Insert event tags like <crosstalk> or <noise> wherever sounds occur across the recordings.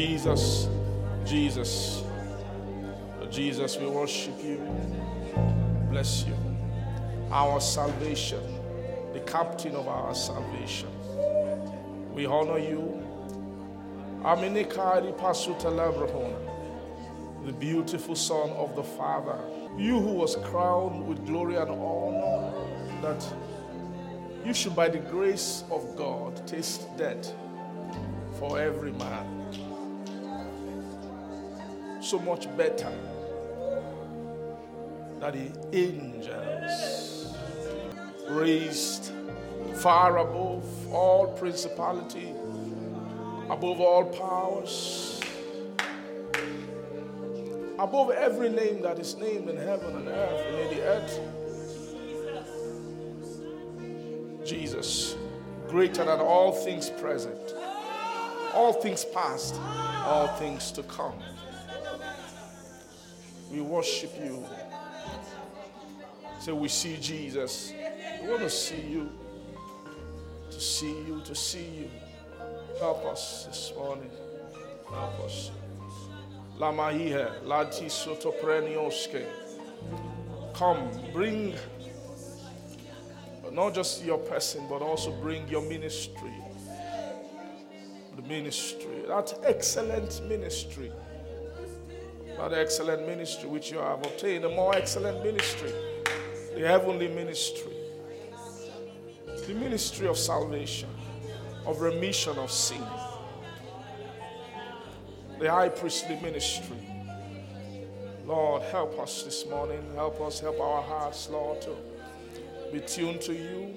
Jesus, Jesus, Jesus, we worship you. Bless you. Our salvation, the captain of our salvation. We honor you. Aminikari Pasuta Labrahona, the beautiful Son of the Father. You who was crowned with glory and honor, that you should, by the grace of God, taste death for every man. So much better that the angels raised far above all principality, above all powers, above every name that is named in heaven and earth and in the earth. Jesus, greater than all things present, all things past, all things to come. We worship you. So we see Jesus. We want to see you, to see you, to see you. Help us this morning. Help us. Lama here, lati sotoprenioske. Come, bring not just your person, but also bring your ministry. The ministry, that excellent ministry, that excellent ministry which you have obtained, a more excellent ministry, the heavenly ministry, the ministry of salvation, of remission of sin, the high priestly ministry. Lord, help us this morning. Help us, help our hearts, Lord, to be tuned to you,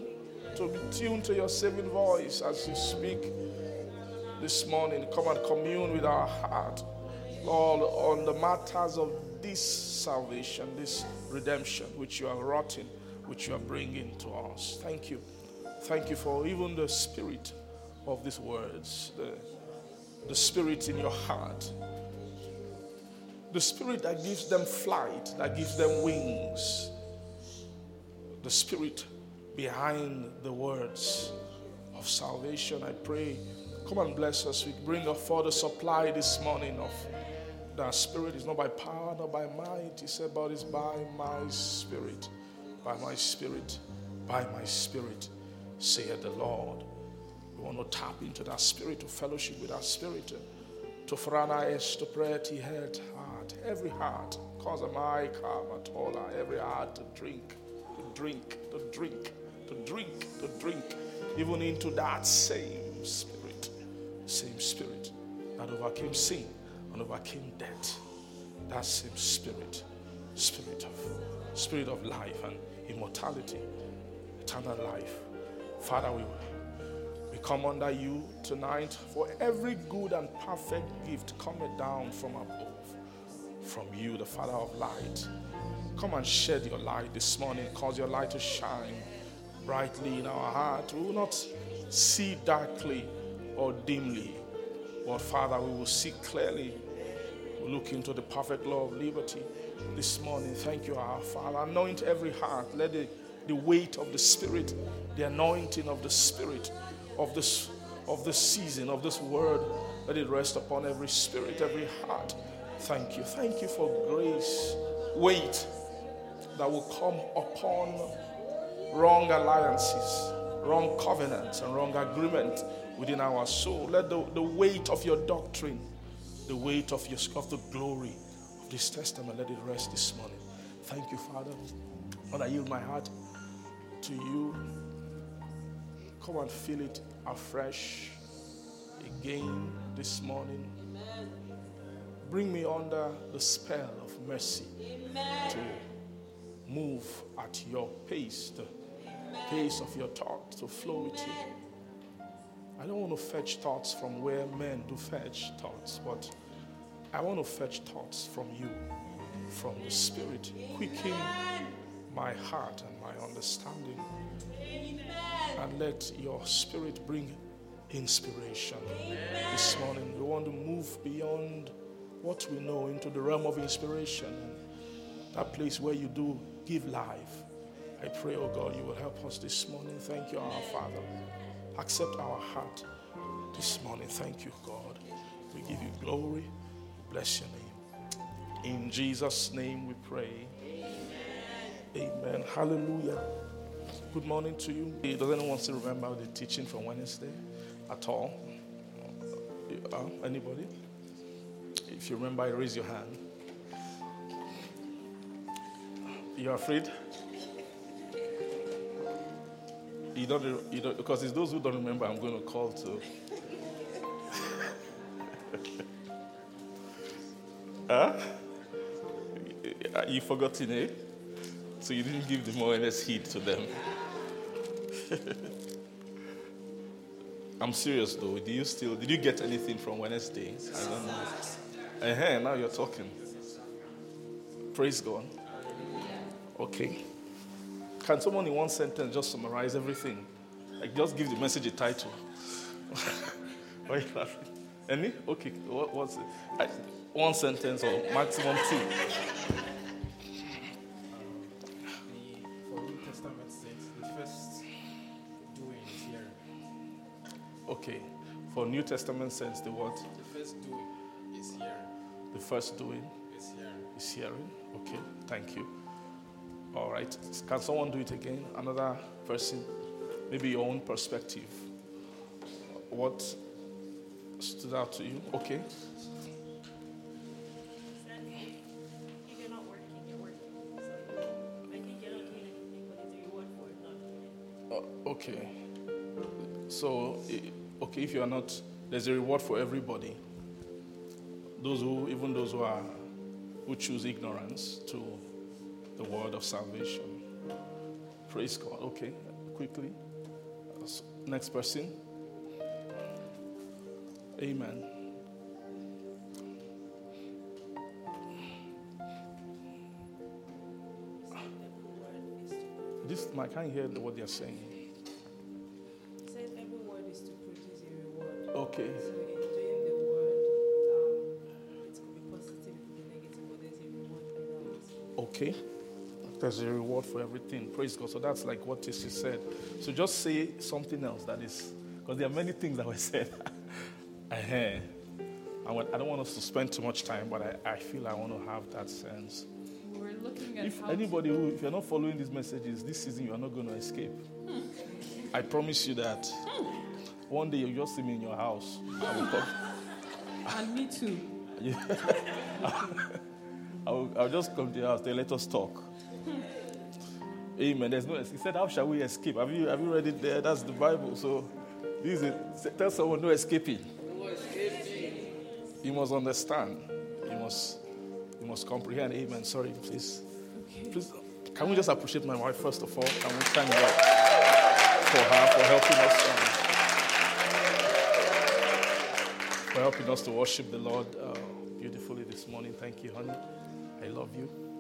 to be tuned to your saving voice as you speak this morning. Come and commune with our heart, Lord, on the matters of this salvation, this redemption which you are wrought which you are bringing to us. Thank you. Thank you for even the spirit of these words, the, the spirit in your heart, the spirit that gives them flight, that gives them wings the spirit behind the words of salvation. I pray, come and bless us. We bring a further supply this morning of that spirit is not by power, not by might. He said, but it's by my spirit, by my spirit, by my spirit, saith the Lord. We want to tap into that spirit to fellowship with that spirit. To frana es to pray to head heart, every heart, cause a my karma tola, every heart to drink to drink, to drink, to drink, to drink, even into that same spirit, same spirit that overcame sin and overcame death. That same spirit, spirit of spirit of life and immortality, eternal life. Father, we we come under you tonight for every good and perfect gift coming down from above, from you, the Father of light. Come and shed your light this morning. Cause your light to shine brightly in our heart. We will not see darkly or dimly. But Father, we will see clearly. We look into the perfect law of liberty this morning. Thank you, our Father. Anoint every heart. Let the, the weight of the Spirit, the anointing of the Spirit of this of this season, of this word, let it rest upon every spirit, every heart. Thank you. Thank you for grace. Weight that will come upon wrong alliances, wrong covenants, and wrong agreement within our soul. Let the, the weight of your doctrine, the weight of your of the glory of this testament, let it rest this morning. Thank you, Father. Lord, I yield my heart to you. Come and feel it afresh again this morning. Bring me under the spell of mercy to move at your pace, the pace of your thought to flow with you. I don't want to fetch thoughts from where men do fetch thoughts, but I want to fetch thoughts from you, from the Spirit. Quicken my heart and my understanding. And let your Spirit bring inspiration. This morning, we want to move beyond what we know into the realm of inspiration. That place where you do give life. I pray, oh God, you will help us this morning. Thank you, our Father. Accept our heart this morning. Thank you, God. We give you glory. Bless your name. In Jesus' name we pray. Amen. Amen. Hallelujah. Good morning to you. Does anyone still remember the teaching from Wednesday at all? Uh, anybody? If you remember, raise your hand. You're afraid? You don't, you don't, because it's those who don't remember I'm going to call to. <laughs> huh? You forgotten? Eh? So you didn't give the more earnest heed to them. <laughs> I'm serious though. Did you still did you get anything from Wednesday? I don't know. Uh-huh, now you're talking. Praise God. Okay. Can someone in one sentence just summarize everything? Like just give the message a title. <laughs> Why are you laughing? Any? Okay. What, what's it? I, one sentence or maximum two. Okay. For New Testament sense, the what? The first doing is hearing. The first doing is hearing. Is hearing. Okay. Thank you. All right. Can someone do it again? Another person? Maybe your own perspective. What stood out to you? Okay. Uh, okay. So, okay, if you are not, there's a reward for everybody. Those who, even those who are, who choose ignorance to the word of salvation. Praise God. Okay, quickly. Next person. Amen. This, I can't hear what they're saying. Said every word is to produce a reward. Okay. So in doing the word, um, it could be positive, it could be negative, but there's a reward for. Okay. There's a reward for everything. Praise God. So that's like what Tissy said. So just say something else that is, because there are many things that were <laughs> said. I don't want us to spend too much time, but I, I feel I want to have that sense. We're looking at if anybody who, if you're not following these messages this season, you are not going to escape. I promise you that. One day you'll just see me in your house. I will come. <laughs> And me too. <laughs> I'll, I'll just come to your house. They let us talk. Amen. There's no. He said, "How shall we escape?" Have you have you read it there? That's the Bible. So, this is tell someone no escaping. No escaping. You must understand. You must you must comprehend. Amen. Sorry, please. Please, can we just appreciate my wife first of all? Can we thank God for her for helping us? Um, for helping us to worship the Lord uh, beautifully this morning. Thank you, honey. I love you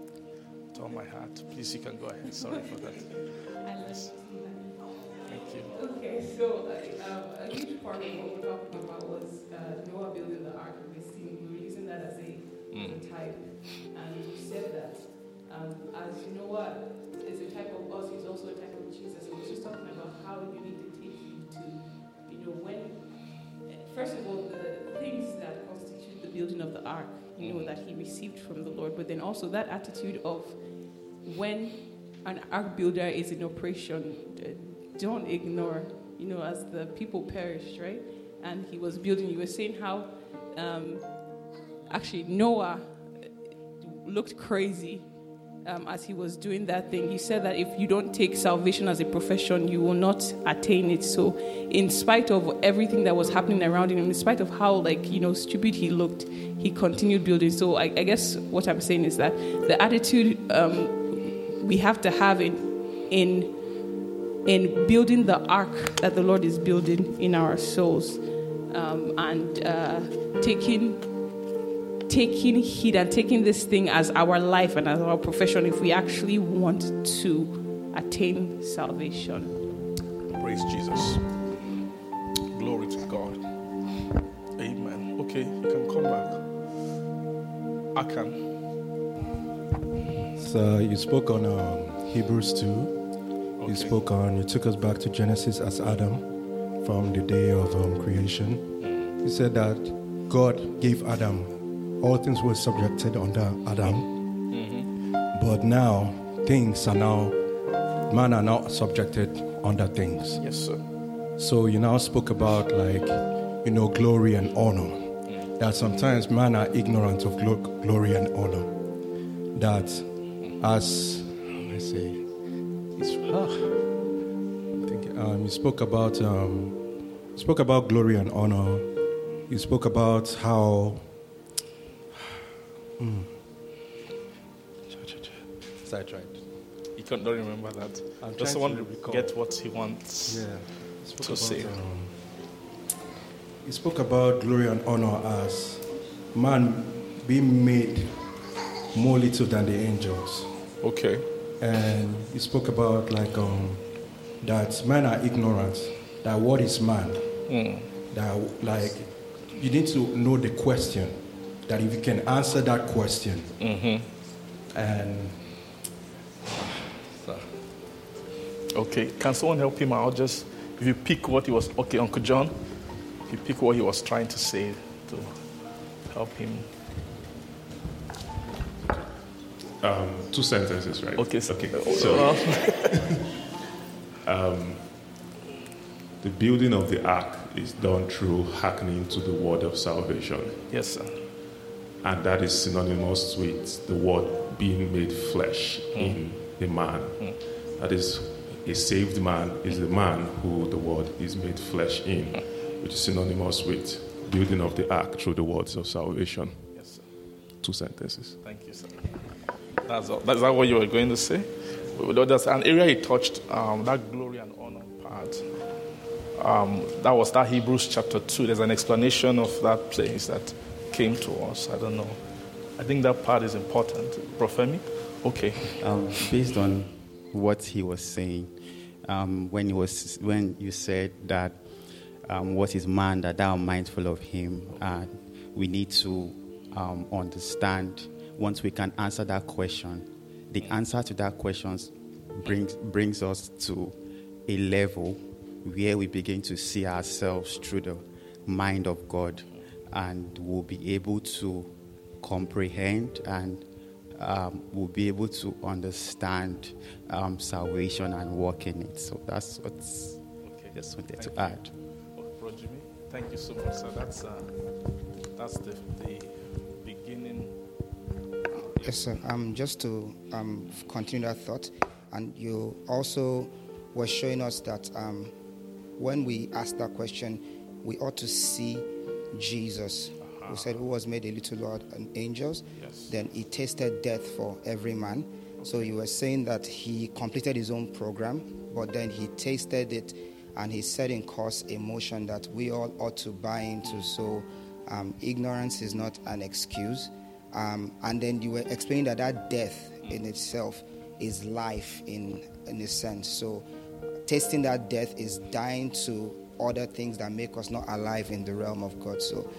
with all my heart. Please, you can go ahead. Sorry for that. I love Thank you. Okay, so uh, um, a huge part of what we're talking about was uh, Noah building the ark of the sea. We were using that as a, as a type, and you said that um, as Noah is a type of us, he's also a type of Jesus. So we're just talking about how you need to take you to, you know, when. First of all, the things that constitute the building of the ark, you know, that he received from the Lord, but then also that attitude of when an ark builder is in operation, don't ignore, you know, as the people perished, right? And he was building, you were saying how um, actually Noah looked crazy um, as he was doing that thing. He said that if you don't take salvation as a profession, you will not attain it. So, in spite of everything that was happening around him, in spite of how, like, you know, stupid he looked, he continued building. So, I, I guess what I'm saying is that the attitude um, we have to have in, in in building the ark that the Lord is building in our souls, um, and uh, taking taking heed and taking this thing as our life and as our profession if we actually want to attain salvation. Praise Jesus. Glory to God. Amen. Okay, you can come back. I can. So you spoke on um, Hebrews 2. Okay. You spoke on, you took us back to Genesis as Adam from the day of um, creation. You said that God gave Adam, all things were subjected under Adam. But now, things are now, man are now subjected under things. Yes, sir. So you now spoke about like, you know, glory and honor. That sometimes man are ignorant of glo- glory and honor. That as I say, it's, ah, I'm thinking, um, you spoke about um, you spoke about glory and honor. You spoke about how. Mm. So I tried. You can't don't remember that. I'm Just want to to recall. get what he wants. Yeah. You spoke To say. um, you spoke about glory and honor as man being made more little than the angels. Okay. And you spoke about like um, that men are ignorant, that what is man? Mm. That like you need to know the question. That if you can answer that question, Mm-hmm. and Okay. Can someone help him out? Just if you pick what he was okay, Uncle John, if you pick what he was trying to say to help him. Um, two sentences, right? Okay, so, Okay. So, <laughs> um, the building of the ark is done through hearkening to the word of salvation, yes, sir. and that is synonymous with the word being made flesh hmm. in a man. Hmm. That is, a saved man is the man who the word is made flesh in, hmm. which is synonymous with building of the ark through the words of salvation. Yes, sir. Two sentences. Thank you, sir. That's all. That's that what you were going to say? There's an area he touched, um, that glory and honor part. Um, that was that Hebrews chapter 2. There's an explanation of that place that came to us. I don't know. I think that part is important. Profemi? Okay. Um, based on what he was saying, um, when he was when you said that um, what is man that thou mindful of him, and we need to um, understand. Once we can answer that question, the answer to that question brings brings us to a level where we begin to see ourselves through the mind of God, and we'll be able to comprehend and um, we'll be able to understand um, salvation and walk in it. So that's what's Okay. just wanted Thank to you. add. Jimmy, thank you so much, sir. That's, uh, that's the, the. Yes, sir. Um, just to um, continue that thought, and you also were showing us that um, when we ask that question, we ought to see Jesus, who said, "Who was made a little Lord and angels." Yes. Then he tasted death for every man. So you were saying that he completed his own program, but then he tasted it, and he set in course a motion that we all ought to buy into. So um, ignorance is not an excuse. Um, and then you were explaining that that death in itself is life in in a sense. So tasting that death is dying to other things that make us not alive in the realm of God. So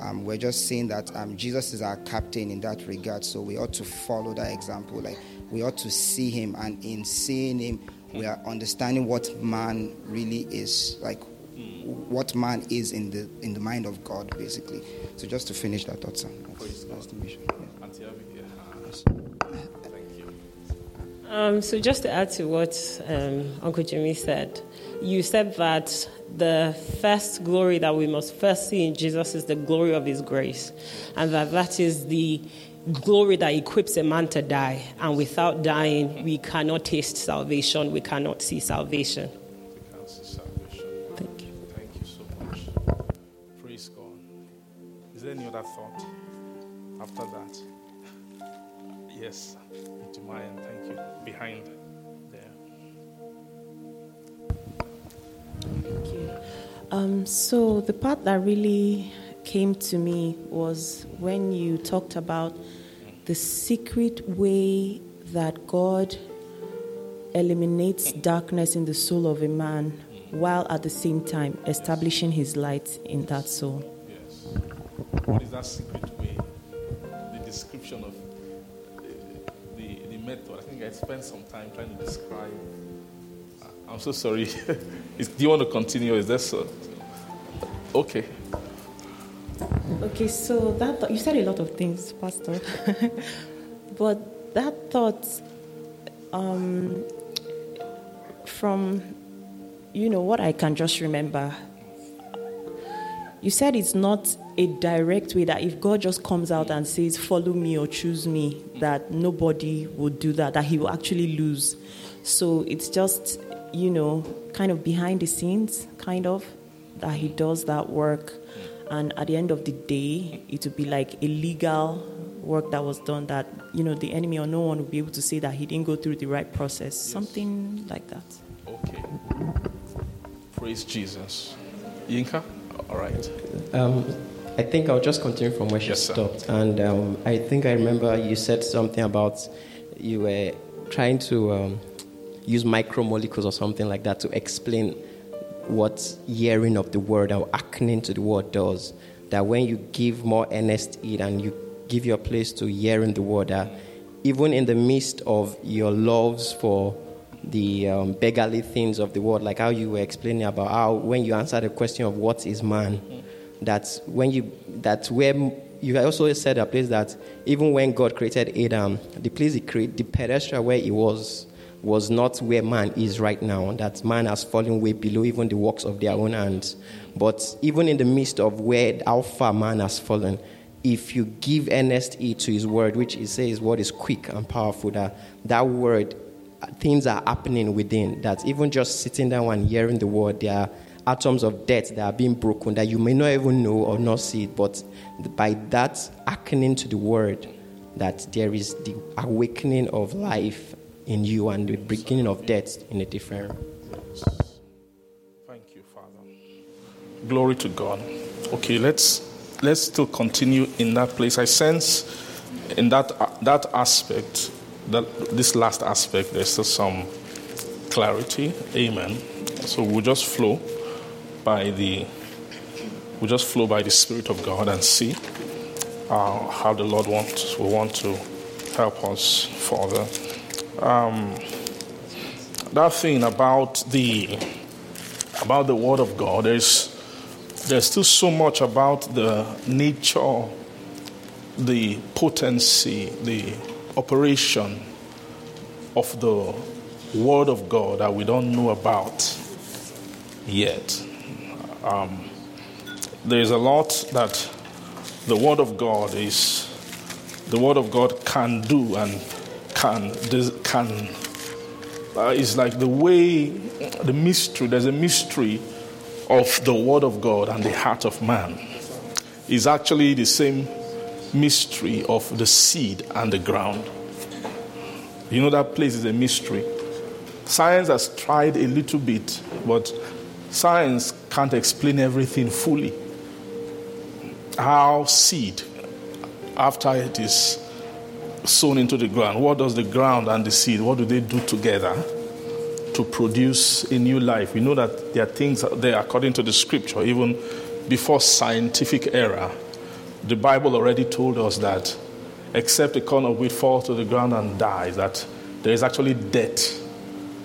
um, we're just saying that um, Jesus is our captain in that regard. So we ought to follow that example. Like we ought to see him, and in seeing him, we are understanding what man really is. Like what man is in the in the mind of God, basically. So just to finish that thought, sir. That's, that's the mission. Yeah. Thank you. Um, so just to add to what um, Uncle Jimmy said, you said that the first glory that we must first see in Jesus is the glory of His grace, and that that is the glory that equips a man to die. And without dying, we cannot taste salvation. We cannot see salvation. Thought after that? Yes, Jeremiah, thank you. Behind there. Um, so the part that really came to me was when you talked about the secret way that God eliminates darkness in the soul of a man while at the same time establishing his light in that soul. Yes. What is that secret way? The description of the, the, the method. I think I spent some time trying to describe. I- I'm so sorry. <laughs> Is- Do you want to continue? Is that so? Okay. Okay, so that thought, you said a lot of things, Pastor, <laughs> but that thought um, from you know what I can just remember. You said it's not a direct way that if God just comes out and says, "Follow me" or "Choose me," that nobody would do that. That He will actually lose. So it's just you know kind of behind the scenes, kind of that He does that work and at the end of the day it would be like illegal work that was done that you know the enemy or no one would be able to say that he didn't go through the right process something like that Okay. Praise Jesus. Yinka? All right. Um, I think I'll just continue from where she Yes, sir. stopped. And um, I think I remember you said something about you were trying to um, use micromolecules or something like that to explain what hearing of the word or acting to the word does. That when you give more earnest heed and you give your place to hearing the word, that even in the midst of your loves for the um, beggarly things of the world, like how you were explaining about how when you answer the question of what is man, that when you that where you also said a place that even when God created Adam, the place he created, the pedestal where he was was not where man is right now. That man has fallen way below even the works of their own hands. But even in the midst of where how far man has fallen, if you give earnest to his word, which he says word is quick and powerful, that that word things are happening within that even just sitting down and hearing the word there are atoms of death that are being broken that you may not even know or not see it but by that hearkening to the word that there is the awakening of life in you and the beginning of death in a different Thank you, Father. Glory to God. Okay, let's let's still continue in that place. I sense in that that aspect, that this last aspect, there's still some clarity. Amen. So we'll just flow by the we'll just flow by the Spirit of God and see uh, how the Lord wants will want to help us further. Um, that thing about the about the Word of God, is there's still so much about the nature, the potency, the operation of the Word of God that we don't know about yet. Um, there's a lot that the Word of God is, the Word of God can do and can can uh, is like the way, the mystery. There's a mystery of the Word of God and the heart of man. Is actually the same mystery of the seed and the ground. You know that place is a mystery. Science has tried a little bit, but science can't explain everything fully. How seed, after it is sown into the ground, what does the ground and the seed, what do they do together to produce a new life? We know that there are things there according to the scripture, even before scientific era. The Bible already told us that except a corn of wheat falls to the ground and dies, that there is actually death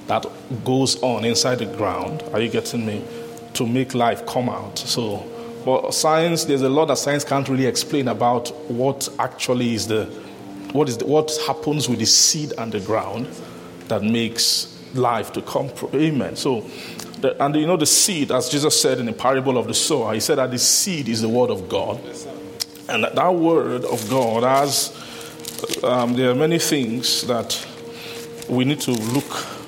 that goes on inside the ground. Are you getting me? To make life come out. So, but science, there's a lot that science can't really explain about what actually is the, what is the, what happens with the seed and the ground that makes life to come. Amen. So, the, and you know the seed, as Jesus said in the parable of the sower, he said that the seed is the word of God, and that, that word of God has. Um, there are many things that we need to look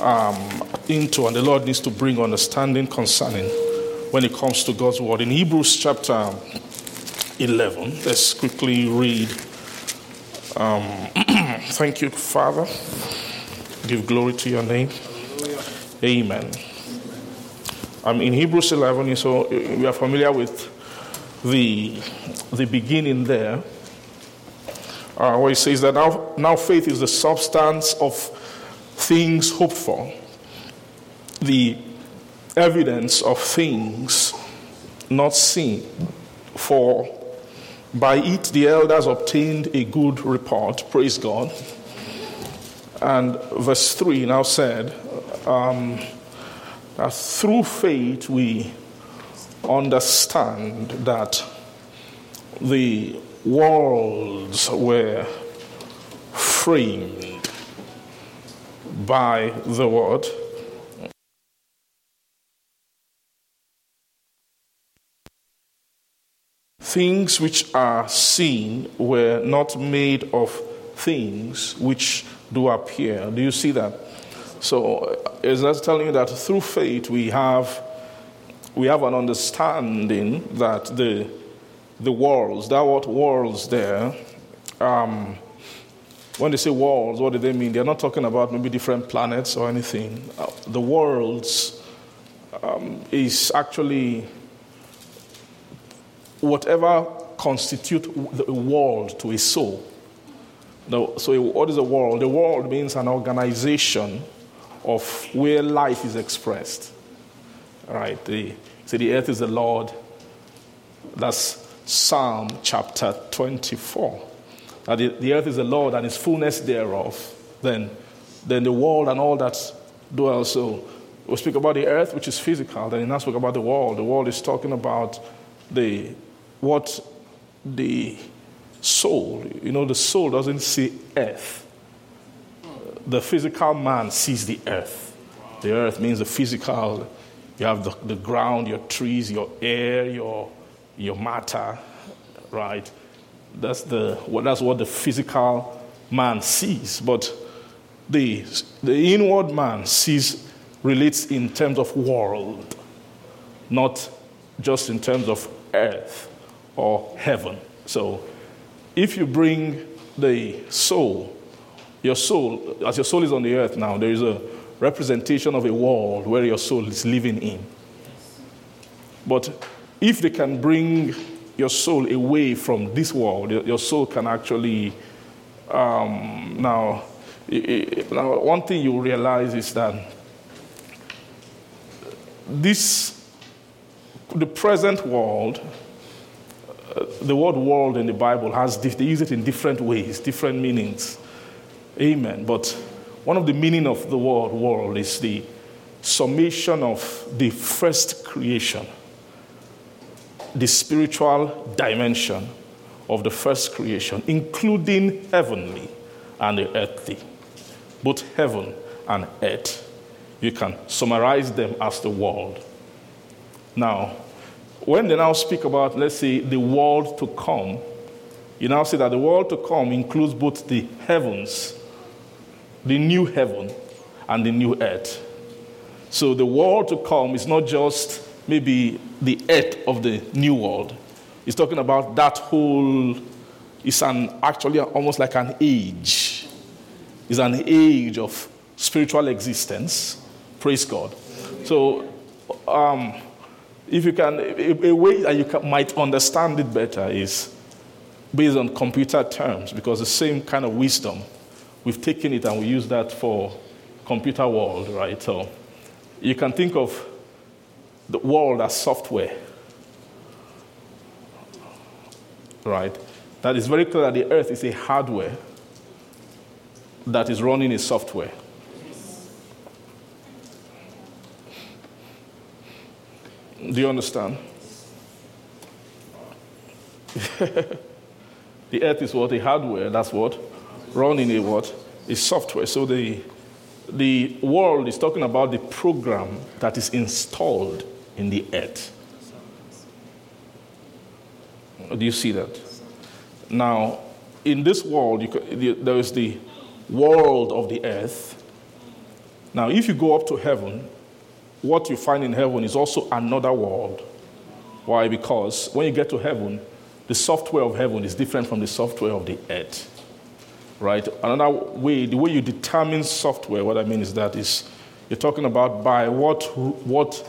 um, into, and the Lord needs to bring understanding concerning when it comes to God's word. In Hebrews chapter 11, let's quickly read. Um, <clears throat> thank you, Father. Give glory to your name. Amen. Um, in Hebrews 11, so we are familiar with the, the beginning there, uh, where it says that now, now faith is the substance of things hoped for, the evidence of things not seen. For by it the elders obtained a good report. Praise God. And verse 3 now said um, that through faith we understand that the worlds were framed by the word. Things which are seen were not made of things which do appear. Do you see that? So, is that telling you that through faith we have we have an understanding that the the worlds, that what worlds there, um, when they say worlds, what do they mean? They're not talking about maybe different planets or anything. Uh, the worlds um, is actually whatever constitute the world to a soul. No, so what is a world? The world means an organization of where life is expressed. Right? The, so the earth is the Lord. That's Psalm chapter 24. That the, the earth is the Lord and his fullness thereof. Then, then the world and all that dwells. So we speak about the earth, which is physical. Then now speak about the world. The world is talking about the what the soul. You know, the soul doesn't see earth. The physical man sees the earth. The earth means the physical. You have the, the ground, your trees, your air, your, your matter, right? That's, the, well, that's what the physical man sees. But the, the inward man sees, relates in terms of world, not just in terms of earth or heaven. So if you bring the soul, your soul, as your soul is on the earth now, there is a representation of a world where your soul is living in. But if they can bring your soul away from this world, your soul can actually. Um, now, now, one thing you realize is that this, the present world, uh, the word world in the Bible has, they use it in different ways, different meanings. Amen. But one of the meaning of the word world is the summation of the first creation, the spiritual dimension of the first creation, including heavenly and the earthly, both heaven and earth. You can summarize them as the world. Now, when they now speak about, let's say, the world to come, you now see that the world to come includes both the heavens, the new heaven, and the new earth. So the world to come is not just maybe the earth of the new world. It's talking about that whole, it's an actually almost like an age. It's an age of spiritual existence. Praise God. So, um, if you can, a, a way that you can, might understand it better is based on computer terms, because the same kind of wisdom, we've taken it and we use that for computer world, right? So you can think of the world as software, right? That is very clear that the earth is a hardware that is running a software. Do you understand? <laughs> the earth is what? A hardware. That's what? Running a what? A software. So the, the world is talking about the program that is installed in the earth. Do you see that? Now, in this world, there is the world of the earth. Now, if you go up to heaven, what you find in heaven is also another world. Why? Because when you get to heaven, the software of heaven is different from the software of the earth. Right? Another way, the way you determine software, what I mean is that is you're talking about by what, what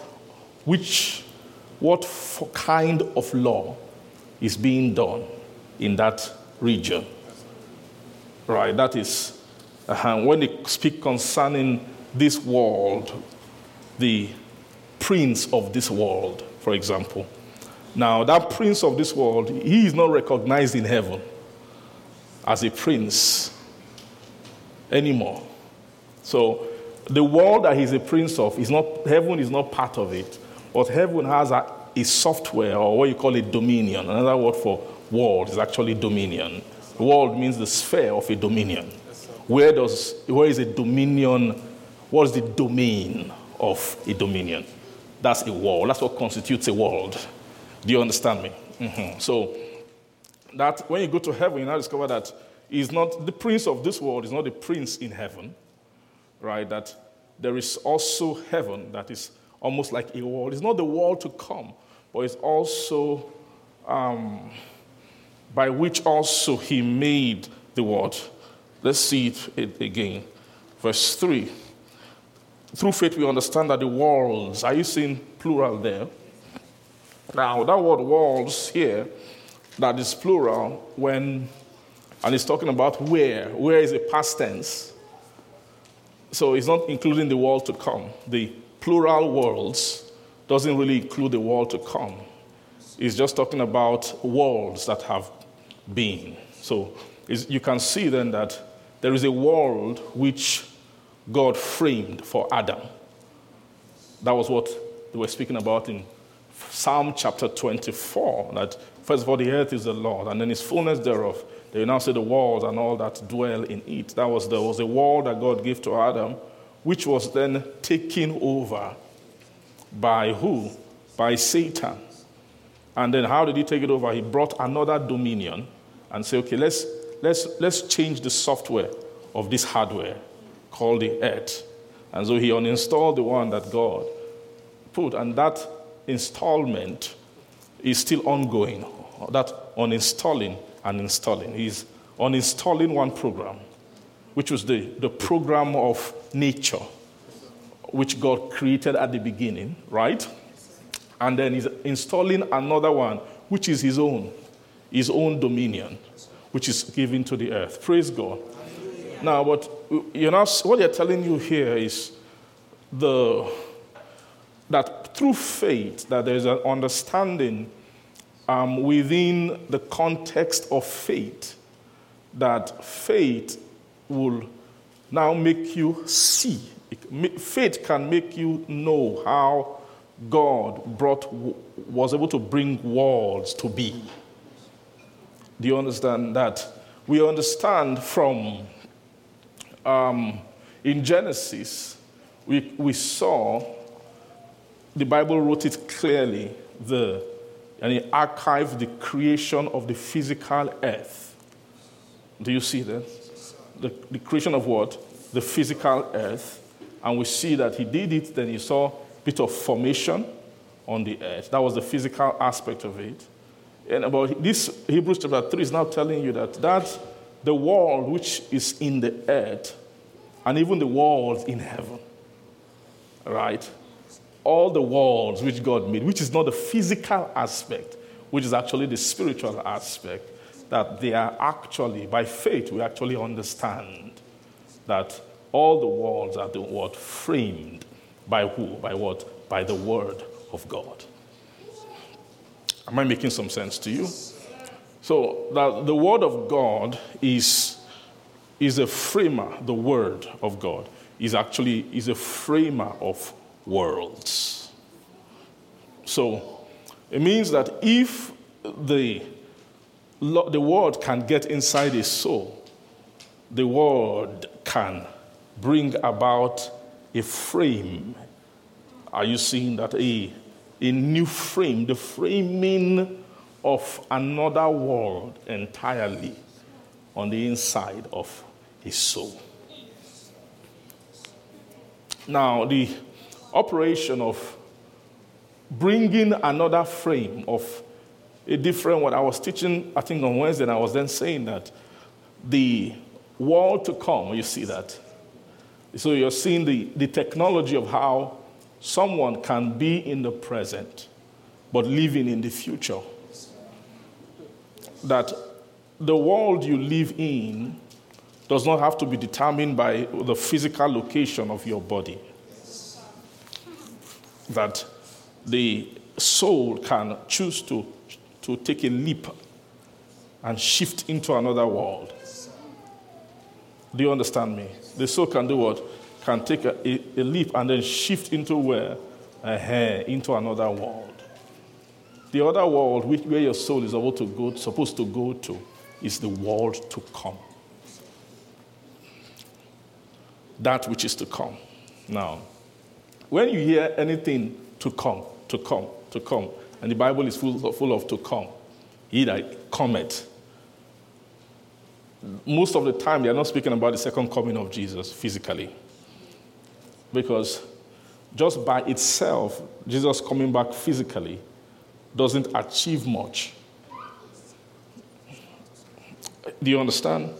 which, what kind of law is being done in that region. Right, that is, uh, when they speak concerning this world, the prince of this world, for example. Now, that prince of this world, he is not recognized in heaven as a prince anymore. So, the world that he's a prince of is not, heaven is not part of it. But heaven has a, a software, or what you call a dominion. Another word for world is actually dominion. World means the sphere of a dominion. Where, does, where is a dominion? What is the domain of a dominion? That's a world. That's what constitutes a world. Do you understand me? Mhm. So, that when you go to heaven, you now discover that he's not the prince of this world, is not the prince in heaven, right? That there is also heaven that is almost like a world. It's not the world to come, but it's also um, by which also he made the world. Let's see it, again. Verse 3. Through faith, we understand that the walls, are you seeing plural there? Now, that word walls here, that is plural when, and it's talking about where. Where is a past tense. So it's not including the world to come. The plural worlds doesn't really include the world to come. It's just talking about worlds that have been. So you can see then that there is a world which God framed for Adam. That was what they were speaking about in Psalm chapter 24. That first of all, the earth is the Lord, and then his fullness thereof. They now say the world and all that dwell in it. That was there was a world that God gave to Adam, which was then taken over by who? By Satan. And then how did he take it over? He brought another dominion and said, okay, let's, let's, let's change the software of this hardware called the earth. And so he uninstalled the one that God put, and that installment is still ongoing. That uninstalling and installing. He's uninstalling one program, which was the, the program of nature, which God created at the beginning, right? And then he's installing another one, which is his own, his own dominion, which is given to the earth. Praise God. Now, what you know, what they're telling you here is the that through faith that there's an understanding um, within the context of faith that faith will now make you see. It- Faith can make you know how God brought was able to bring worlds to be. Do you understand that? We understand from um, in Genesis, we, we saw the Bible wrote it clearly, the, and it archived the creation of the physical earth. Do you see that? The, the creation of what? The physical earth. And we see that he did it, then he saw a bit of formation on the earth. That was the physical aspect of it. And about this, Hebrews chapter 3 is now telling you that, that the world which is in the earth, and even the world in heaven, right? All the worlds which God made, which is not the physical aspect, which is actually the spiritual aspect, that they are actually, by faith, we actually understand that all the worlds are the word framed by who? By what? By the word of God. Am I making some sense to you? So that the word of God is, is a framer, the word of God is actually is a framer of worlds. So it means that if the, the word can get inside a soul, the word can bring about a frame. Are you seeing that? A, a new frame, the framing of another world entirely on the inside of his soul. Now, the operation of bringing another frame of a different what I was teaching, I think on Wednesday, and I was then saying that the world to come, you see that. So you're seeing the, the technology of how someone can be in the present but living in the future. That the world you live in does not have to be determined by the physical location of your body. That the soul can choose to, to take a leap and shift into another world. Do you understand me? The soul can do what? Can take a, a, a leap and then shift into where? Uh, into another world. The other world which, where your soul is about to go, supposed to go to is the world to come. That which is to come. Now, when you hear anything to come, to come, to come, and the Bible is full of, full of to come, he that cometh. Most of the time, they are not speaking about the second coming of Jesus physically. Because just by itself, Jesus coming back physically doesn't achieve much. Do you understand?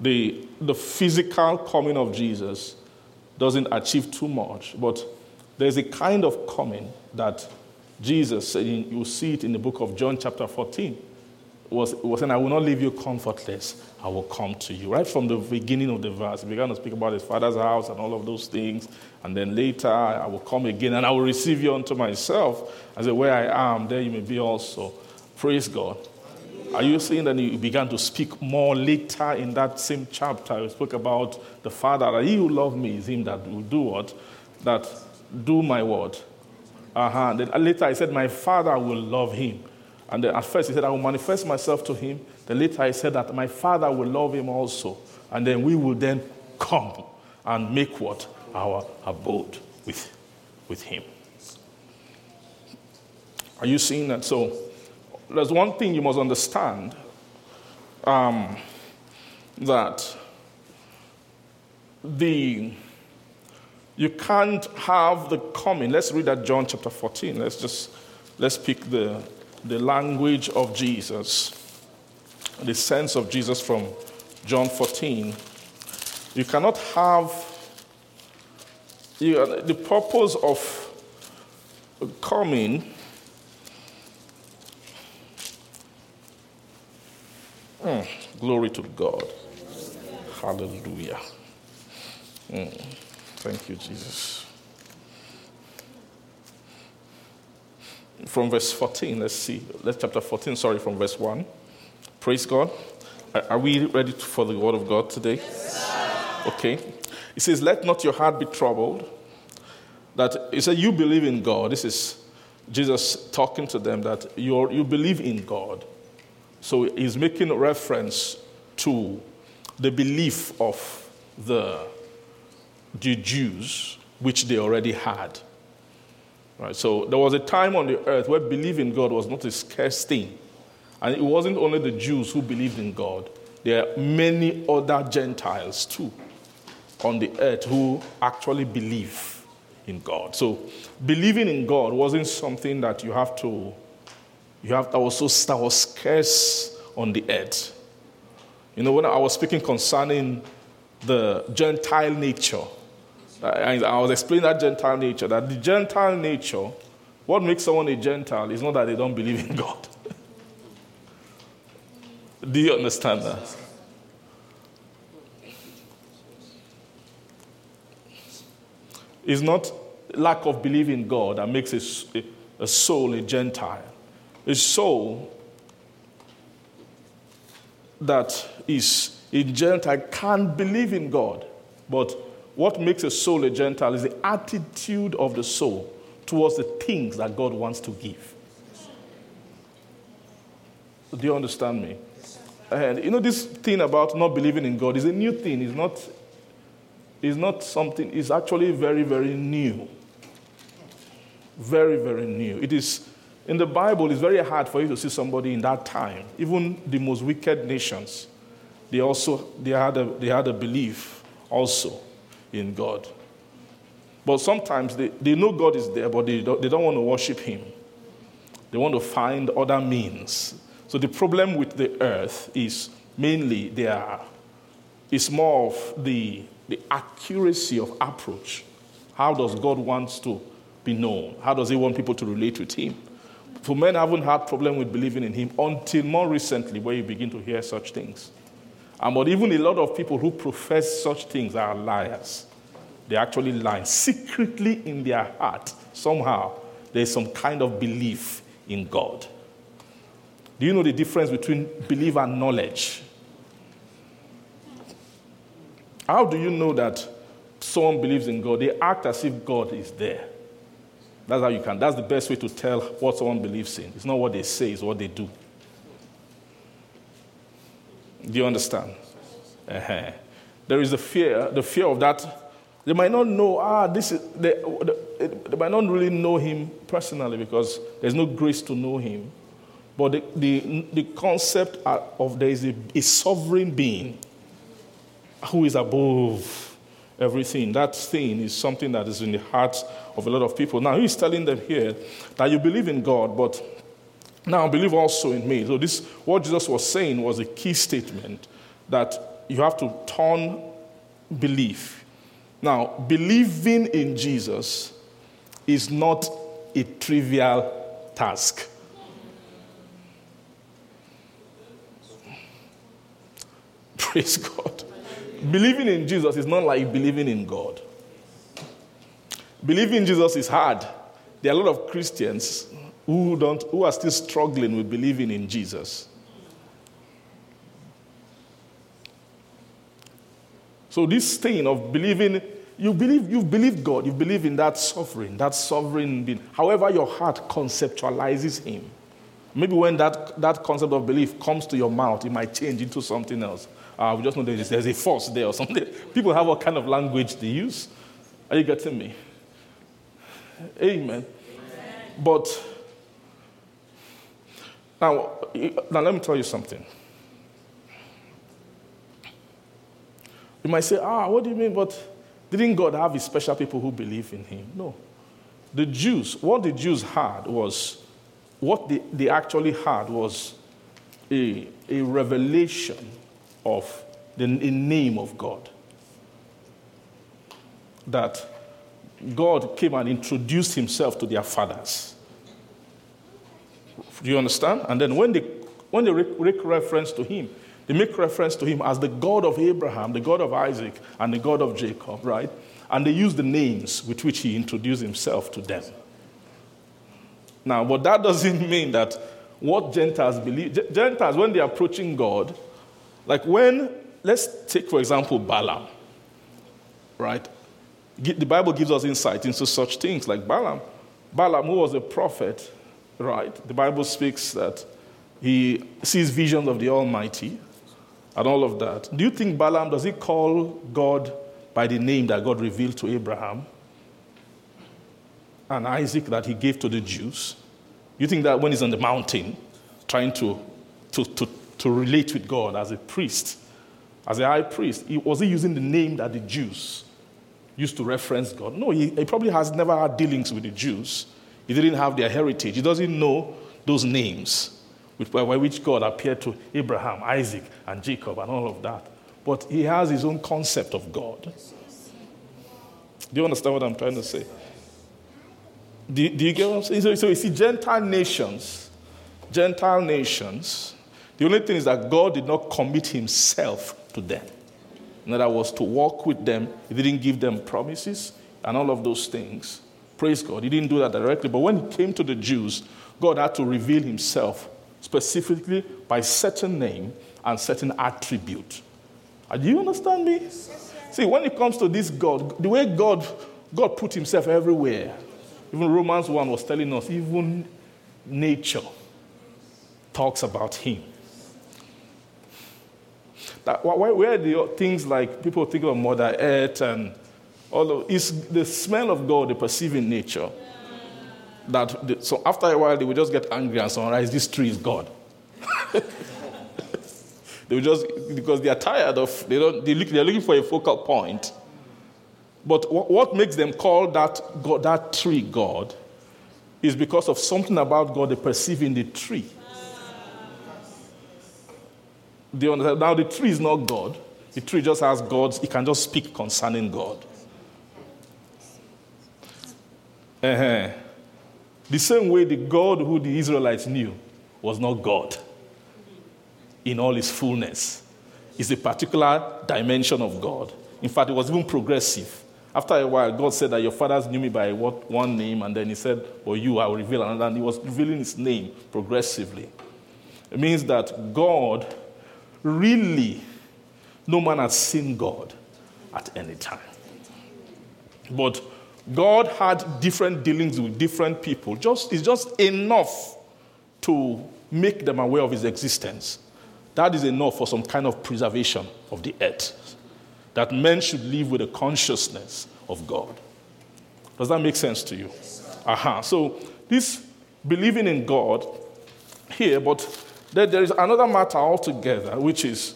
The, the physical coming of Jesus doesn't achieve too much, but there's a kind of coming that Jesus, eh, you see it in the book of John, chapter 14, was, was saying, I will not leave you comfortless, I will come to you. Right from the beginning of the verse, he began to speak about his father's house and all of those things. And then later, I will come again and I will receive you unto myself. I said, Where I am, there you may be also. Praise God. Are you seeing that he began to speak more later in that same chapter? He spoke about the Father, that he who loved me is him that will do what? That do my word. Uh-huh. Then later I said, My Father will love him. And then at first he said, I will manifest myself to him. Then later I said that my Father will love him also. And then we will then come and make what? Our abode with, with him. Are you seeing that? So there's one thing you must understand um, that the you can't have the coming. Let's read that John chapter 14. Let's just let's pick the the language of Jesus, the sense of Jesus from John 14. You cannot have you, the purpose of coming. Mm, glory to God. Hallelujah. Mm, thank you, Jesus. From verse 14, let's see. Let's chapter 14, sorry, from verse 1. Praise God. Are we ready for the word of God today? Yes, okay. It says, Let not your heart be troubled. That he said, You believe in God. This is Jesus talking to them that you you believe in God. So he's making reference to the belief of the, the Jews, which they already had. Right, so there was a time on the earth where believing God was not a scarce thing. And it wasn't only the Jews who believed in God, there are many other Gentiles too on the earth who actually believe in God. So believing in God wasn't something that you have to, you have that was so that was scarce on the earth. You know, when I was speaking concerning the Gentile nature, I was explaining that Gentile nature, that the Gentile nature, what makes someone a Gentile is not that they don't believe in God. <laughs> Do you understand that? It's not lack of belief in God that makes a, a soul a Gentile. A soul that is a Gentile can't believe in God, but what makes a soul a Gentile is the attitude of the soul towards the things that God wants to give. Do you understand me? And you know, this thing about not believing in God is a new thing. It's not, it's not something, it's actually very, very new. Very, very new. It is, in the Bible, it's very hard for you to see somebody in that time. Even the most wicked nations, they also, they had a, they had a belief also in God. But sometimes they, they know God is there, but they don't, they don't want to worship Him. They want to find other means. So the problem with the earth is mainly they are, it's more of the, the accuracy of approach. How does God want to be known? How does he want people to relate with him? For men haven't had problem with believing in him until more recently, where you begin to hear such things. And but even a lot of people who profess such things are liars. They actually lie secretly in their heart. Somehow, there's some kind of belief in God. Do you know the difference between belief and knowledge? How do you know that someone believes in God? They act as if God is there. That's how you can. That's the best way to tell what someone believes in. It's not what they say, it's what they do. Do you understand? Uh-huh. There is the fear, the fear of that. They might not know, ah, this is, they, they, might not really know him personally because there's no grace to know him. But the, the, the concept of there is a, a sovereign being who is above everything. That thing is something that is in the hearts of a lot of people. Now, he's telling them here that you believe in God, but now believe also in me. So, this, what Jesus was saying was a key statement that you have to turn belief. Now, believing in Jesus is not a trivial task. <laughs> Praise God. Believing in Jesus is not like believing in God. Believing in Jesus is hard. There are a lot of Christians who, don't, who are still struggling with believing in Jesus. So, this thing of believing, you believe, you've believed God, you believe in that sovereign, that sovereign being. However, your heart conceptualizes Him. Maybe when that, that concept of belief comes to your mouth, it might change into something else. Uh, we just know there's, there's a force there or something. <laughs> People have what kind of language they use. Are you getting me? Amen. Amen. But now, now, let me tell you something. You might say, ah, what do you mean? But didn't God have his special people who believe in him? No. The Jews, what the Jews had was, what they, they actually had was a, a revelation of the name of God. That God came and introduced himself to their fathers. Do you understand? And then when they, when they make reference to him, they make reference to him as the God of Abraham, the God of Isaac, and the God of Jacob, right? And they use the names with which he introduced himself to them. Now, but that doesn't <laughs> mean that what Gentiles believe, Gentiles, when they're approaching God, like when, let's take for example Balaam, right? The Bible gives us insight into such things like Balaam. Balaam, who was a prophet, right? The Bible speaks that he sees visions of the Almighty and all of that. Do you think Balaam, does he call God by the name that God revealed to Abraham and Isaac that he gave to the Jews? You think that when he's on the mountain trying to, to, to, to relate with God as a priest, as a high priest, was he using the name that the Jews used to reference God? No, he, he probably has never had dealings with the Jews. He didn't have their heritage. He doesn't know those names by which God appeared to Abraham, Isaac, and Jacob, and all of that. But he has his own concept of God. Do you understand what I'm trying to say? Do, do you get what I'm saying? So, so you see, Gentile nations, Gentile nations, the only thing is that God did not commit himself to them. In other words, to walk with them, he didn't give them promises and all of those things. Praise God. He didn't do that directly. But when it came to the Jews, God had to reveal himself specifically by certain name and certain attribute. Uh, do you understand me? See, when it comes to this God, the way God, God put himself everywhere, even Romans 1 was telling us, even nature talks about him. That, where the things like people think of Mother Earth and all of it's the smell of God the perceiving nature. That the, so after a while they will just get angry and summarize this tree is God. <laughs> they will just because they are tired of they don't they look, they're looking for a focal point. But what, makes them call that God, that tree God is because of something about God they perceive in the tree. Now the tree is not God. The tree just has God's, it can just speak concerning God. Uh-huh. The same way the God who the Israelites knew was not God in all his fullness. It's a particular dimension of God. In fact, it was even progressive. After a while, God said that your fathers knew me by what, one name, and then He said, Well, you, I will reveal another. And He was revealing His name progressively. It means that God really, no man has seen God at any time. But God had different dealings with different people. Just, it's just enough to make them aware of His existence. That is enough for some kind of preservation of the earth that men should live with a consciousness of God. Does that make sense to you? Aha. Uh-huh. So, this believing in God here, but there is another matter altogether, which is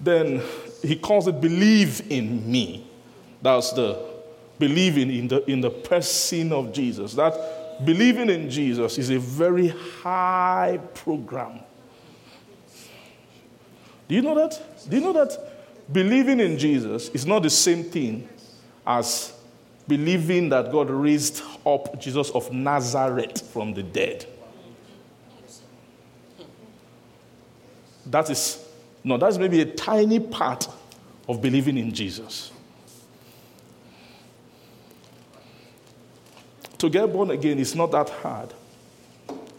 then he calls it believe in me. That's the believing in the, in the person of Jesus. That believing in Jesus is a very high program. Do you know that? Do you know that believing in Jesus is not the same thing as believing that God raised up Jesus of Nazareth from the dead. That is, no, that's maybe a tiny part of believing in Jesus. To get born again is not that hard.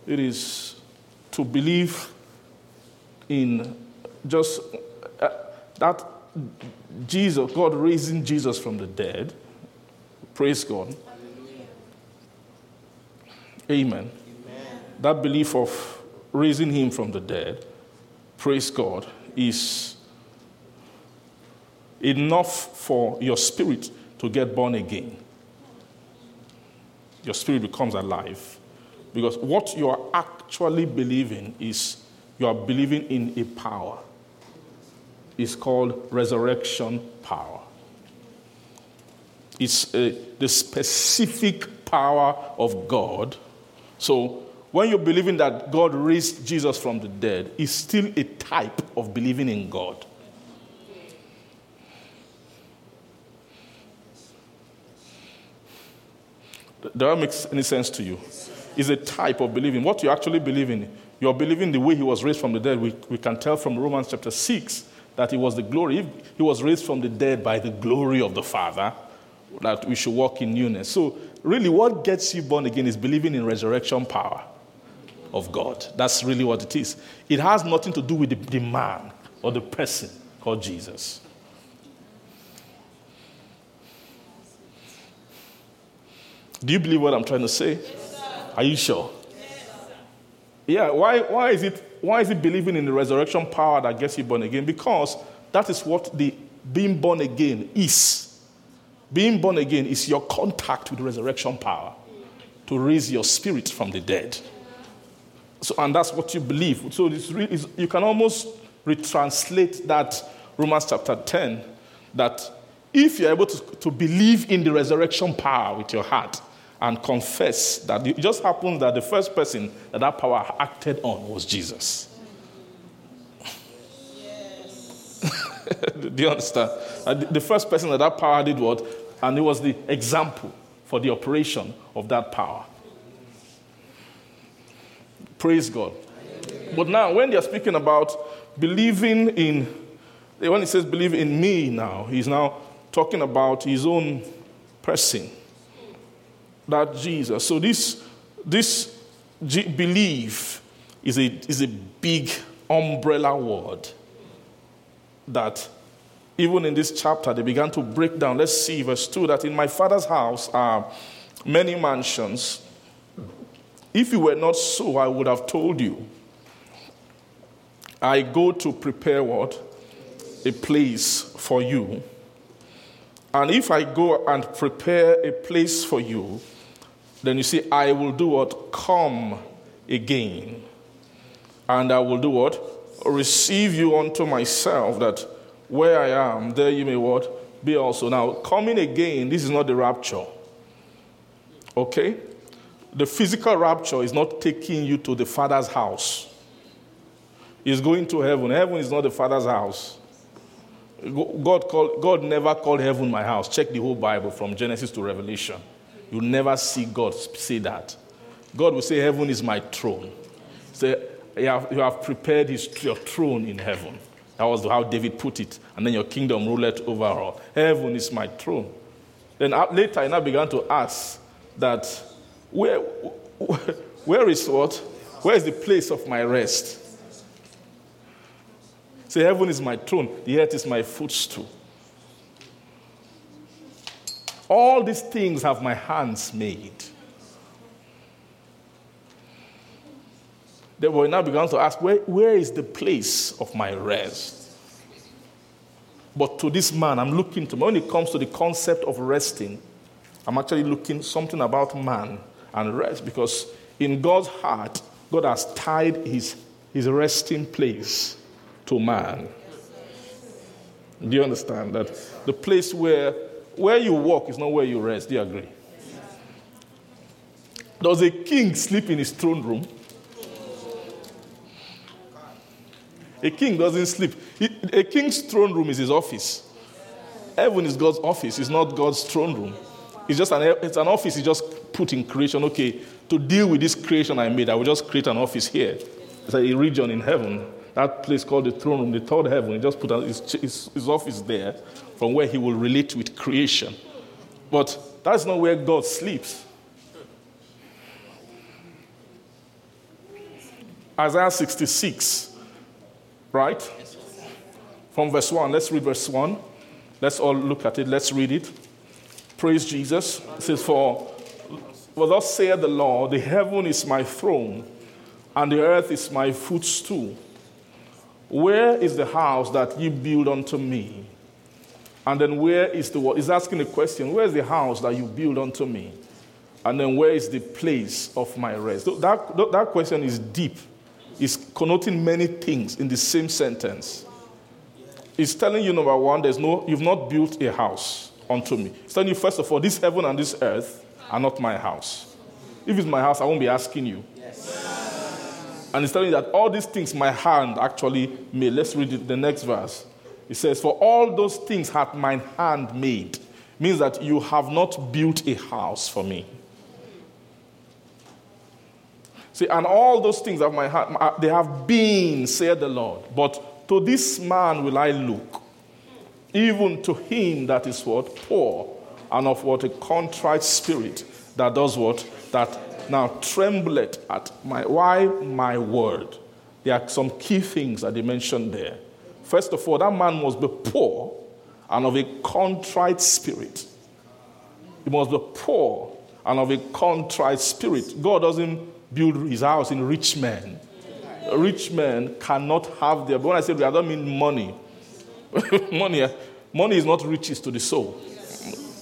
It is to believe in just uh, that Jesus, God raising Jesus from the dead. Praise God. Amen. Amen. That belief of raising him from the dead, praise God, is enough for your spirit to get born again. Your spirit becomes alive. Because what you are actually believing is you are believing in a power It's called resurrection power. It's uh, the specific power of God. So, when you're believing that God raised Jesus from the dead, it's still a type of believing in God. Does that make any sense to you? It's a type of believing. What you actually believe in, you're believing the way he was raised from the dead. We, we can tell from Romans chapter 6 that he was the glory. He was raised from the dead by the glory of the Father, that we should walk in newness. So, really, what gets you born again is believing in resurrection power of God. That's really what it is. It has nothing to do with the, the man or the person called Jesus. Do you believe what I'm trying to say? Yes, Are you sure? Yes, yeah, why, why is it why is it believing in the resurrection power that gets you born again? Because that is what the being born again is. Being born again is your contact with resurrection power to raise your spirit from the dead. So, and that's what you believe. So it's really, it's, you can almost retranslate that Romans chapter 10 that if you're able to, to believe in the resurrection power with your heart, and confess that it just happens that the first person that that power acted on was Jesus. Yes. <laughs> Do you understand? The first person that that power did what? And it was the example for the operation of that power. Praise God. But now, when they're speaking about believing in, when he says believe in me now, he's now talking about his own person that Jesus. So this, this G- belief is a, is a big umbrella word that even in this chapter they began to break down. Let's see verse 2 that in my father's house are many mansions. If it were not so, I would have told you. I go to prepare what? A place for you. And if I go and prepare a place for you, then you see, I will do what? Come again. And I will do what? Receive you unto myself, that where I am, there you may what? Be also. Now, coming again, this is not the rapture. Okay? The physical rapture is not taking you to the Father's house. It's going to heaven. Heaven is not the Father's house. God, called, God never called heaven my house. Check the whole Bible from Genesis to Revelation. You'll never see God say that. God will say, Heaven is my throne. Say, you have, you have prepared his, your throne in heaven. That was how David put it. And then your kingdom ruleth over all. Heaven is my throne. Then later, I now began to ask that where, <laughs> where is what? Where is the place of my rest? Say, heaven is my throne, the earth is my footstool. All these things have my hands made. They we now began to ask, where, where is the place of my rest? But to this man, I'm looking to, when it comes to the concept of resting, I'm actually looking something about man and rest because in God's heart, God has tied his, his resting place to man. Do you understand that? The place where, where you walk is not where you rest. Do you agree? Does a king sleep in his throne room? A king doesn't sleep. A king's throne room is his office. Heaven is God's office, it's not God's throne room. It's just an, it's an office he just put in creation. Okay, to deal with this creation I made, I will just create an office here. It's a region in heaven. That place called the throne room, the third heaven. He just put his, his, his office there from where he will relate with creation. But that's not where God sleeps. Isaiah 66 Right? From verse 1. Let's read verse 1. Let's all look at it. Let's read it. Praise Jesus. It says, For, for thus saith the Lord, the heaven is my throne, and the earth is my footstool. Where is the house that you build unto me? And then where is the what? He's asking a question. Where is the house that you build unto me? And then where is the place of my rest? That, that question is deep is connoting many things in the same sentence. It's telling you, number one, there's no, you've not built a house unto me. It's telling you, first of all, this heaven and this earth are not my house. If it's my house, I won't be asking you. Yes. And he's telling you that all these things my hand actually made. Let's read the next verse. It says, For all those things hath mine hand made. Means that you have not built a house for me. See, and all those things of my heart, uh, they have been, said the Lord. But to this man will I look, even to him that is what? Poor, and of what? A contrite spirit that does what? That now trembleth at my, why? My word. There are some key things that they mentioned there. First of all, that man must be poor and of a contrite spirit. He must be poor and of a contrite spirit. God doesn't build his house in rich men. Rich men cannot have their. But when I say I don't mean money. <laughs> money, eh? money is not riches to the soul.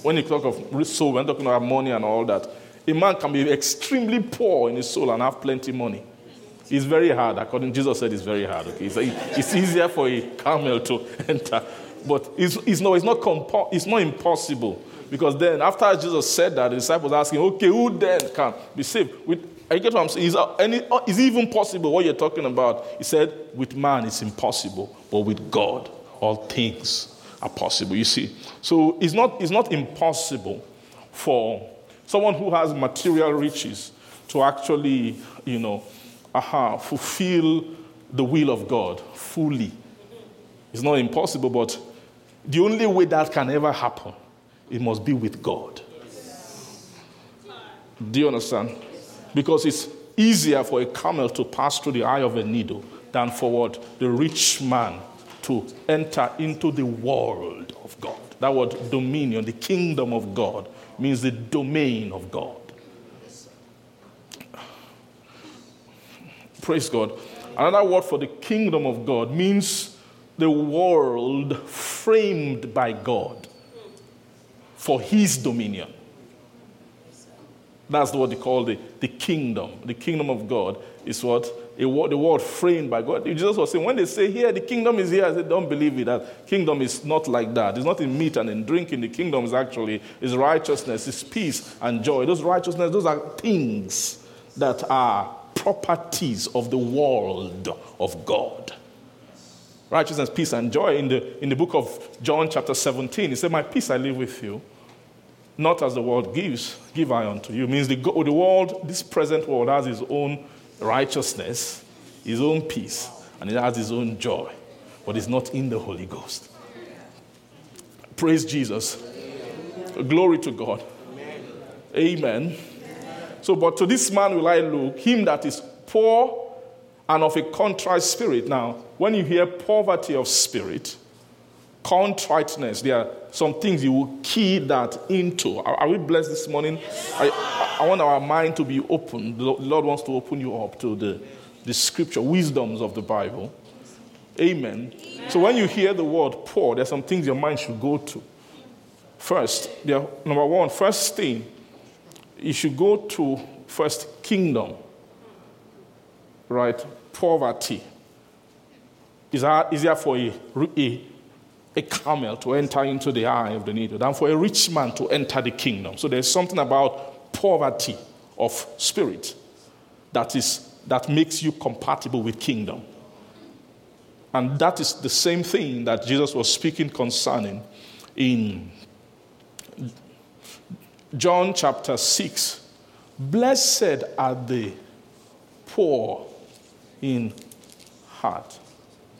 When you talk of soul, we're talking about money and all that. A man can be extremely poor in his soul and have plenty money. It's very hard, according Jesus said it's very hard. Okay, it's, it's easier for a camel to <laughs> enter, but it's, it's, no, it's not compo- it's not impossible because then after Jesus said that, the disciples are asking, okay, who then can be saved? With I get what I'm saying? Is, uh, any, uh, is it even possible what you're talking about? He said, with man it's impossible, but with God all things are possible. You see? So it's not, it's not impossible for someone who has material riches to actually, you know, aha, fulfill the will of God fully. It's not impossible, but the only way that can ever happen, it must be with God. Do you understand? Because it's easier for a camel to pass through the eye of a needle than for what? The rich man to enter into the world of God. That word dominion, the kingdom of God, means the domain of God. Praise God. Another word for the kingdom of God means the world framed by God for his dominion. That's what they call the, the kingdom. The kingdom of God is what? The word framed by God. Jesus was saying, when they say here, the kingdom is here, I said, don't believe it. That kingdom is not like that. It's not in meat and in drinking. The kingdom is actually is righteousness, is peace and joy. Those righteousness, those are things that are properties of the world of God. Righteousness, peace, and joy. In the, in the book of John, chapter 17, he said, My peace I leave with you Not as the world gives, give I unto you. Means the, the world, this present world, has its own righteousness, his own peace, and it has his own joy, but it's not in the Holy Ghost. Praise Jesus. Glory to God. Amen. So, but to this man will I look, him that is poor and of a contrite spirit. Now, when you hear poverty of spirit, contriteness, there are some things you will key that into. Are, are we blessed this morning? I, I, want our mind to be open. The Lord wants to open you up to the, the scripture, wisdoms of the Bible. Amen. So when you hear the word poor, there's some things your mind should go to. First, there, number one, first thing, you should go to first kingdom, right? Poverty. Is that easier for a, a, a camel to enter into the eye of the needle than for a rich man to enter the kingdom. So there's something about poverty of spirit that, is, that makes you compatible with kingdom. And that is the same thing that Jesus was speaking concerning in John chapter 6. Blessed are the poor in heart.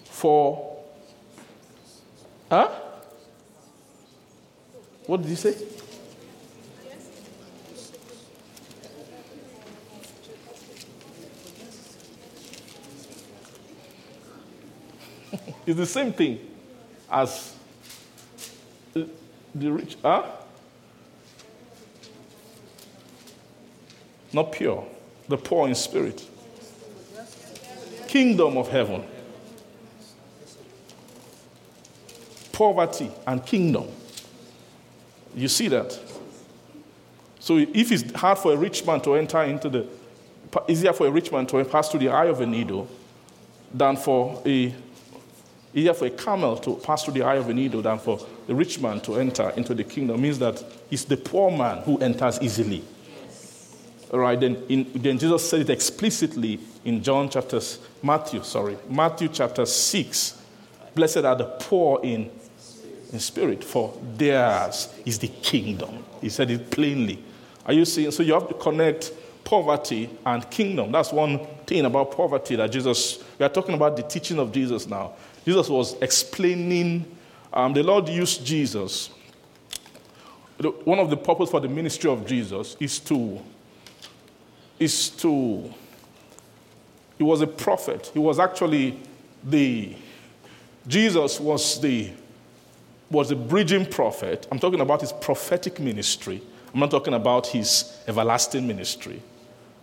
For, huh? What did he say? it's the same thing as the rich, huh? Not pure, the poor in spirit. Kingdom of heaven. Poverty and kingdom. You see that? So if it's hard for a rich man to enter into the, easier for a rich man to pass through the eye of a needle than for a easier for a camel to pass through the eye of a needle than for the rich man to enter into the kingdom means that it's the poor man who enters easily. All right, then, in, then Jesus said it explicitly in John chapter, Matthew, sorry, Matthew chapter 6. Blessed are the poor in, in spirit, for theirs is the kingdom. He said it plainly. Are you seeing? So you have to connect poverty and kingdom. That's one thing about poverty that Jesus, we are talking about the teaching of Jesus now. Jesus was explaining, um, the Lord used Jesus. One of the purpose for the ministry of Jesus is to, is to, he was a prophet. He was actually the, Jesus was the, was a bridging prophet. I'm talking about his prophetic ministry. I'm not talking about his everlasting ministry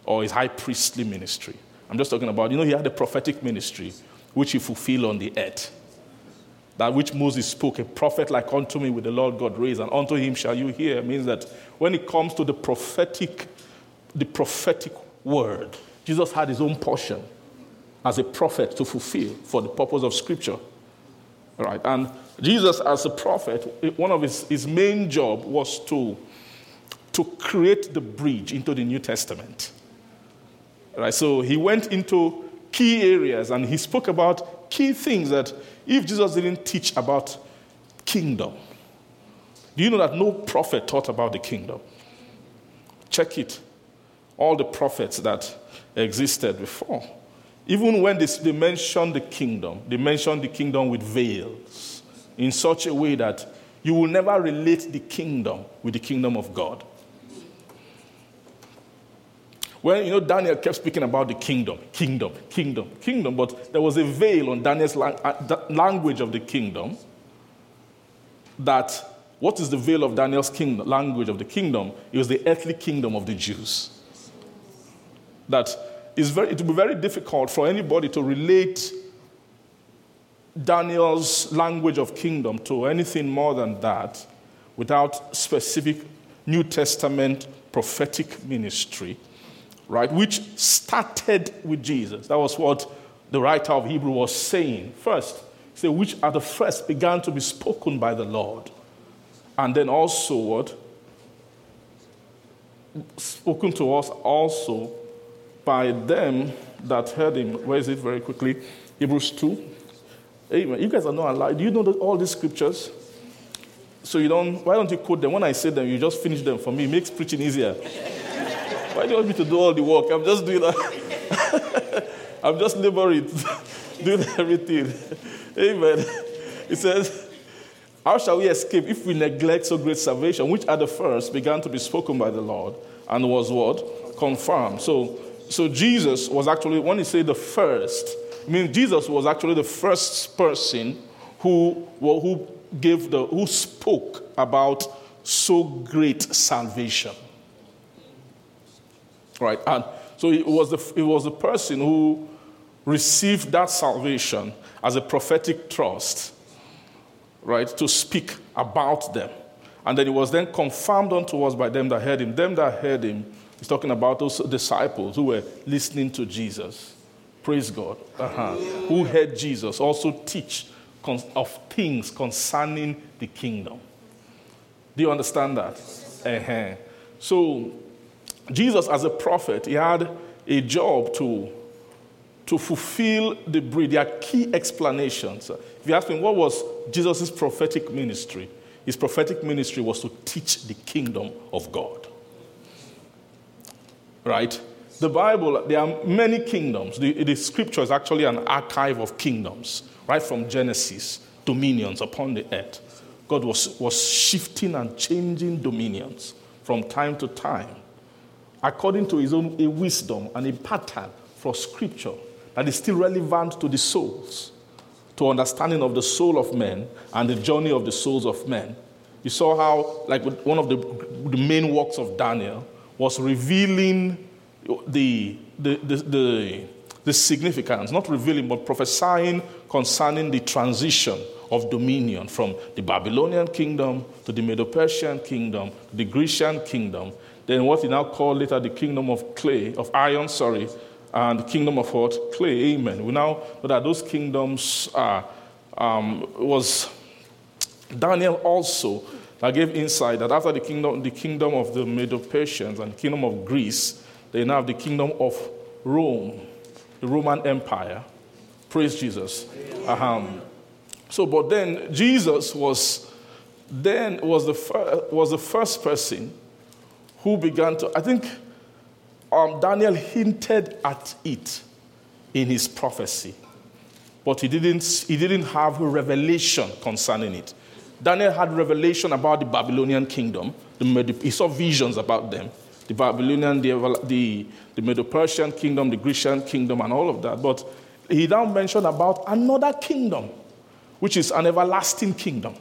or his high priestly ministry. I'm just talking about, you know, he had a prophetic ministry which he fulfilled on the earth. That which Moses spoke, a prophet like unto me with the Lord God raised, and unto him shall you hear, means that when it comes to the prophetic, the prophetic word, Jesus had his own portion as a prophet to fulfill for the purpose of scripture. All right. And Jesus, as a prophet, one of his, his main job was to, to create the bridge into the New Testament. Right. So he went into key areas and he spoke about key things that if Jesus didn't teach about kingdom, do you know that no prophet taught about the kingdom? Check it. All the prophets that existed before. Even when they, they mentioned the kingdom, they mentioned the kingdom with veils in such a way that you will never relate the kingdom with the kingdom of God. When, you know, Daniel kept speaking about the kingdom, kingdom, kingdom, kingdom, but there was a veil on Daniel's uh, language of the kingdom that what is the veil of Daniel's kingdom, language of the kingdom? It was the earthly kingdom of the Jews. That is very, it will be very difficult for anybody to relate Daniel's language of kingdom to anything more than that without specific New Testament prophetic ministry right, which started with Jesus. That was what the writer of Hebrew was saying. First, say, which are the first began to be spoken by the Lord. And then also what? Spoken to us also by them that heard him. Where is it very quickly? Hebrews 2. Amen. You guys are not allowed. Do you know all these scriptures? So you don't, why don't you quote them? When I say them, you just finish them for me. It makes preaching easier. <laughs> why do you want me to do all the work? I'm just doing that. <laughs> I'm just laboring, <laughs> doing everything. Amen. It says, How shall we escape if we neglect so great salvation, which at the first began to be spoken by the Lord and was what? Confirmed. So, so Jesus was actually, when he said the first, I mean, Jesus was actually the first person who, who gave the, who spoke about so great salvation. Right? And so it was the, it was the person who received that salvation as a prophetic trust, right, to speak about them. And then it was then confirmed unto us by them that heard him. Them that heard him, he's talking about those disciples who were listening to Jesus. Praise God. Uh-huh. Who heard Jesus also teach of things concerning the kingdom. Do you understand that? Uh-huh. So, Jesus, as a prophet, he had a job to, to fulfill the brief. There are key explanations. If you ask me, what was Jesus' prophetic ministry? His prophetic ministry was to teach the kingdom of God. Right? The Bible, there are many kingdoms. The, the scripture is actually an archive of kingdoms, right from Genesis, dominions upon the earth. God was, was shifting and changing dominions from time to time according to his own a wisdom and a pattern for scripture that is still relevant to the souls, to understanding of the soul of men and the journey of the souls of men. You saw how, like, one of the, the main works of Daniel was revealing the, the, the, the, significance, not revealing, but prophesying concerning the transition of dominion from the Babylonian kingdom to the Medo Persian kingdom, the Grecian kingdom, then what he now called later the kingdom of clay, of iron, sorry, and the kingdom of what? Clay, amen. We now know that those kingdoms uh, um, was Daniel also that gave insight that after the kingdom, the kingdom of the Medo Persians and the kingdom of Greece, they now have the kingdom of Rome, the Roman Empire. Praise Jesus. Um, so, but then Jesus was then was the, fir- was the first person who began to, I think um, Daniel hinted at it in his prophecy, but he didn't, he didn't have a revelation concerning it. Daniel had revelation about the Babylonian kingdom. He saw visions about them. The Babylonian, the, the, the Medo Persian kingdom, the Grecian kingdom, and all of that. But he now mentioned about another kingdom, which is an everlasting kingdom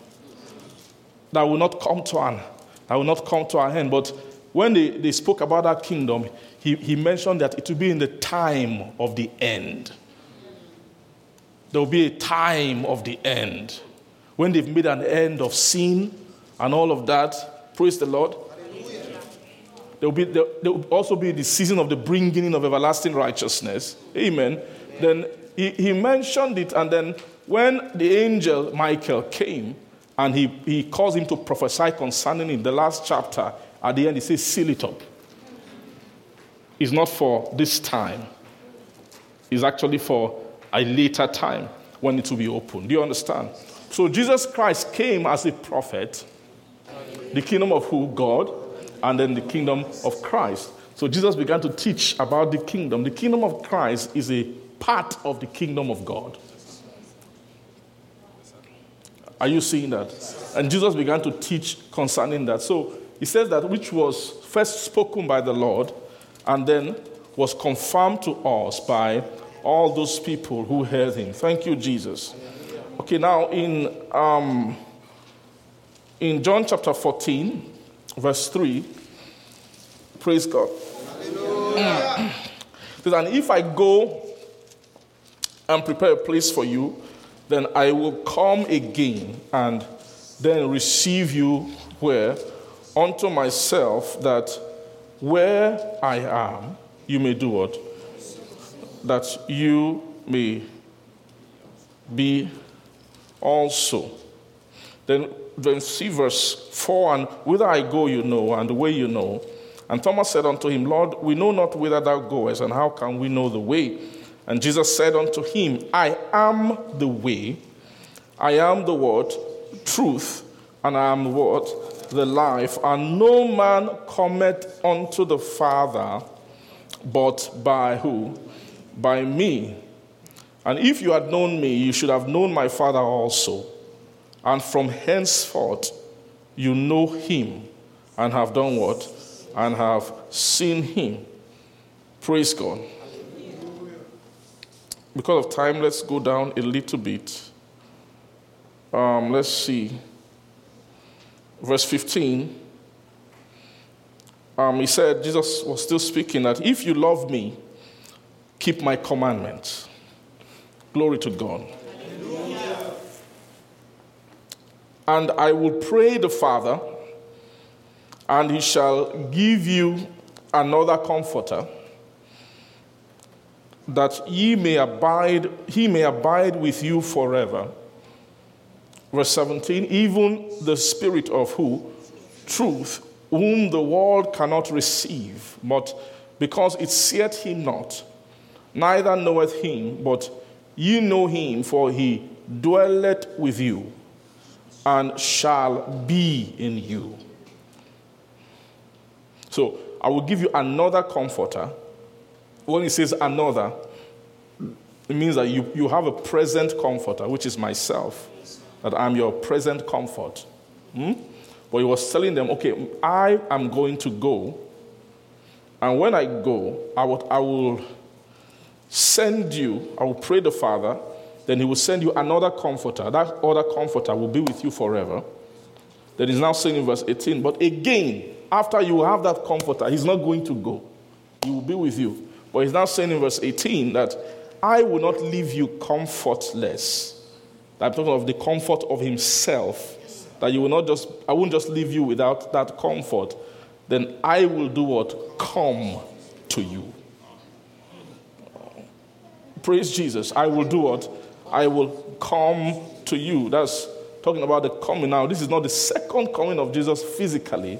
that will not come to an, that will not come to an end. But when they, they spoke about that kingdom, he, he mentioned that it will be in the time of the end. There will be a time of the end. When they've made an end of sin and all of that, praise the Lord. There will, be, there, there will also be the season of the bringing in of everlasting righteousness. Amen. Then he, he mentioned it, and then when the angel Michael came and he, he caused him to prophesy concerning it, the last chapter, at the end, he says, seal it up. It's not for this time, it's actually for a later time when it will be opened. Do you understand? So Jesus Christ came as a prophet, the kingdom of who? God, and then the kingdom of Christ. So Jesus began to teach about the kingdom. The kingdom of Christ is a part of the kingdom of God. Are you seeing that? And Jesus began to teach concerning that. So he says that which was first spoken by the Lord and then was confirmed to us by all those people who heard him. Thank you, Jesus. Okay, now in, um, in John chapter 14, verse 3, praise God. Says, and if I go and prepare a place for you, then I will come again and then receive you where? Unto myself, that where I am, you may do what? That you may be also. Then, then see verse 4 and whither I go, you know, and the way you know. And Thomas said unto him, Lord, we know not whither thou goest, and how can we know the way? And Jesus said unto him, I am the way, I am the word, truth, and I am what? The life. And no man cometh unto the Father but by who? By me. And if you had known me, you should have known my Father also. And from henceforth you know him and have done what? And have seen him. Praise God. Because of time, let's go down a little bit. Um, let's see. Verse 15. Um, he said, Jesus was still speaking that if you love me, keep my commandments. Glory to God. And I will pray the Father, and he shall give you another comforter, that ye may abide, he may abide with you forever. Verse 17, even the spirit of who? Truth, whom the world cannot receive, but because it seeth him not, neither knoweth him, but ye know him, for he dwelleth with you and shall be in you. So I will give you another comforter. When he says another, it means that you, you have a present comforter, which is myself, that I'm your present comfort. Hmm? But he was telling them, okay, I am going to go, and when I go, I will, I will send you, I will pray the Father, then he will send you another comforter. That other comforter will be with you forever. Then he's now saying in verse 18, but again, after you have that comforter, he's not going to go. He will be with you. But he's now saying in verse 18 that I will not leave you comfortless. I'm talking of the comfort of himself. That you will not just, I won't just leave you without that comfort. Then I will do what? Come to you. Praise Jesus. I will do what? I will come to you. That's talking about the coming. Now, this is not the second coming of Jesus physically.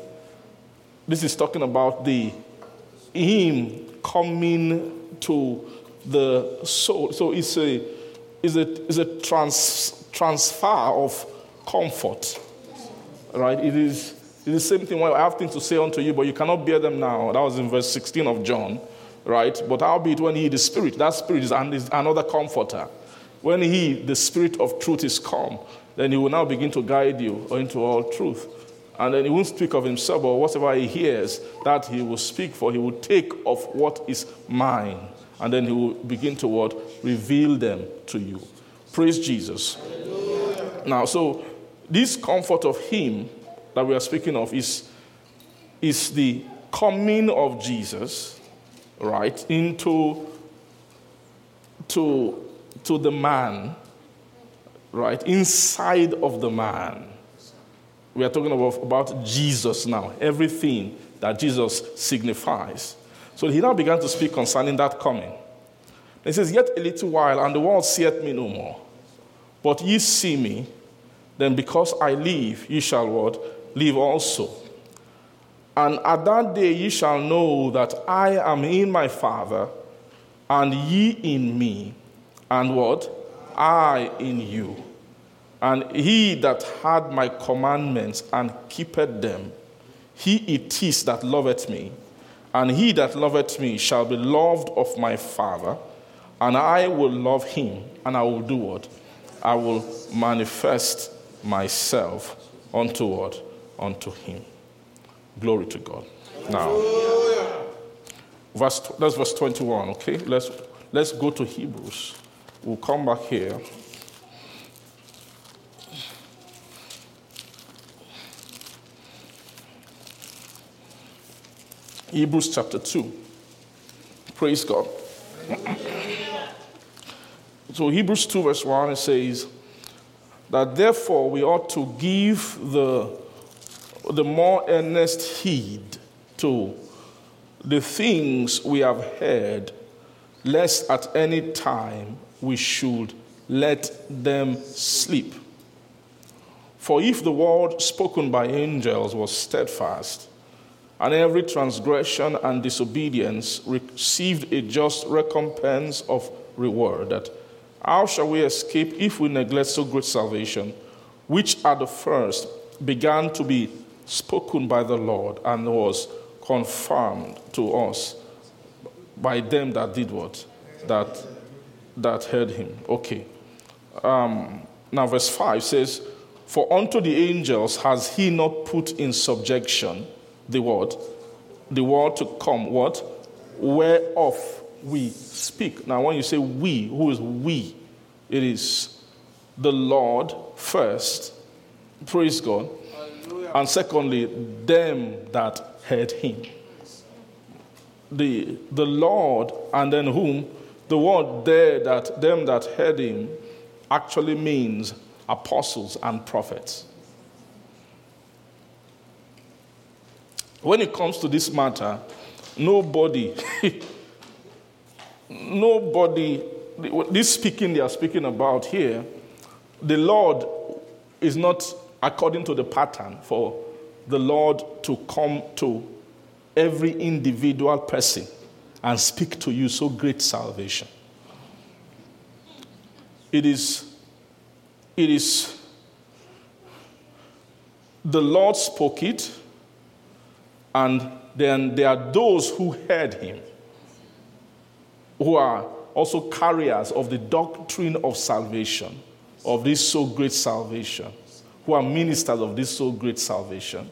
This is talking about the Him coming to the soul. So it's a, it's a, it's a trans, transfer of comfort. Right? It is, it is the same thing. Well, I have things to say unto you, but you cannot bear them now. That was in verse 16 of John. Right? But howbeit when he, the Spirit, that Spirit is, is another comforter. When he, the Spirit of truth, is come, then he will now begin to guide you into all truth. And then he won't speak of himself, or whatever he hears, that he will speak for. He will take of what is mine. And then he will begin to what? Reveal them to you. Praise Jesus. Hallelujah. Now, so this comfort of him that we are speaking of is, is the coming of Jesus, right, into to, to the man, right, inside of the man. We are talking about, about Jesus now, everything that Jesus signifies. So he now began to speak concerning that coming. He says, Yet a little while, and the world seeth me no more. But ye see me, then because I live, ye shall what? Live also. And at that day ye shall know that I am in my Father, and ye in me, and what? I in you. And he that had my commandments and keepeth them, he it is that loveth me. And he that loveth me shall be loved of my Father, and I will love him, and I will do what? I will manifest myself unto what? Unto him. Glory to God. Now, verse, that's verse 21, okay? Let's, let's go to Hebrews. We'll come back here. Hebrews chapter 2. Praise God. so, Hebrews 2, verse 1, it says that therefore we ought to give the, the more earnest heed to the things we have heard, lest at any time we should let them sleep. For if the word spoken by angels was steadfast, and every transgression and disobedience received a just recompense of reward. That how shall we escape if we neglect so great salvation, which at the first began to be spoken by the Lord and was confirmed to us by them that did what? That that heard him. Okay. Um, now verse 5 says, For unto the angels has he not put in subjection the word, the word to come, what? Whereof we speak. Now, when you say we, who is we? It is the Lord first. Praise God. And secondly, them that heard him. The, the Lord and then whom? The word there that them that heard him actually means apostles and prophets. When it comes to this matter, nobody, <laughs> nobody, this speaking they are speaking about here, the Lord is not according to the pattern for the Lord to come to every individual person and speak to you so great salvation. It is, it is, the Lord spoke it, and then there are those who heard him, who are also carriers of the doctrine of salvation, of this so great salvation, who are ministers of this so great salvation.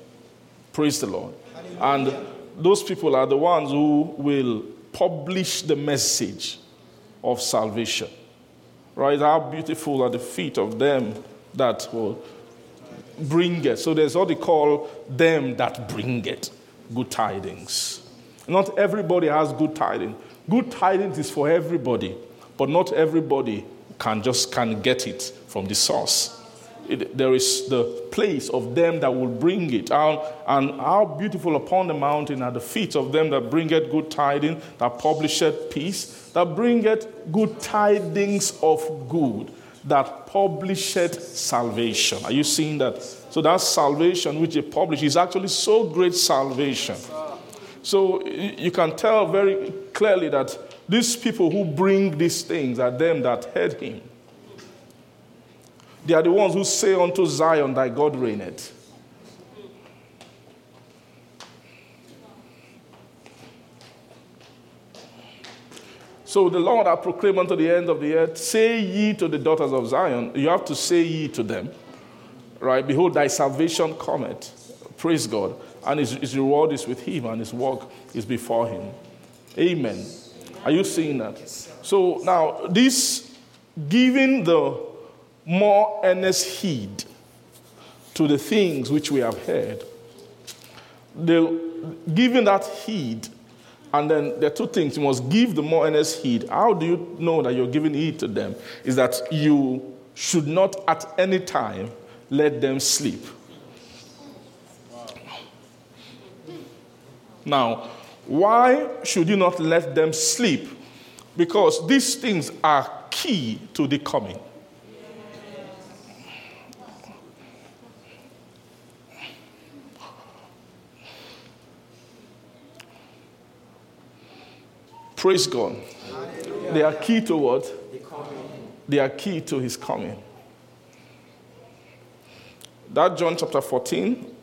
Praise the Lord. And those people are the ones who will publish the message of salvation. Right? How beautiful are the feet of them that will bring it. So there's what they call them that bring it good tidings. Not everybody has good tidings. Good tidings is for everybody, but not everybody can just can get it from the source. It, there is the place of them that will bring it. And, and how beautiful upon the mountain are the feet of them that bringeth good tidings, that publisheth peace, that bringeth good tidings of good, that publisheth salvation. Are you seeing that? So that salvation which they publish is actually so great salvation. So you can tell very clearly that these people who bring these things are them that heard him. They are the ones who say unto Zion, Thy God reigneth. So the Lord I proclaim unto the end of the earth, say ye to the daughters of Zion. You have to say ye to them, right? Behold, thy salvation cometh. Praise God. And his, his reward is with him, and his work is before him. Amen. Are you seeing that? So now, this giving the more earnest heed to the things which we have heard, the, giving that heed, and then are two things. You must give the more earnest heed. How do you know that you're giving heed to them? Is that you should not at any time let them sleep. Now, why should you not let them sleep? Because these things are key to the coming. Praise God. They are key to what? They are key to his coming. That John chapter 14,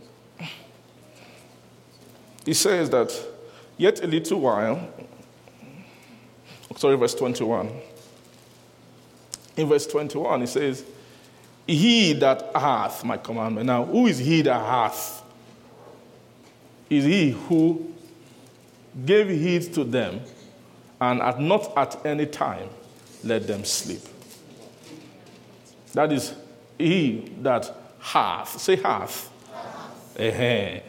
he says that, yet a little while, sorry, verse 21. In verse 21, he says, He that hath my commandment. Now, who is he that hath? Is he who gave heed to them and at not at any time let them sleep. That is he that hath. Say hath. hath.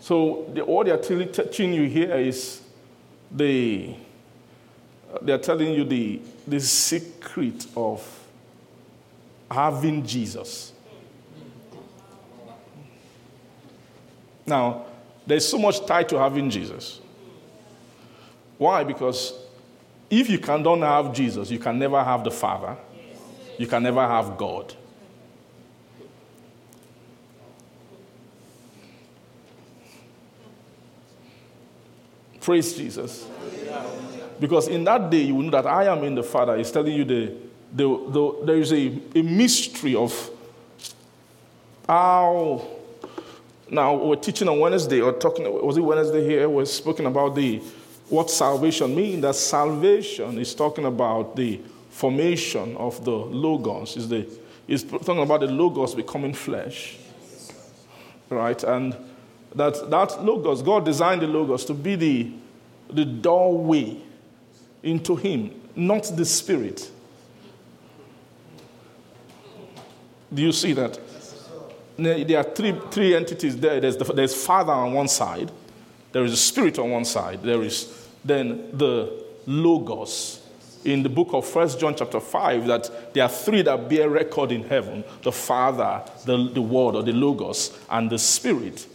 So the, what they are teaching you here is the they are telling you the, the secret of having Jesus. Now, there's so much tied to having Jesus. Why? Because if you can don't have Jesus, you can never have the Father. You can never have God. Praise Jesus. Because in that day, you will know that I am in the Father. He's telling you the, the, the, there is a, a mystery of how. Now, we're teaching on Wednesday, or talking, was it Wednesday here? We're speaking about the what salvation means. That salvation is talking about the formation of the Logos, is the is talking about the Logos becoming flesh. Right? And that, that Logos, God designed the Logos to be the, the doorway into Him, not the Spirit. Do you see that? There are three, three entities there. There's, the, there's Father on one side, there is a Spirit on one side, there is then the Logos in the book of First John chapter 5 that there are three that bear record in heaven the Father, the, the Word or the Logos, and the Spirit.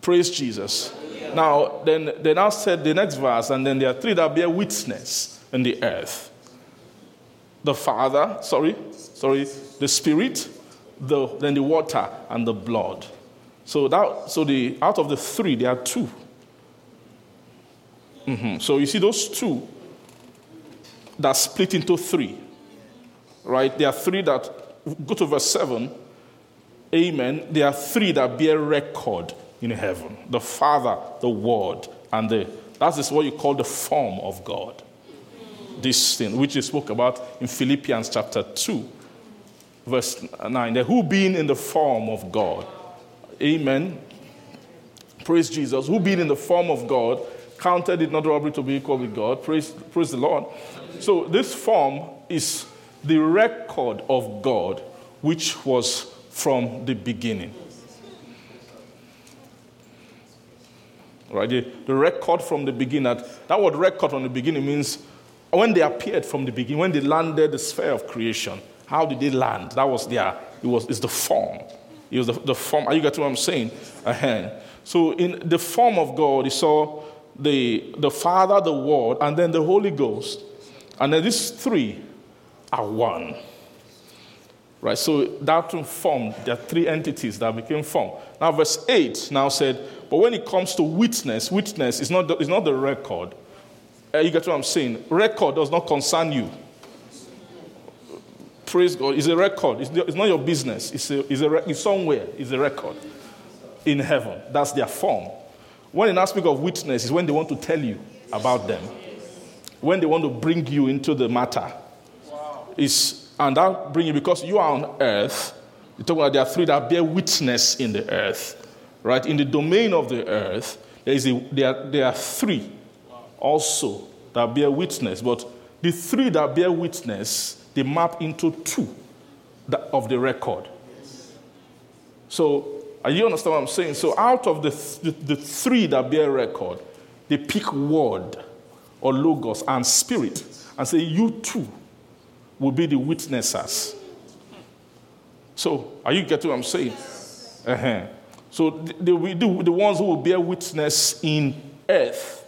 Praise Jesus. Now, then they now said the next verse, and then there are three that bear witness in the earth. The Father, sorry, sorry, the Spirit, the, then the water, and the blood. So that so the out of the three, there are 2 Mhm. So you see those two that split into three. Right? There are three that go to verse 7. Amen. There are three that bear record in heaven the Father, the Word, and the that is what you call the form of God. This thing, which is spoke about in Philippians chapter 2, verse 9. The who being in the form of God. Amen. Praise Jesus. Who being in the form of God counted it not robbery to be equal with God. Praise, praise the Lord. So this form is the record of God, which was from the beginning. Right? The, the record from the beginning. That, that word record from the beginning means when they appeared from the beginning, when they landed the sphere of creation. How did they land? That was their, it was it's the form. It was the, the form. Are you getting what I'm saying? Uh-huh. So in the form of God, he saw the, the Father, the Word, and then the Holy Ghost. And then these three are one. Right? So that formed, there are three entities that became formed. Now, verse 8 now said, but when it comes to witness, witness is not the, is not the record. Uh, you get what I'm saying? Record does not concern you. Praise God. It's a record. It's, it's not your business. It's, a, it's, a, it's somewhere. It's a record in heaven. That's their form. When now speak of witness, is when they want to tell you about them. When they want to bring you into the matter. Is and that bring you because you are on earth. You talk about there are three that bear witness in the earth. Right? In the domain of the earth, there, is a, there, there are three also that bear witness. But the three that bear witness, they map into two of the record. So are you understand what I'm saying? So out of the, the, the three that bear record, they pick word or logos and spirit and say, You too will be the witnesses. So, are you getting what I'm saying? Uh-huh. So, the, the, ones who will bear witness in earth.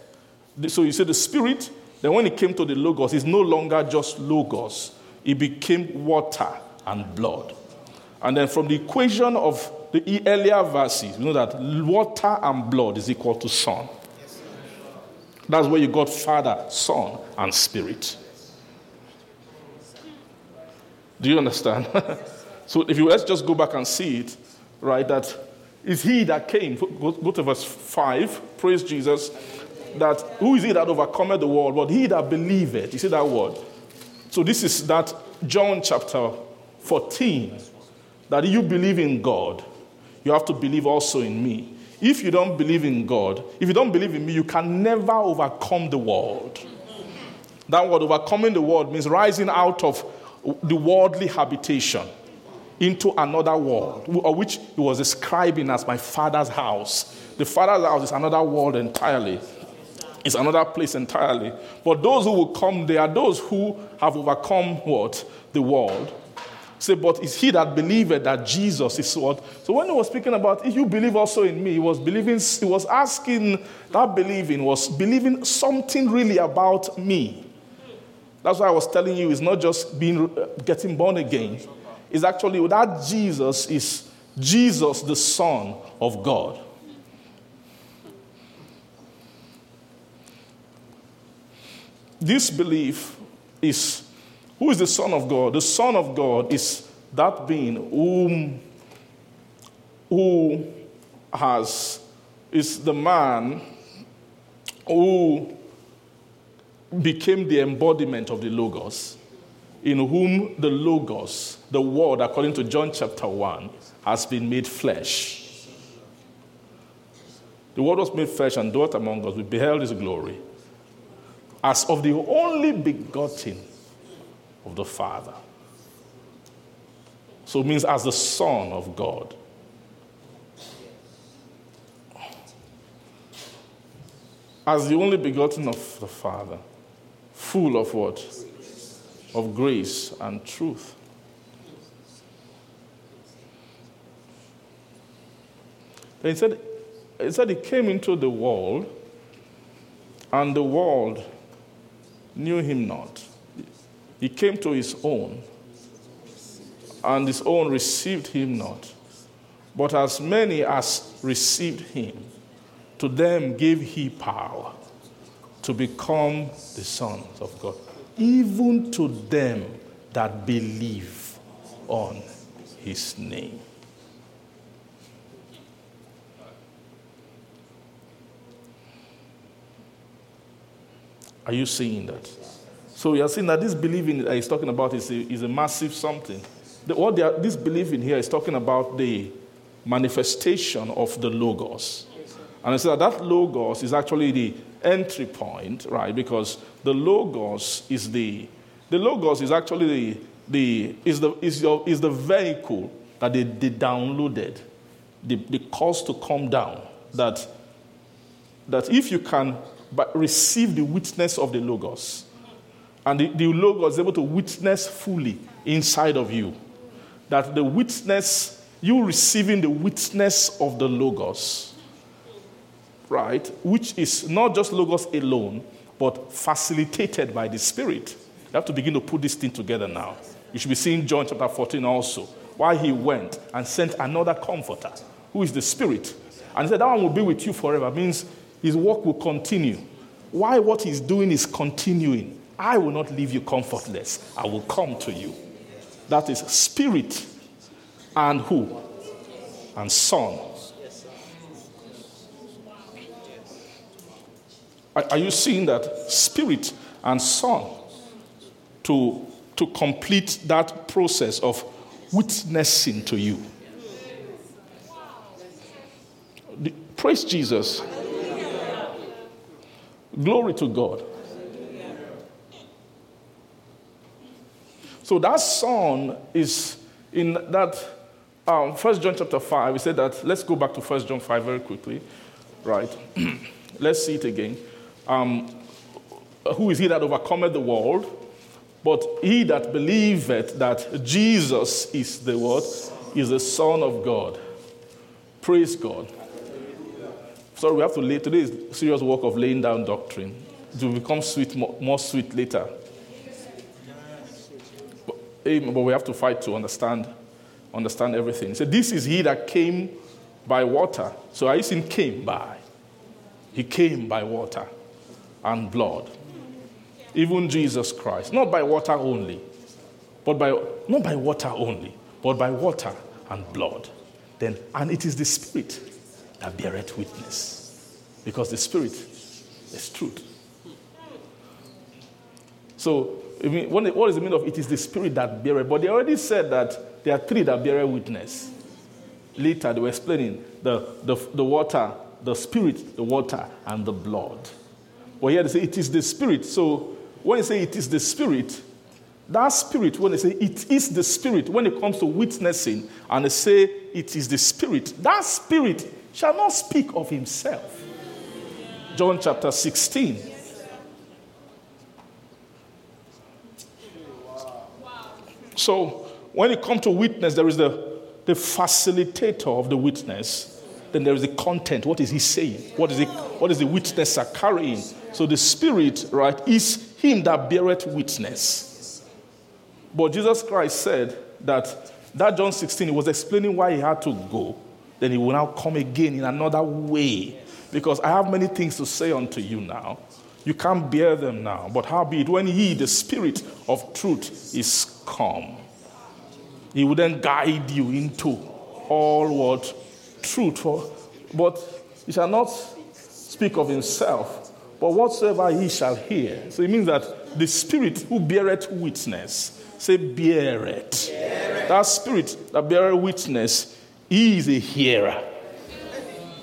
So, you see, the spirit, then when it came to the logos, it's no longer just logos, it became water and blood. And then from the equation of the earlier verses, you know that water and blood is equal to son. That's where you got Father, Son, and Spirit. Do you understand? <laughs> so if you let's just go back and see it, right? That is he that came. Go, go to verse 5. Praise Jesus. That who is he that overcometh the world? But he that believeth. You see that word? So this is that John chapter 14. That you believe in God, you have to believe also in me. If you don't believe in God, if you don't believe in me, you can never overcome the world. That word overcoming the world means rising out of the worldly habitation into another world, which he was describing as my father's house. The father's house is another world entirely. It's another place entirely. But those who will come, they are those who have overcome what? The world. Say, but is he that believeth that Jesus is what? So when he was speaking about if you believe also in me, he was believing, he was asking, that believing was believing something really about me. That's why I was telling you, it's not just being uh, getting born again. It's actually that Jesus is Jesus, the Son of God. This belief is Who is the Son of God? The Son of God is that being whom who has is the man who became the embodiment of the Logos, in whom the Logos, the Word, according to John chapter 1, has been made flesh. The Word was made flesh and dwelt among us. We beheld his glory as of the only begotten of the Father. So it means as the Son of God. As the only begotten of the Father, full of what? Of grace and truth. Then he said, he said he came into the world, and the world knew him not. He came to his own, and his own received him not. But as many as received him, to them gave he power to become the sons of God, even to them that believe on his name. Are you seeing that? So you are seeing that this believing that he's talking about is a, is a massive something. The, what are, this believing here is talking about the manifestation of the Logos. And I said that, that Logos is actually the entry point, right? Because the Logos is the, the Logos is actually the, the, is the, is your, is the vehicle that they, they downloaded, the, the cause to come down. That, that if you can but receive the witness of the Logos, and the, the Logos is able to witness fully inside of you, that the witness, you receiving the witness of the Logos, right, which is not just Logos alone, but facilitated by the Spirit. You have to begin to put this thing together now. You should be seeing John chapter 14 also, why he went and sent another comforter, who is the Spirit. And he said, That one will be with you forever. Means his work will continue. Why what he's doing is continuing. I will not leave you comfortless. I will come to you. That is spirit and who? And son. Are, you seeing that? Spirit and son to, to complete that process of witnessing to you. Praise Jesus. Glory to God. So that son is in that um, First John chapter five. We said that. Let's go back to First John five very quickly, right? <clears throat> let's see it again. Um, who is he that overcometh the world? But he that believeth that Jesus is the what is the Son of God. Praise God. Sorry, we have to lay today is serious work of laying down doctrine. It will become sweet, more, more sweet later. But, but we have to fight to understand, understand everything. So this is he that came by water. So I seen came by. He came by water and blood. Even Jesus Christ, not by water only, but by not by water only, but by water and blood. Then, and it is the Spirit that beareth witness, because the Spirit is truth. So, I mean, what is the meaning of it is the Spirit that beareth? But they already said that there are three that bear witness. Later, they were explaining the, the, the water, the Spirit, the water, and the blood. But here they say it is the Spirit. So when you say it is the Spirit, that Spirit, when they say it is the Spirit, when it comes to witnessing, and they say it is the Spirit, that Spirit shall not speak of himself. John chapter 16. So when it comes to witness, there is the, the facilitator of the witness. Then there is the content. What is he saying? What is, it, what is the witnesser carrying? So the Spirit, right, is him that beareth witness. But Jesus Christ said that that John 16, he was explaining why he had to go. Then he will now come again in another way. Because I have many things to say unto you now. You can't bear them now. But howbeit, when he, the Spirit of truth, is come, he will then guide you into all what truth. For, but he shall not speak of himself, but whatsoever he shall hear. So it means that the Spirit who beareth witness, say, beareth. That Spirit that beareth witness, he is a hearer.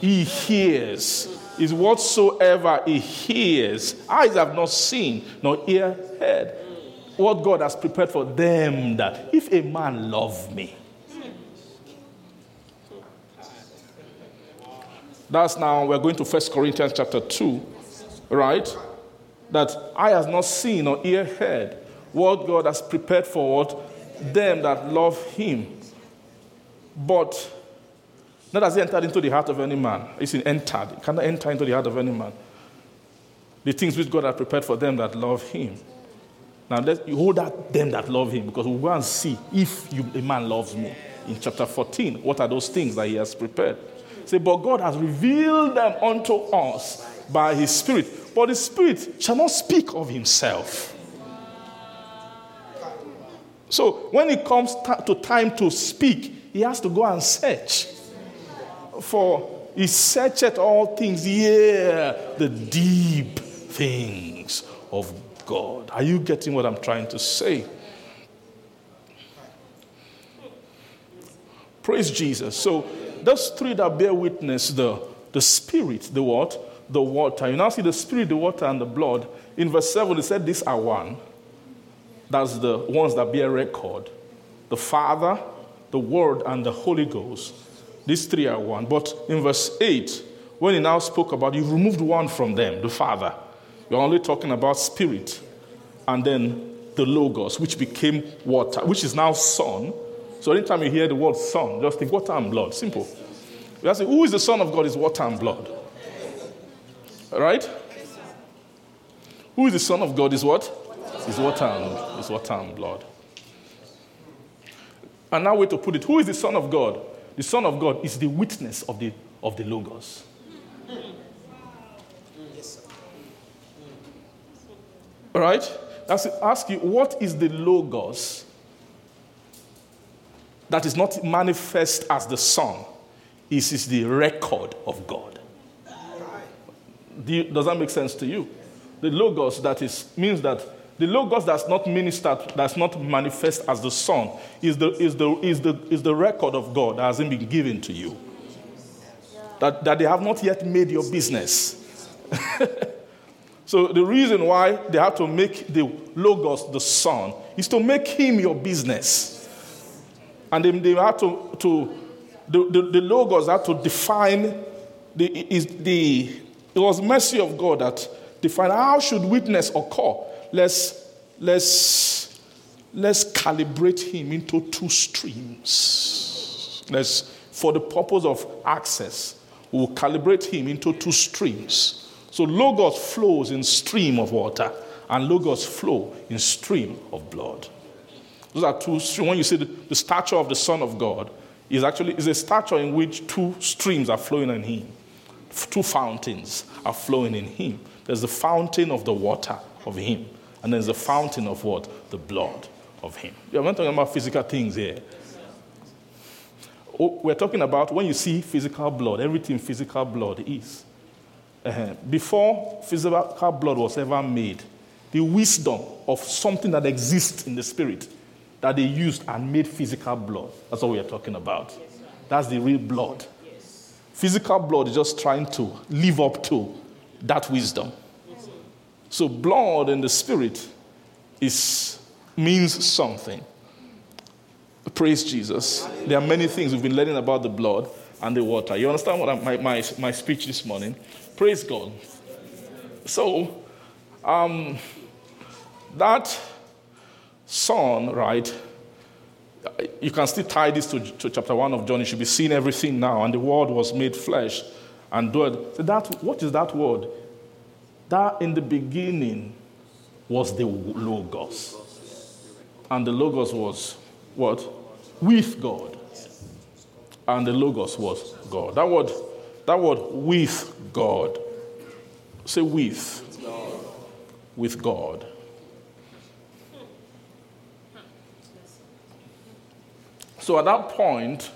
He hears. Is whatsoever he hears. Eyes have not seen, nor ear heard. What God has prepared for them that if a man love me, That's now, we're going to 1 Corinthians chapter 2, right? That eye has not seen or ear heard what God has prepared for what? Them that love him. But not as he entered into the heart of any man. It's in entered. It cannot enter into the heart of any man. The things which God has prepared for them that love him. Now let you hold out them that love him because we'll go and see if you, a man loves me. In chapter 14, what are those things that he has prepared? Say, but God has revealed them unto us by his Spirit. But the Spirit shall not speak of himself. So when it comes to time to speak, he has to go and search. For he searcheth all things, yeah, the deep things of God. Are you getting what I'm trying to say? Praise Jesus. So those three that bear witness the, the spirit, the what? The water. You now see the spirit, the water, and the blood. In verse 7, it said, These are one. That's the ones that bear record. The Father, the Word, and the Holy Ghost. These three are one. But in verse 8, when he now spoke about, you've removed one from them, the Father. You're only talking about spirit. And then the Logos, which became water, which is now Son. So anytime you hear the word Son, just think water and blood. Simple. You ask, who is the Son of God? Is water and blood. Right? Who is the Son of God? Is what? Is water and is water and blood. Another way to put it, who is the Son of God? The Son of God is the witness of the, of the Logos. All right? That's ask you, what is the Logos that is not manifest as the Son? It is the record of God. Do you- does that make sense to you? The Logos that is means that the Logos that's not ministered, that's not manifest as the Son, is the, is the, is the, is the record of God that hasn't been given to you. That, that they have not yet made your business. <laughs> so the reason why they have to make the Logos the Son is to make him your business. And then they have to, to the, the, the Logos have to define the, is the, it was mercy of God that defined how should witness occur. Let's, let's, let's calibrate him into two streams. Let's, for the purpose of access, we'll calibrate him into two streams. So Logos flows in stream of water, and Logos flow in stream of blood. Those are two streams. When you see the, the stature of the Son of God, is actually is a stature in which two streams are flowing in him. Two fountains are flowing in him. There's the fountain of the water of him, and there's a fountain of what? The blood of him. We're not talking about physical things here. Oh, we're talking about when you see physical blood, everything physical blood is. Uh-huh. Before physical blood was ever made, the wisdom of something that exists in the spirit that they used and made physical blood. That's what we are talking about. That's the real blood. Physical blood is just trying to live up to that wisdom. So blood in the spirit is means something. Praise Jesus. There are many things we've been learning about the blood and the water. You understand what I, my, my, my speech this morning? Praise God. So, um, that son, right? You can still tie this to, to chapter 1 of John. You should be seeing everything now. And the word was made flesh and dwelled. So that, what is that word? That in the beginning was the Logos. And the Logos was what? With God. And the Logos was God. That word, that word with God. Say with. with God. So at that point,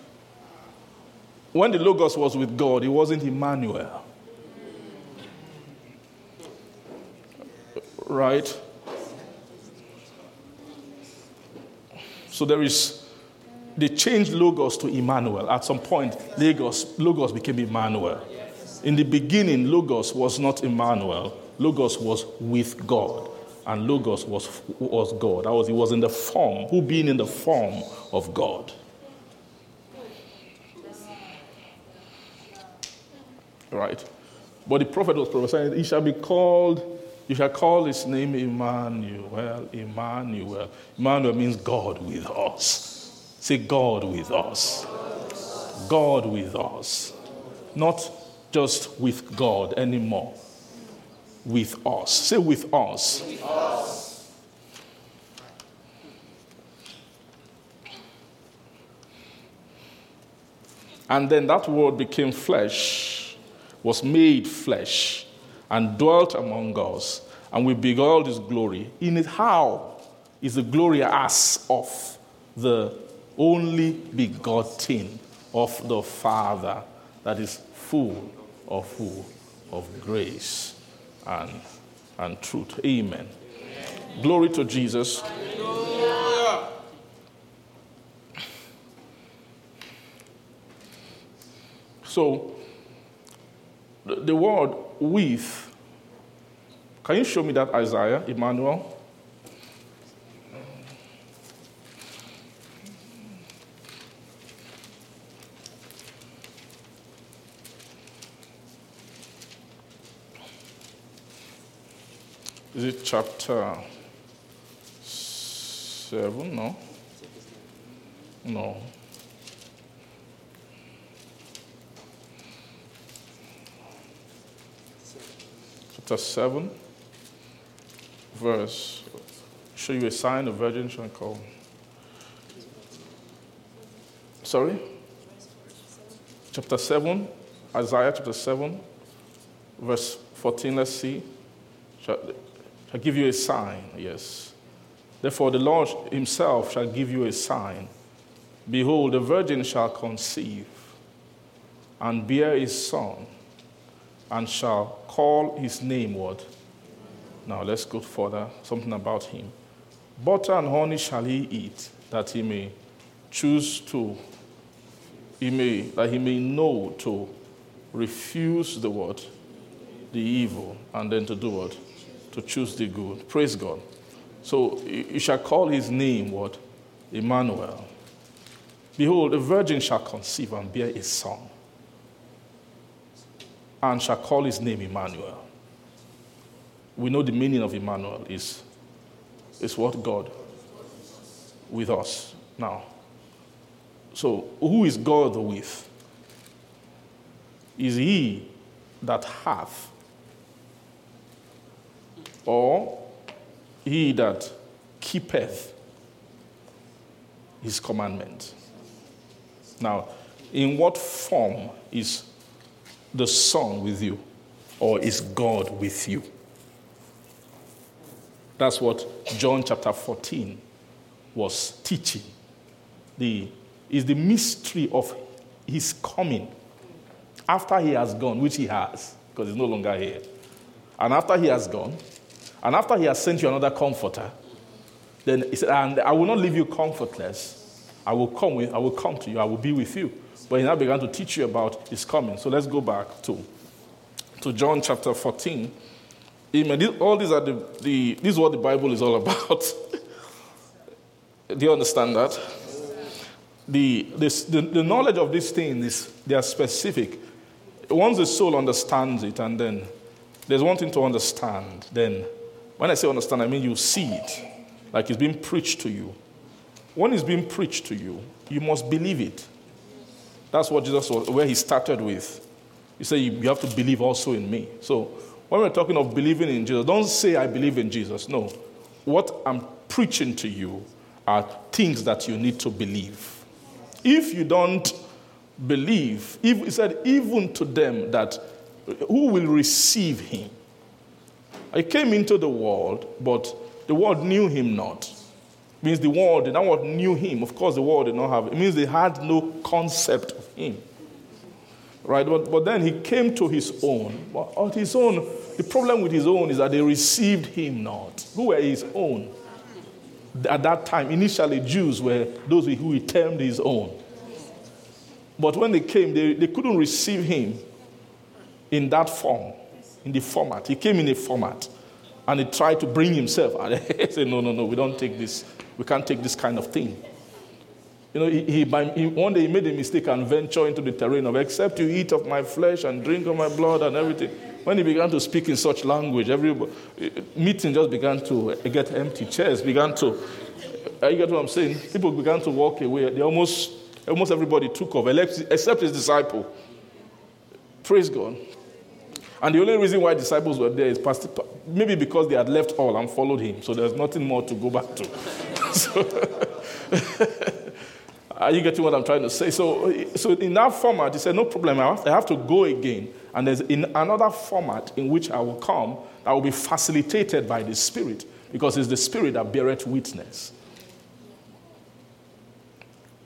when the Logos was with God, it wasn't Emmanuel. Right? So there is, they changed Logos to Emmanuel. At some point, Logos, Logos became Emmanuel. In the beginning, Logos was not Emmanuel. Logos was with God. And Logos was, was God. That was, he was in the form, who being in the form of God. Right? But the prophet was prophesying, he shall be called, you shall call his name Emmanuel. Emmanuel. Emmanuel means God with us. Say, God with us. God with us. Not just with God anymore. With us. Say, with us. With us. And then that word became flesh, was made flesh, and dwelt among us. And we beheld his glory. In it, how is the glory as of the only begotten of the Father that is full of who? Of grace and, and truth. Amen. Glory to Jesus. So, the, word with, can you show me that Isaiah, Emmanuel? Is it chapter 7? No. No. Chapter 7, verse. Show you a sign, a virgin shall come. Sorry? Chapter 7, Isaiah chapter 7, verse 14. Let's see. Shall, shall give you a sign, yes. Therefore, the Lord himself shall give you a sign. Behold, the virgin shall conceive and bear a son, and shall call his name what? Now let's go further. Something about him. Butter and honey shall he eat, that he may choose to, he may, that he may know to refuse the what? the evil, and then to do what? To choose the good. Praise God. So you shall call his name what? Emmanuel. Behold, a virgin shall conceive and bear a son, and shall call his name Emmanuel. We know the meaning of Emmanuel is, is what God with us. Now, so who is God with? Is he that hath, or he that keepeth his commandment? Now, in what form is the Son with you? Or is God with you? That's what John chapter 14 was teaching. The, is the mystery of his coming after he has gone, which he has, because he's no longer here. And after he has gone, and after he has sent you another comforter, then he said, And I will not leave you comfortless. I will come with, I will come to you, I will be with you. But he now began to teach you about his coming. So let's go back to, to John chapter 14. Amen. All these are the, the this is what the Bible is all <laughs> about. Do you understand that? The, this, the, the knowledge of these things is they are specific. Once the soul understands it, and then there's one thing to understand, then when I say understand, I mean you see it, like it's being preached to you. When it's being preached to you, you must believe it. That's what Jesus was, where he started with. He said, You have to believe also in me. So, when we're talking of believing in Jesus, don't say, I believe in Jesus. No. What I'm preaching to you are things that you need to believe. If you don't believe, if, he said, even to them that who will receive him, I came into the world, but the world knew him not. Means the world, the world knew him. Of course, the world did not have. It means they had no concept of him. Right? But, but then he came to his own. But on his own, the problem with his own is that they received him not. Who were his own? At that time, initially, Jews were those who he termed his own. But when they came, they, they couldn't receive him in that form, in the format. He came in a format and he tried to bring himself. <laughs> And he said, No, no, no, we don't take this. We can't take this kind of thing. You know, he, he, by, he, one day he made a mistake and ventured into the terrain of, except you eat of my flesh and drink of my blood and everything. When he began to speak in such language, every eh, meeting just began to eh, get empty. Chairs began to, eh, you get what I'm saying? People began to walk away. They almost, almost everybody took off, except his disciple. Praise God. And the only reason why disciples were there is maybe because they had left all and followed him. So there's nothing more to go back to. So, <laughs> are you getting what I'm trying to say? So, so in that format, he said, no problem, I have, I have to go again. And there's in another format in which I will come that will be facilitated by the Spirit, because it's the Spirit that beareth witness.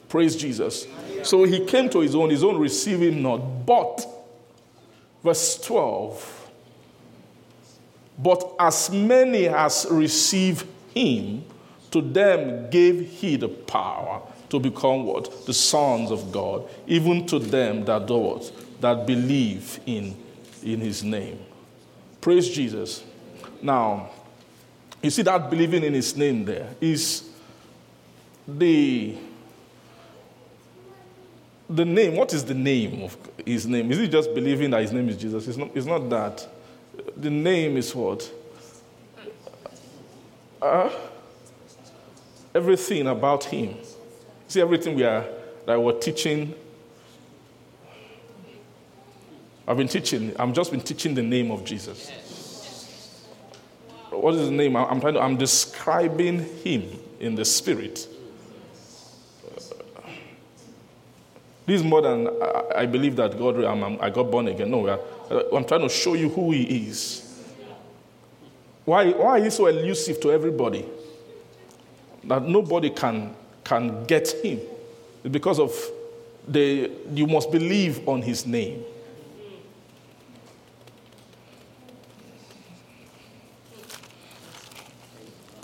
Praise Jesus. So he came to his own, his own receiving not, but Verse 12. But as many as receive him, to them gave he the power to become what? The sons of God, even to them that do what? That believe in, in his name. Praise Jesus. Now, you see that believing in his name there is the the name, what is the name of his name? Is it just believing that his name is Jesus? It's not, it's not that. The name is what? Uh, everything about him. See, everything we are that we're teaching. I've been teaching, I've just been teaching the name of Jesus. What is the name? I'm trying to, I'm describing him in the spirit. This is more than I, believe that God, I'm, i got born again. No, I'm trying to show you who He is. Why, why is he so elusive to everybody? That nobody can, can get Him. Because of the, you must believe on His name.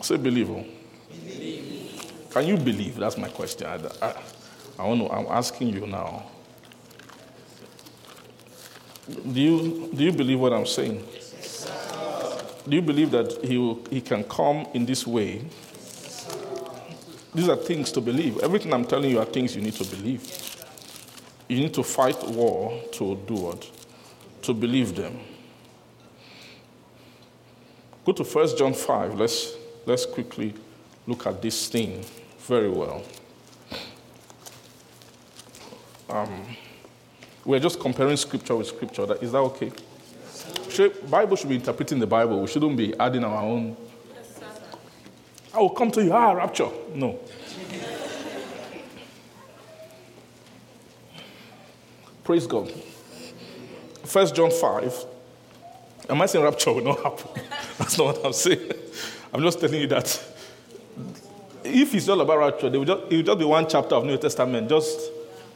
Say believe. Oh. Can you believe? That's my question. I, I, I want to, I'm asking you now. Do you, do you believe what I'm saying? Do you believe that he, will, he can come in this way? These are things to believe. Everything I'm telling you are things you need to believe. You need to fight war to do what? To believe them. Go to 1 John 5. Let's, let's quickly look at this thing very well. Um, we're just comparing scripture with scripture. Is that okay? Bible should be interpreting the Bible. We shouldn't be adding our own. I will come to you. Ah, rapture. No. Praise God. First John 5. Am I saying rapture will not happen? <laughs> That's not what I'm saying. I'm just telling you that if it's all about rapture, there will just, it will just be one chapter of New Testament. Just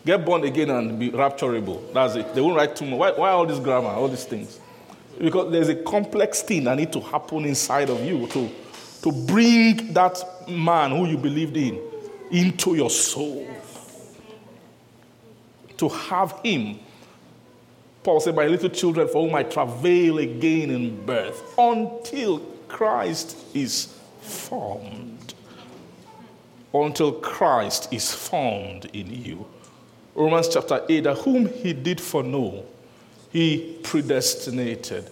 Get born again and be rapturable. That's it. They won't write too much. Why, why all this grammar, all these things? Because there's a complex thing that need to happen inside of you to, to bring that man who you believed in into your soul. To have him. Paul said, My little children, for whom I travail again in birth, until Christ is formed. Until Christ is formed in you. Romans chapter 8, that whom he did foreknow, he predestinated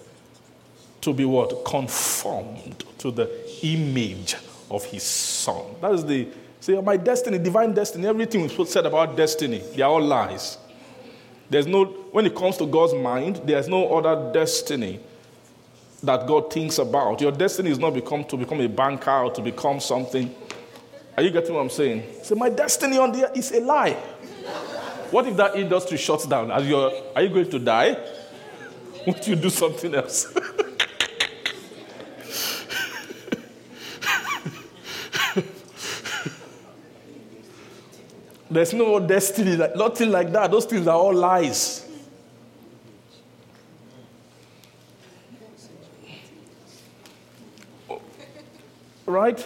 to be what? Conformed to the image of his son. That is the, say, my destiny, divine destiny, everything we said about destiny, they are all lies. There's no, when it comes to God's mind, there's no other destiny that God thinks about. Your destiny is not become to become a banker or to become something. Are you getting what I'm saying? Say, my destiny on the is a lie. What if that industry shuts down? Are you, are you going to die? <laughs> Won't you do something else? <laughs> There's no destiny, nothing like that. Those things are all lies. Right?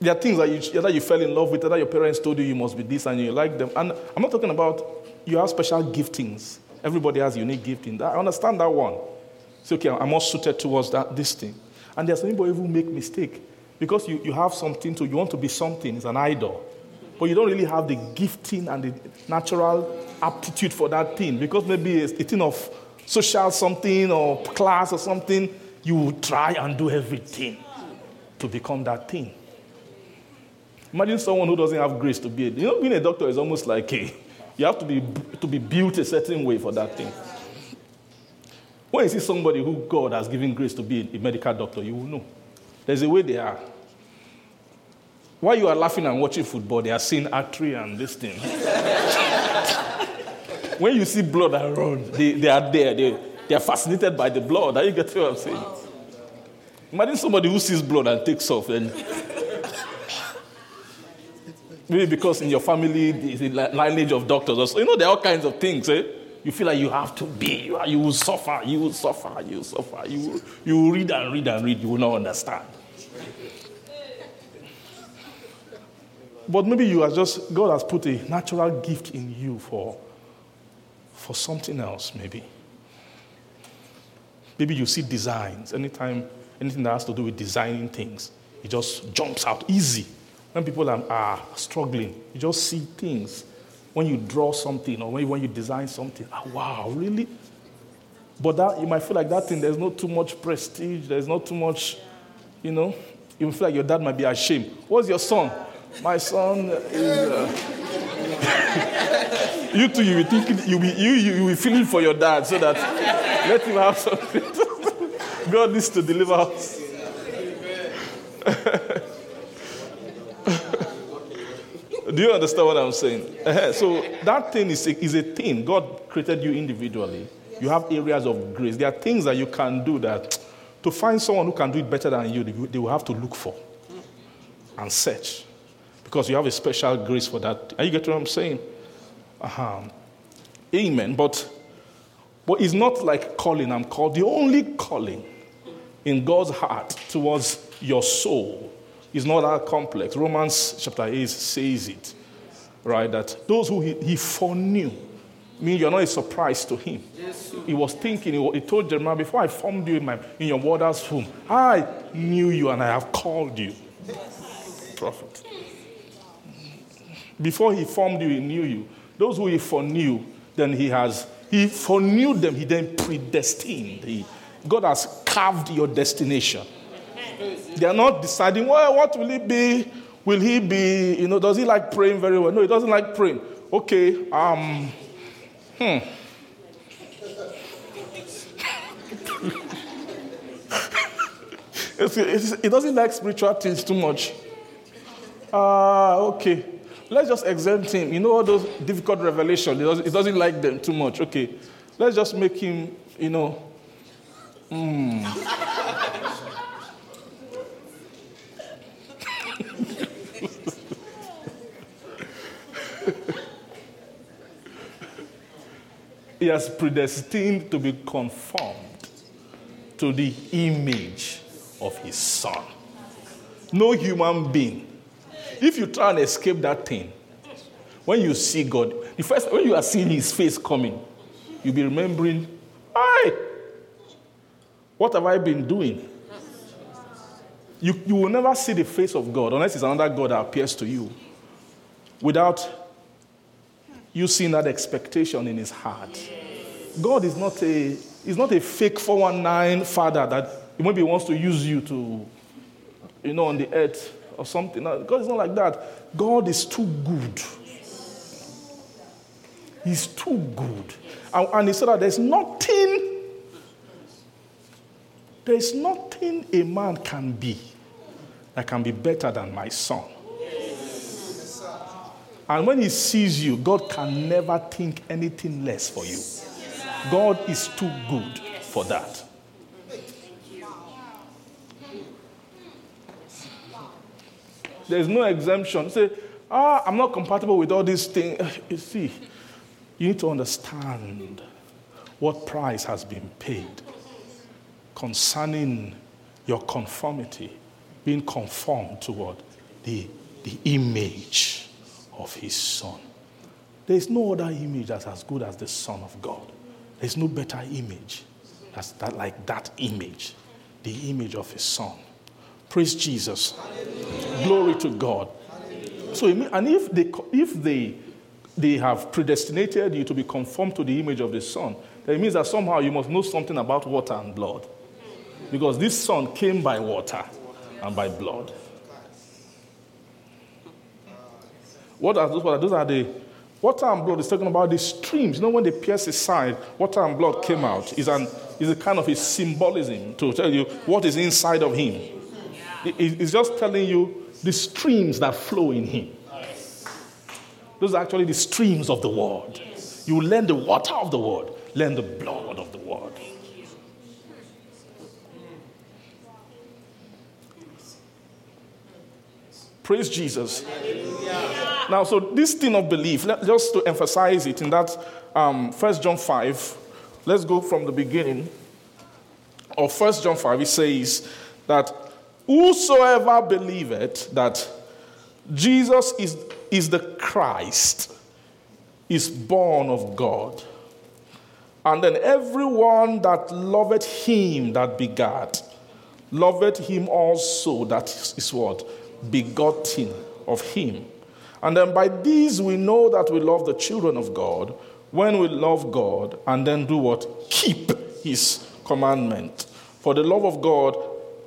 There are things that you, that you fell in love with, that your parents told you you must be this and you like them. And I'm not talking about you have special giftings. Everybody has unique gifting. I understand that one. It's okay, I'm more suited towards that this thing. And there's some people who make mistake because you, you have something to you want to be something, it's an idol. But you don't really have the gifting and the natural aptitude for that thing because maybe it's a thing of social something or class or something. You will try and do everything to become that thing. Imagine someone who doesn't have grace to be a, you know, being a doctor is almost like a, you have to be, to be built a certain way for that thing. When you see somebody who God has given grace to be a medical doctor, you will know. There's a way they are. While you are laughing and watching football, they are seeing artery and this thing. <laughs> when you see blood around, they, they are there. They, they are fascinated by the blood. Are you getting what I'm saying? Imagine somebody who sees blood and takes off and maybe because in your family a lineage of doctors. You know, there are all kinds of things, eh? You feel like you have to be, you, you will suffer, you will suffer, you will suffer. You, will- you will read and read and read, you will not understand. But maybe you are just, God has put a natural gift in you for, for something else, maybe. Maybe you see designs. Anytime, anything that has to do with designing things, it just jumps out easy. When people are, are struggling, you just see things. When you draw something or when, when you design something, ah, wow, really? But that, you might feel like that thing, there's not too much prestige, there's not too much, you know, you feel like your dad might be ashamed. What's your son? My son is. Uh... <laughs> you too, you will think you will, you, you, will feel it for your dad so that let him have something. <laughs> God needs to deliver us. <laughs> Do you understand what I'm saying? Eh, So that thing is a, is a thing. God created you individually. You have areas of grace. There are things that you can do that to find someone who can do it better than you, they will have to look for and search because you have a special grace for that. Are you getting what I'm saying? Uh-huh. Amen. But but it's not like calling. I'm called. The only calling in God's heart towards your soul is not that complex. Romans chapter 8 says it, right? That those who he, he foreknew, mean you're not a surprise to him. He was thinking, he, told Jeremiah, before I formed you in, my, in your mother's womb, I knew you and I have called you. Prophet. Before he formed you, he knew you. Those who he foreknew, then he has, he foreknew them, he then predestined. He, God has carved your destination. They are not deciding, well, what will he be? Will he be, you know, does he like praying very well? No, he doesn't like praying. Okay, um, hmm. <laughs> He doesn't like spiritual things too much. Ah, okay. Let's just exempt him. You know all those difficult revelations. He doesn't, like them too much. Okay. Let's just make him, you know. hmm. <laughs> he has predestined to be conformed to the image of his son. No human being. If you try and escape that thing, when you see God, the first when you are seeing his face coming, you'll be remembering, I what have I been doing? You, you will never see the face of God unless it's another God that appears to you without you seeing that expectation in his heart. God is not a, is not a fake 419 father that maybe wants to use you to, you know, on the earth or something. God is not like that. God is too good. He's too good. And, and he said that there's nothing, there's nothing a man can be that can be better than my son. And when he sees you, God can never think anything less for you. God is too good for that. There's no exemption. Say, ah, I'm not compatible with all these things. You see, you need to understand what price has been paid concerning your conformity, being conformed toward? The, the image of his son. There is no other image that's as good as the Son of God. There's no better image that's that, like that image, the image of his son. Praise Jesus. Glory to God. So, and if they, if they, they have predestinated you to be conformed to the image of the Son, that means that somehow you must know something about water and blood. Because this Son came by water and by blood. What are those? What are, those are the water and blood is talking about the streams. You know, when they pierce his side, water and blood came out. Is an is a kind of a symbolism to tell you what is inside of him. It- it's just telling you the streams that flow in him. Those are actually the streams of the word. You learn the water of the word, learn the blood of the word. Praise Jesus. Now, so this thing of belief, just to emphasize it in that um, 1 John 5, let's go from the beginning. Of 1 John 5, it says that whosoever believeth that Jesus is, is the Christ is born of God. And then everyone that loveth him that begat, loveth him also that is what? Begotten of him. And then by these we know that we love the children of God when we love God and then do what? Keep his commandment. For the love of God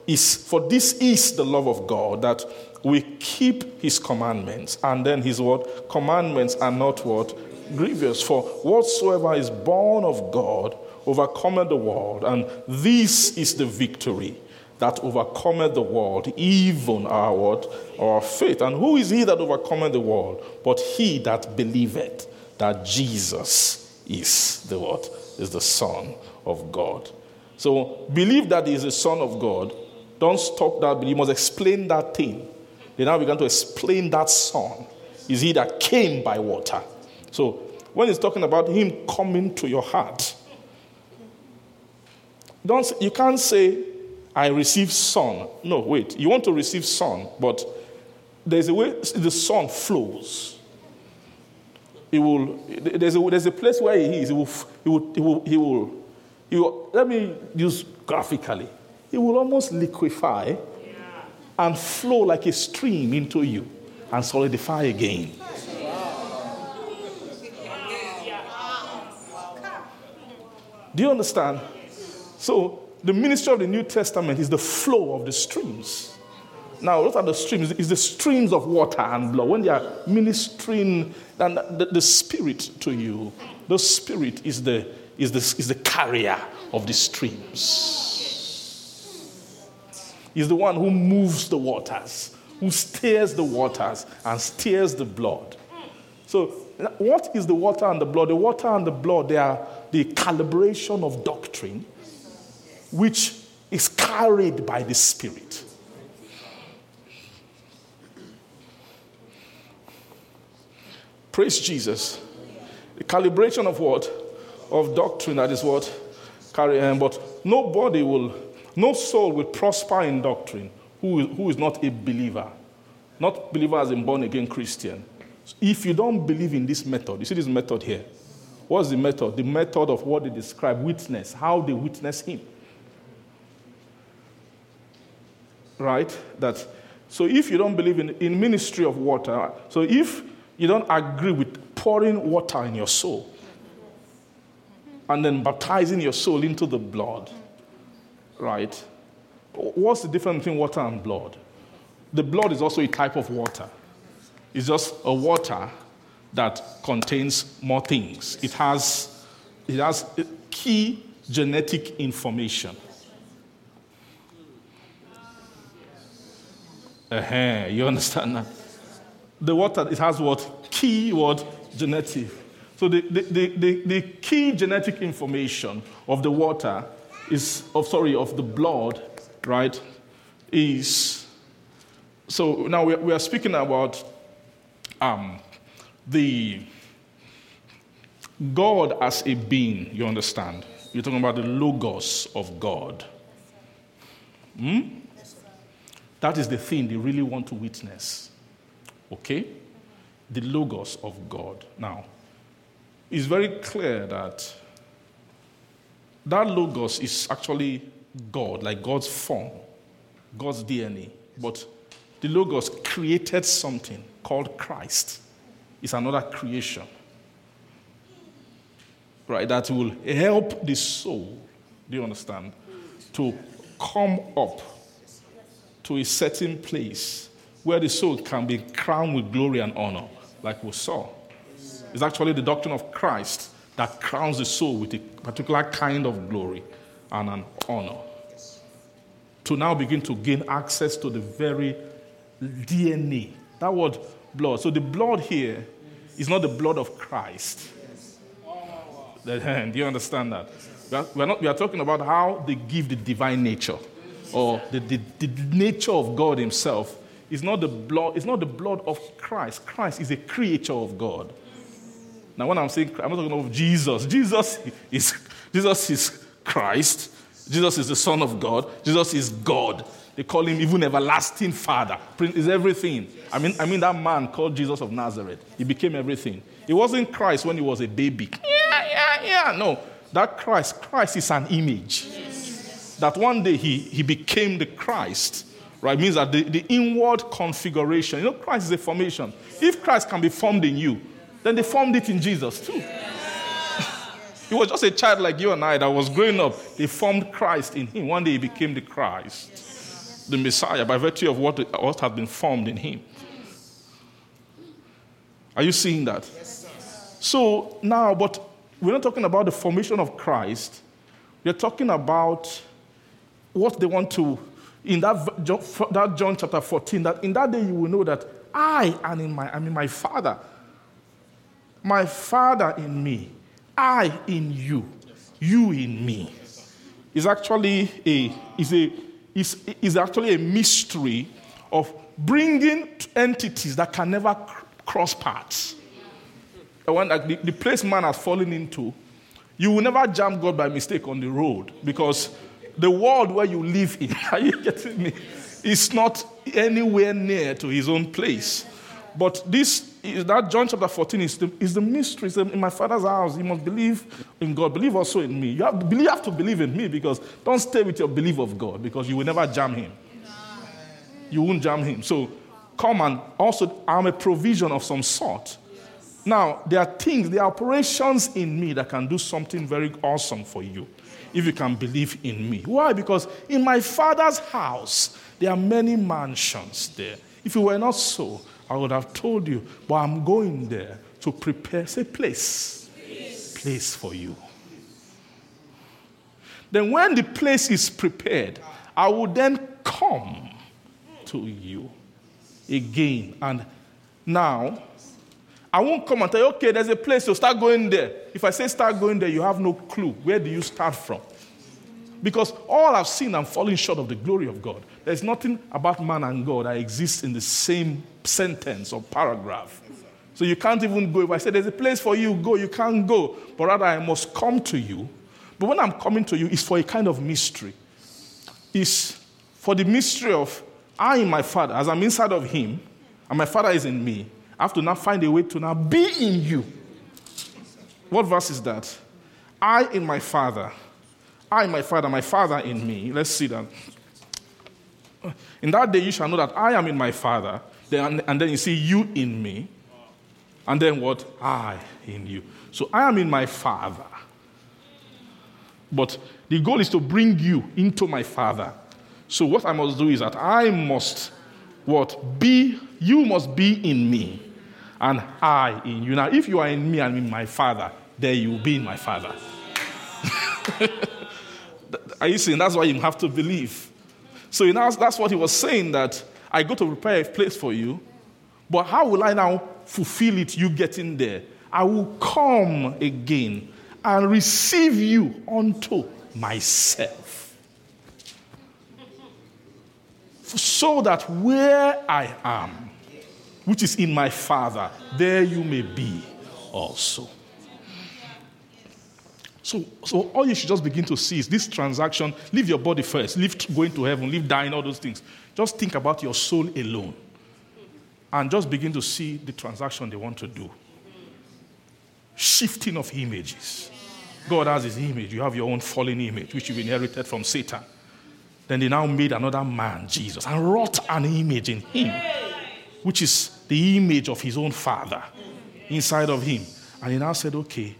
is, for this is the love of God that we keep his commandments. And then his what? Commandments are not what? Grievous. For whatsoever is born of God overcometh the world. And this is the victory that overcometh the world, even our what? Our faith. And who is he that overcometh the world? But he that believeth that Jesus is the what? Is the Son of God. So believe that he is the Son of God. Don't stop that, but you must explain that thing. They now began to explain that Son. Is he that came by water? So when he's talking about him coming to your heart, don't you can't say I receive son. No, wait. You want to receive son, but there's a way the son flows. He will. There's a, there's a place where he is. He will. He will. He will. He will, he will let me use graphically. He will almost liquefy and flow like a stream into you and solidify again. Do you understand? So, the ministry of the New Testament is the flow of the streams. Now, what are the streams? It's the streams of water and blood. When they are ministering and the, the Spirit to you, the Spirit is the, is, the, is the carrier of the streams. He's the one who moves the waters, who steers the waters and steers the blood. So, what is the water and the blood? The water and the blood, they are the calibration of doctrine which is carried by the Spirit. Praise Jesus. The calibration of what? Of doctrine, that is what? Carry, um, but nobody will, no soul will prosper in doctrine who is, who is not a believer. Not believer as a born again Christian. If you don't believe in this method, you see this method here. What's the method? The method of what they describe witness, how they witness him. right? That so if you don't believe in, in ministry of water, so if you don't agree with pouring water in your soul and then baptizing your soul into the blood, right? What's the difference between water and blood? The blood is also a type of water. It's just a water that contains more things. It has, it has key genetic information. Uh-huh, you understand that? The water, it has what? Key word genetic. So the, the, the, the, the key genetic information of the water is, of sorry, of the blood, right, is, so now we, we are speaking about um, the God as a being, you understand? You're talking about the logos of God. Hmm? That is the thing they really want to witness. Okay? The logos of God. Now, it's very clear that that logos is actually God, like God's form, God's DNA. But the logos created something called Christ. It's another creation. Right? That will help the soul, do you understand? To come up to a certain place where the soul can be crowned with glory and honor, like we saw. It's actually the doctrine of Christ that crowns the soul with a particular kind of glory and an honor. To now begin to gain access to the very DNA. That word blood. So the blood here is not the blood of Christ. Do you understand that? We are, we are, not, we are talking about how they give the divine nature or the, the, the nature of God Himself. It's not the blood, it's not the blood of Christ. Christ is a creature of God. Now, when I'm saying I'm not talking of Jesus. Jesus is Jesus is Christ. Jesus is the Son of God. Jesus is God. They call him even everlasting Father. Is everything. I mean, I mean that man called Jesus of Nazareth. He became everything. He wasn't Christ when he was a baby. Yeah, yeah, yeah. No, that Christ, Christ is an image. That one day he, he became the Christ. Right? Means that the, the inward configuration. You know, Christ is a formation. If Christ can be formed in you, then they formed it in Jesus too. he was just a child like you and I that was growing up. They formed Christ in him. One day he became the Christ, the Messiah, by virtue of what, what had been formed in him. Are you seeing that? So now, but we're not talking about the formation of Christ. We're talking about what they want to, in that, that John chapter 14, that in that day you will know that I am in my, I'm in my Father my Father in me, I in you, you in me, is actually a is a is, is actually a mystery of bringing entities that can never cross paths. The one the, the place man has fallen into, you will never jump God by mistake on the road because the world where you live in, <laughs> are you getting me? Is not anywhere near to his own place. But this is that John chapter 14 is the, is the mystery. In my father's house. You must believe in God. Believe also in me. You have, believe, you have to believe in me because don't stay with your belief of God because you will never jam him. You won't jam him. So come and also, I'm a provision of some sort. Now, there are things, there are operations in me that can do something very awesome for you if you can believe in me. Why? Because in my father's house, there are many mansions there. If it were not so, I would have told you, but I'm going there to prepare, say, place. Place, place for you. Then, when the place is prepared, I will then come to you again. And now, I won't come and tell you, okay, there's a place, so start going there. If I say start going there, you have no clue. Where do you start from? Because all I've seen, I'm falling short of the glory of God. There's nothing about man and God that exists in the same sentence or paragraph. So you can't even go. If I say there's a place for you, go, you can't go. But rather, I must come to you. But when I'm coming to you, it's for a kind of mystery. It's for the mystery of I in my Father, as I'm inside of Him, and my Father is in me. I have to now find a way to now be in you. What verse is that? I in my Father I, my Father, my Father in me. Let's see that. In that day you shall know that I am in my Father, and then you see you in me, and then what? I in you. So I am in my Father. But the goal is to bring you into my Father. So what I must do is that I must what? Be, you must be in me, and I in you. Now, if you are in me and in my Father, then you will be in my Father. <laughs> Are you seeing? That's why you have to believe. So you know, that's what he was saying that I go to prepare a place for you, but how will I now fulfill it, you getting there? I will come again and receive you unto myself. So that where I am, which is in my Father, there you may be also. So, so all you should just begin to see is this transaction. Leave your body first. Leave going to heaven. Leave dying. All those things. Just think about your soul alone, and just begin to see the transaction they want to do. Shifting of images. God has His image. You have your own fallen image, which you've inherited from Satan. Then they now made another man, Jesus, and wrought an image in him, which is the image of his own father inside of him. And he now said, Okay,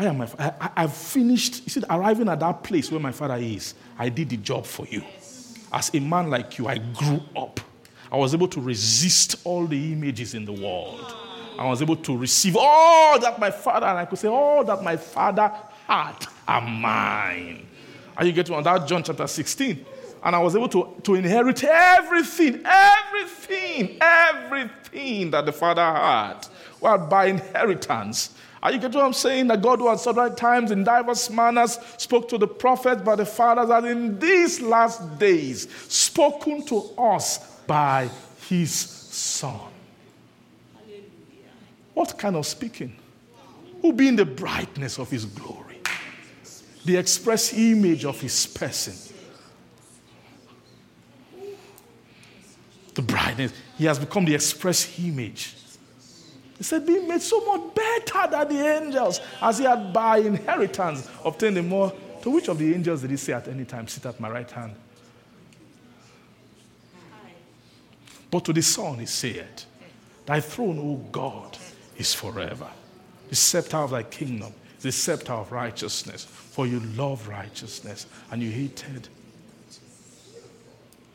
I am my, I, I've finished. You see, arriving at that place where my father is, I did the job for you. As a man like you, I grew up. I was able to resist all the images in the world. I was able to receive all that my father, and I could say, all that my father had are mine. And you get to that John chapter 16. And I was able to, to inherit everything, everything, everything that the Father had. Well, by inheritance. Are you get what I'm saying? That God, who at several times in diverse manners spoke to the prophets by the fathers, and in these last days spoken to us by his Son. Hallelujah. What kind of speaking? Who being the brightness of his glory, the express image of his person. The brightness. He has become the express image. He said, being made so much better than the angels, as he had by inheritance obtained a more. To which of the angels did he say at any time, Sit at my right hand? But to the Son he said, Thy throne, O God, is forever. The scepter of thy kingdom the scepter of righteousness. For you love righteousness and you hated.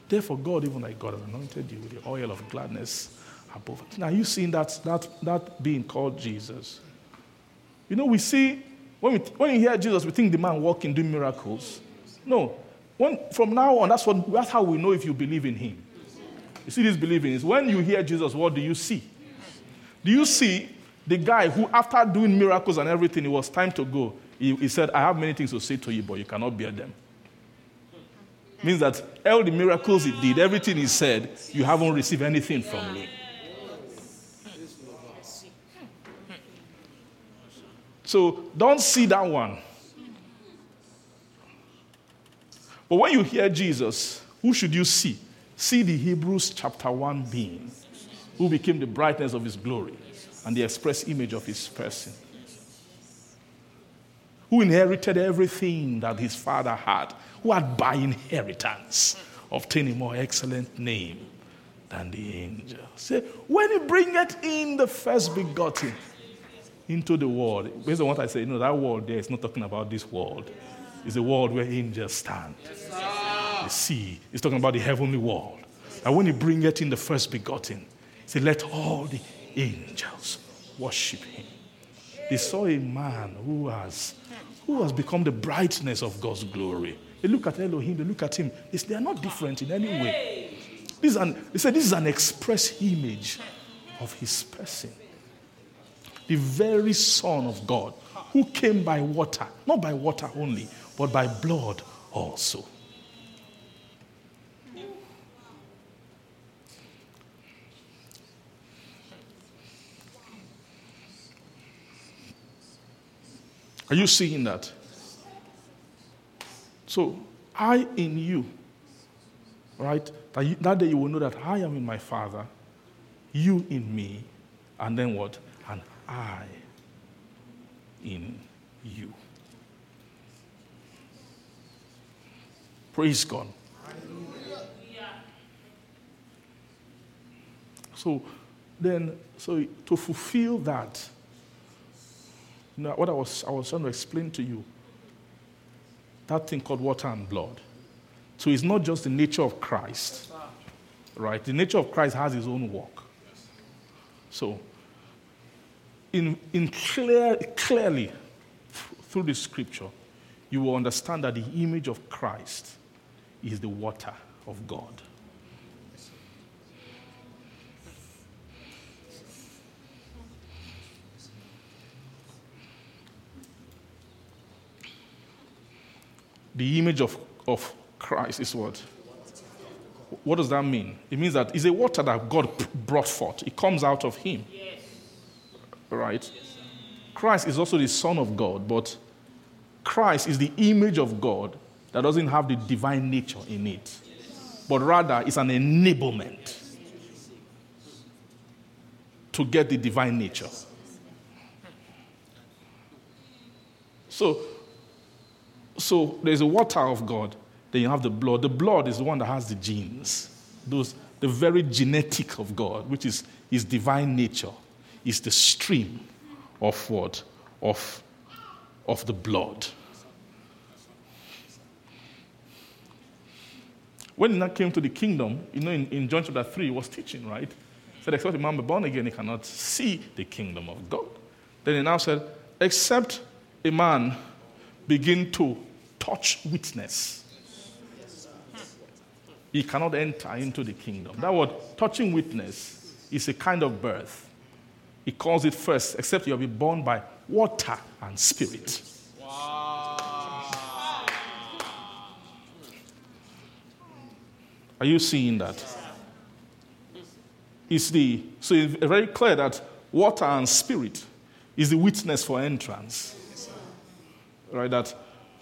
Therefore, God, even like God, has anointed you with the oil of gladness above. Now, you seen that, that, that being called Jesus. You know, we see, when, we, when you hear Jesus, we think the man walking, doing miracles. No. When, from now on, that's, what, that's how we know if you believe in him. You see, this believing is when you hear Jesus, what do you see? Do you see the guy who, after doing miracles and everything, it was time to go? He, he said, I have many things to say to you, but you cannot bear them. Means that all the miracles he did, everything he said, you haven't received anything from me. So don't see that one. But when you hear Jesus, who should you see? See the Hebrews chapter 1 being, who became the brightness of his glory and the express image of his person, who inherited everything that his father had, who had by inheritance obtained a more excellent name than the angels. Say, when he bringeth in the first begotten into the world, based on what I say, you know, that world there is not talking about this world. It's a world where angels stand. the sea is talking about the heavenly world. And when he bringeth in the first begotten, he said, Let all the angels worship him. They saw a man who has, who has become the brightness of God's glory. They look at Elohim, they look at him. They, say, they are not different in any way. This is an, they said this is an express image of his person. The very Son of God, who came by water, not by water only, but by blood also. Are you seeing that? So, I in you, right? That, you, day you will know that I am in my Father, you in me, and then what? I in you. Praise God. So then, so to fulfill that, you know, what I was, I was trying to explain to you, that thing called water and blood. So it's not just the nature of Christ, right? The nature of Christ has his own work. So, in, in clear, clearly, through the scripture, you will understand that the image of Christ is the water of God. The image of, of Christ is what? What does that mean? It means that it's a water that God brought forth. It comes out of Him. Right? Christ is also the Son of God, but Christ is the image of God that doesn't have the divine nature in it, but rather it's an enablement to get the divine nature. So, so there's a water of God, then you have the blood. The blood is the one that has the genes, those the very genetic of God, which is his divine nature, is the stream of what? Of, of the blood. When he now came to the kingdom, you know, in, in John chapter 3, he was teaching, right? He said, Except a man be born again, he cannot see the kingdom of God. Then he now said, Except a man begin to touch witness, he cannot enter into the kingdom. That word, touching witness, is a kind of birth. He calls it first, except you have been born by water and spirit. Are you seeing that? It's the, so it's very clear that water and spirit is the witness for entrance. Right? That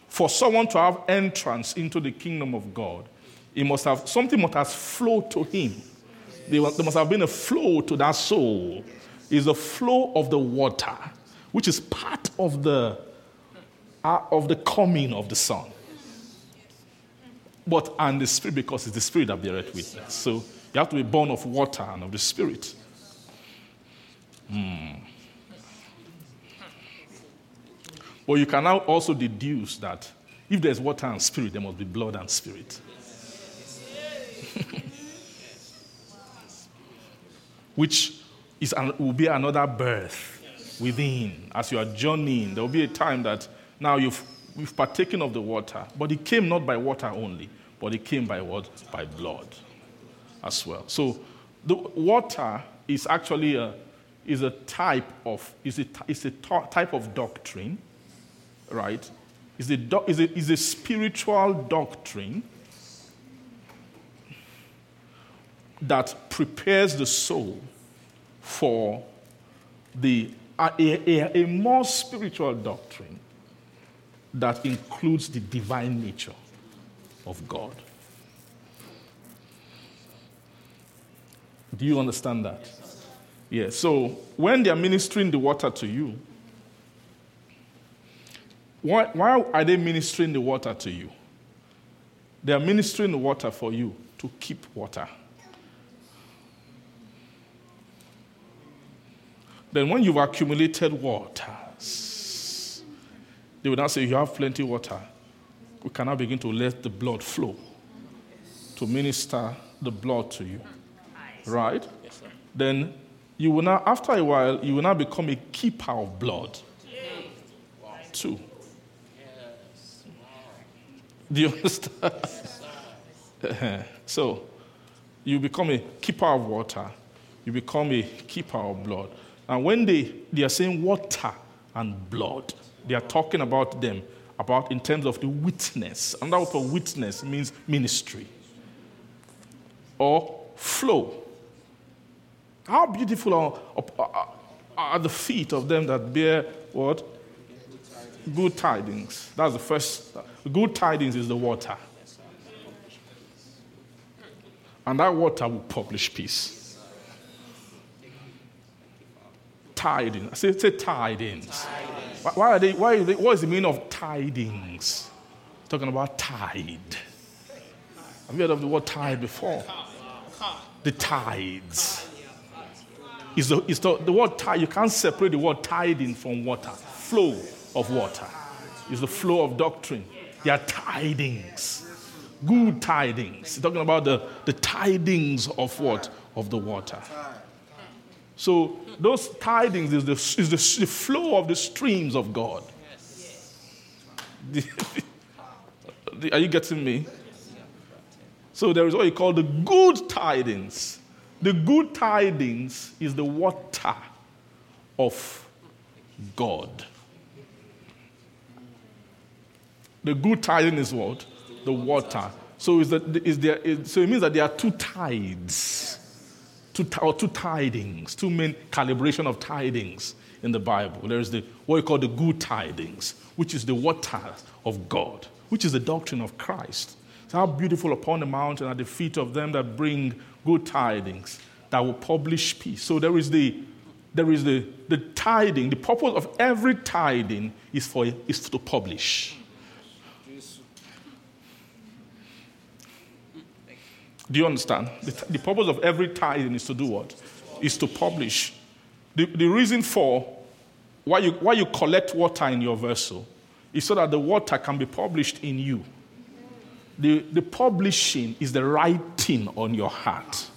for someone to have entrance into the kingdom of God, he must have something must have flowed to him. There must have been a flow to that soul. Is the flow of the water, which is part of the uh, of the coming of the Son. But and the Spirit, because it's the Spirit that beareth witness. So you have to be born of water and of the Spirit. Hmm. But you can now also deduce that if there's water and spirit, there must be blood and spirit. <laughs> Which an, will be another birth within. As you are journeying, there will be a time that now you've, you've partaken of the water, but it came not by water only, but it came by what? By blood as well. So the water is actually a, is a type of, is a, is a type of doctrine, right? Is a, do, is, a, is a spiritual doctrine that prepares the soul for the, a, a, a more spiritual doctrine that includes the divine nature of God. Do you understand that? Yeah. So when they are ministering the water to you, why, why are they ministering the water to you? They are ministering the water for you to keep water. Then, when you've accumulated waters, they will now say, You have plenty water. We can now begin to let the blood flow to minister the blood to you. Right? Then you will now, after a while, you will now become a keeper of blood. Two. Do you <laughs> understand? so, you become a keeper of water, you become a keeper of blood. And when they, they are saying water and blood, they are talking about them, about in terms of the witness. And that for witness means ministry or flow. How beautiful are, are, are the feet of them that bear what? Good tidings. That's the first. Good tidings is the water. And that water will publish peace. Tidings. I say, say tidings. Why, why are they, why they, what is the meaning of tidings? Talking about tide. Have you heard of the word tide before? The tides. Is the, is the, the word tide, you can't separate the word tiding from water. Flow of water. Is the flow of doctrine. They are tidings. Good tidings. Talking about the, the tidings of what? Of the water. So those tidings is the, is the, the flow of the streams of God. <laughs> Are you getting me? So there is what you call the good tidings. The good tidings is the water of God. The good tidings is what? The water. So, is that, is there, is, so it means that there are two tides, two, or two tidings, two main calibration of tidings in the Bible. There is the, what we call the good tidings, which is the water of God, which is the doctrine of Christ. So how beautiful upon the mountain are the feet of them that bring good tidings, that will publish peace. So there is the, there is the, the tiding. The purpose of every tiding is, for, is to publish. Do you understand? The, the purpose of every tithing is to do what? Is to publish. The, the reason for why you, why you collect water in your vessel is so that the water can be published in you. The, the publishing is the writing on your heart.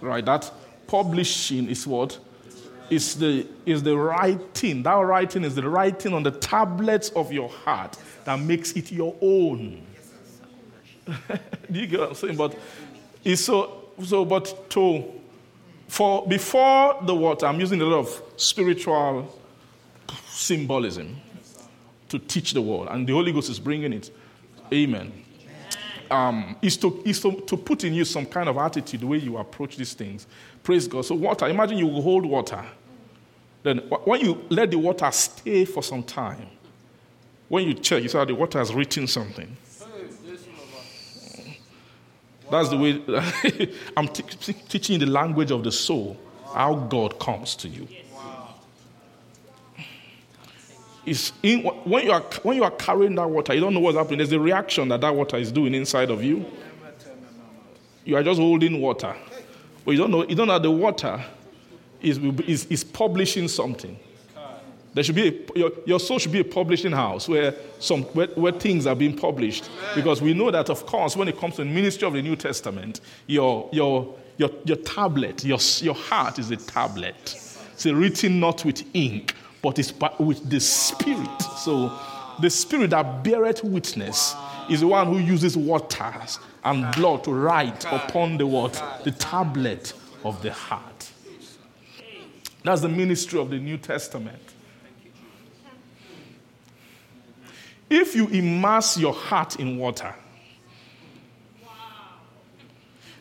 Right? That publishing is what? Is the, is the writing. That writing is the writing on the tablets of your heart that makes it your own. Do you get what I'm saying? But it's so so but to for before the water, I'm using a lot of spiritual symbolism to teach the world, and the Holy Ghost is bringing it. Amen. Um, is to is to, to put in you some kind of attitude the way you approach these things. Praise God. So water. Imagine you hold water. Then when you let the water stay for some time, when you check, you see the water has written something. That's the way <laughs> I'm t- t- teaching the language of the soul, how God comes to you. It's in, when, you are, when you are carrying that water, you don't know what's happening. There's a reaction that that water is doing inside of you. You are just holding water. But you don't know, you don't know the water is, is, is publishing something. There should be a, your, your soul should be a publishing house where some where, where things are being published. Because we know that, of course, when it comes to the ministry of the New Testament, your your your, your tablet, your, your heart is a tablet. It's a written not with ink, but it's with the Spirit. So the Spirit that beareth witness is the one who uses waters and blood to write upon the what? The tablet of the heart. That's the ministry of the New Testament. If you immerse your heart in water,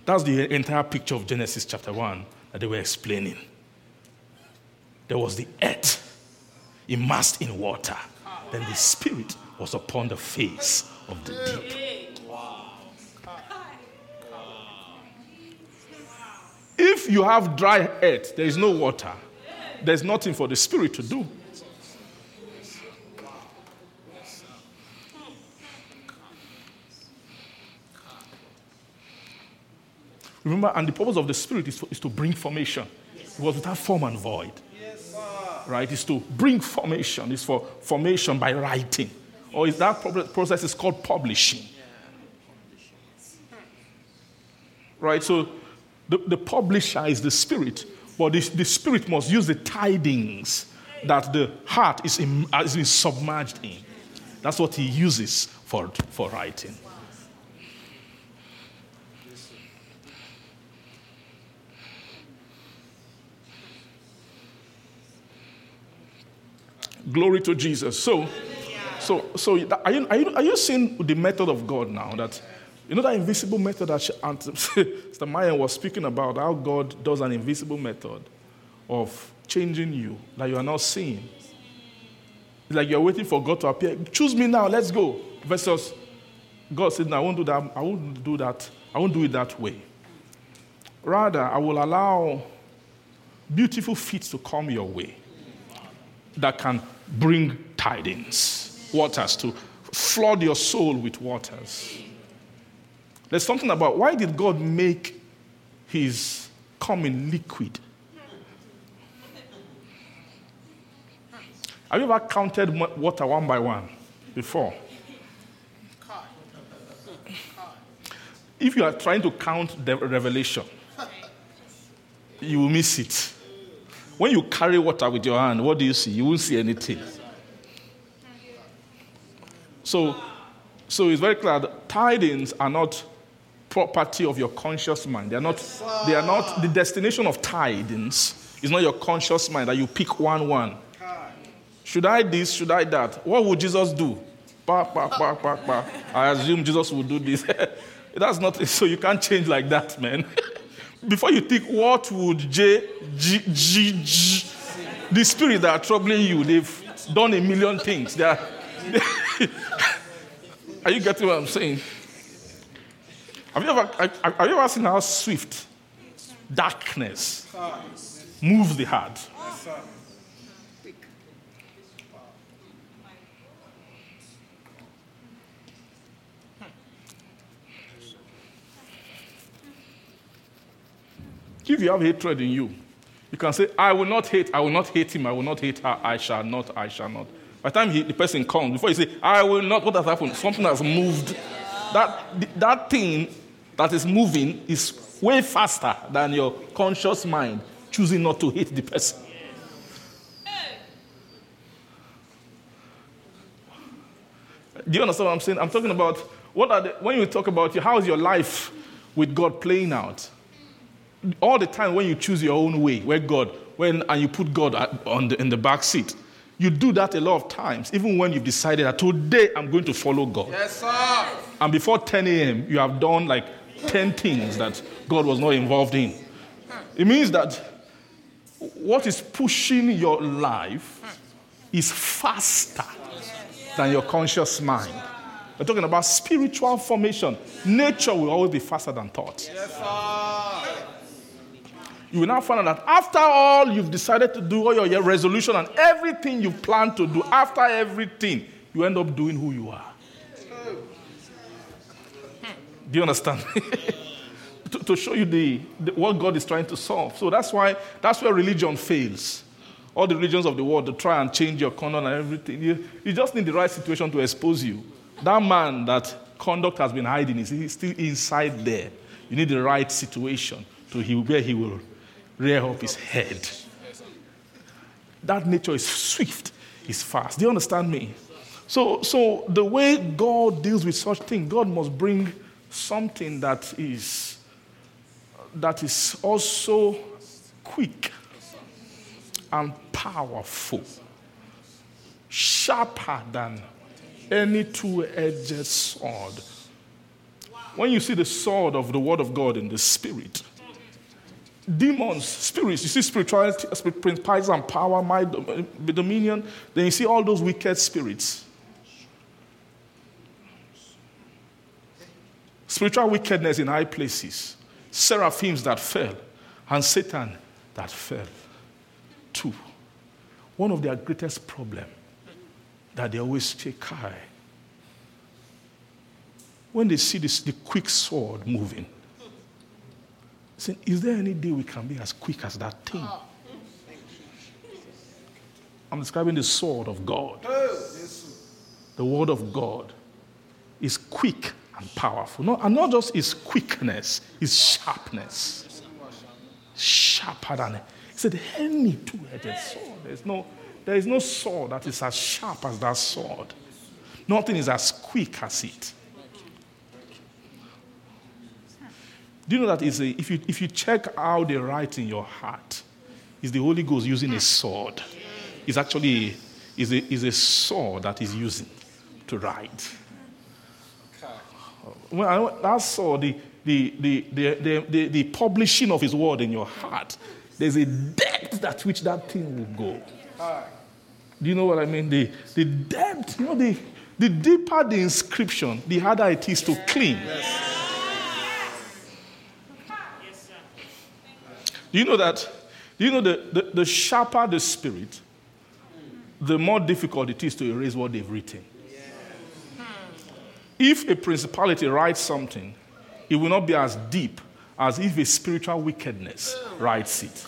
that's the entire picture of Genesis chapter 1 that they were explaining. There was the earth immersed in water, then the Spirit was upon the face of the deep. If you have dry earth, there is no water, there's nothing for the Spirit to do. Remember, and the purpose of the Spirit is to, is to bring formation. It was without form and void. Right? It's to bring formation. It's for formation by writing. Or is that process is called publishing. Right? So the, the publisher is the Spirit, but the, the Spirit must use the tidings that the heart is, in, uh, is being submerged in. That's what he uses for, for writing. Glory to Jesus. So, so, so are you, are, you, are you seeing the method of God now? That you know that invisible method that Mr. <laughs> Mayan was speaking about, how God does an invisible method of changing you that you are not seeing. It's like you're waiting for God to appear. Choose me now, let's go. Versus God said, No, I won't do that. I won't do that. I won't do it that way. Rather, I will allow beautiful feet to come your way that can bring tidings, waters to flood your soul with waters. There's something about why did God make his coming liquid? Have you ever counted water one by one before? If you are trying to count the revelation, you will miss it. When you carry water with your hand, what do you see? You won't see anything. So, so it's very clear that tidings are not property of your conscious mind. They are not, they are not the destination of tidings is not your conscious mind that you pick one one. Should I this? Should I that? What would Jesus do? Back, back, back, back, back. I assume Jesus will do this. <laughs> That's not so you can't change like that, man. <laughs> Before you think, what would J, G, G, G, the spirits that are troubling you, they've done a million things. They are, <laughs> are you getting what I'm saying? Have you ever, have have you ever seen how swift darkness moves the heart? If you have hatred in you, you can say, I will not hate, I will not hate him, I will not hate her, I shall not, I shall not. By the time he, the person comes, before you say, I will not, what has happened? Something has moved. That, that thing that is moving is way faster than your conscious mind choosing not to hate the person. Do you understand what I'm saying? I'm talking about what are the, when you talk about how is your life with God playing out? All the time when you choose your own way, where God, when and you put God on the, in the back seat, you do that a lot of times, even when you've decided that today I'm going to follow God. Yes, sir. And before 10 a.m., you have done like 10 things that God was not involved in. It means that what is pushing your life is faster than your conscious mind. We're talking about spiritual formation. Nature will always be faster than thought. Yes, sir. You will now find out that after all you've decided to do, all your- resolution and everything you plan to do, after everything, you end up doing who you are. Do you understand? <laughs> to, to show you the, the, what God is trying to solve. So that's why that's where religion fails. All the religions of the world to try and change your conduct and everything. You, you just need the right situation to expose you. That man that conduct has been hiding is still inside there. You need the right situation to he, where he will rear up his head. That nature is swift, is fast. Do you understand me? So, so the way God deals with such things, God must bring something that is that is also quick and powerful, sharper than any two-edged sword. When you see the sword of the word of God in the spirit, demons, spirits, you see spirituality, spirit, principalities and power, might, eh, dominion, then you see all those wicked spirits. Spiritual wickedness in high places, seraphims that fell, and Satan that fell. Two. One of their greatest problem that they always take high. When they see this, the quick sword moving, say, is there any day we can be as quick as that thing? Oh. I'm describing the sword of God. The word of God is quick and powerful. No, and not just its quickness, its sharpness. Sharper than it. He said, any two-edged sword. There's no, there is no sword that is as sharp as that sword. Nothing is as quick as it. Do you know that is a, if, you, if you check how they write in your heart, is the Holy Ghost using a sword? It's actually is a, is a sword that he's using to write. I, that sword, the, the, the, the, the, the, publishing of his word in your heart, there's a depth at which that thing will go. Do you know what I mean? The, the depth, you know, the, the deeper the inscription, the harder it is to clean. Do you know that? Do you know the, the, the sharper the spirit, the more difficult it is to erase what they've written. If a principality writes something, it will not be as deep as if a spiritual wickedness writes it.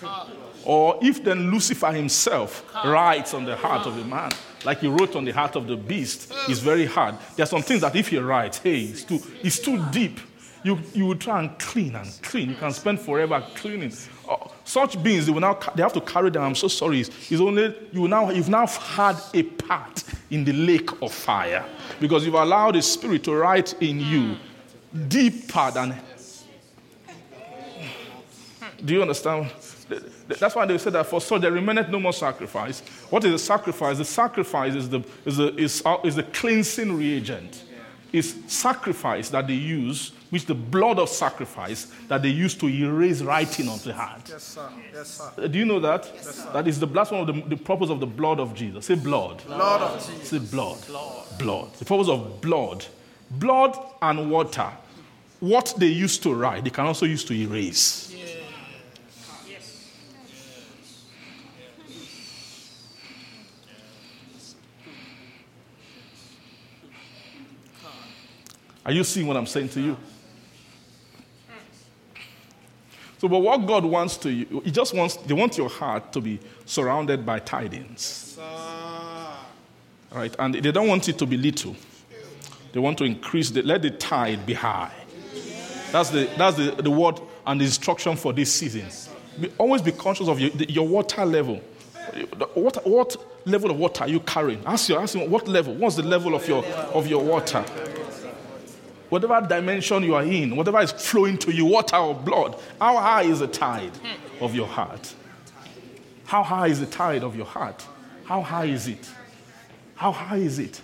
Or if then Lucifer himself writes on the heart of a man, like he wrote on the heart of the beast, it's very hard. There are some things that if he writes, hey, it's too, it's too deep. You, you will try and clean and clean. You can spend forever cleaning. Oh, such beings, they will now, they have to carry them. I'm so sorry. It's, only you now, you've now had a part in the lake of fire because you've allowed the spirit to write in you deeper than Do you understand? That's why they said that for so there remaineth no more sacrifice. What is the sacrifice? The sacrifice is the, is the, is, uh, is the cleansing reagent. It's sacrifice that they use, which the blood of sacrifice that they use to erase writing on the heart. Yes, sir. Yes, sir. Uh, Do you know that? Yes, sir. that is the that's one of the, the purpose of the blood of Jesus. Say blood. Blood of Jesus. Say blood. Blood. The purpose of blood. Blood and water. What they used to write, they can also use to erase. Are you seeing what I'm saying to you? So, but what God wants to you, He just wants, they want your heart to be surrounded by tidings. Right? And they don't want it to be little. They want to increase, the, let the tide be high. That's the, that's the, the word and the instruction for this season. Be, always be conscious of your, your water level. What, what level of water are you carrying? Ask, your, ask what level? What's the level of your, of your water? Whatever dimension you are in, whatever is flowing to you, water or blood, how high is the tide of your heart? How high is the tide of your heart? How high is it? How high is it?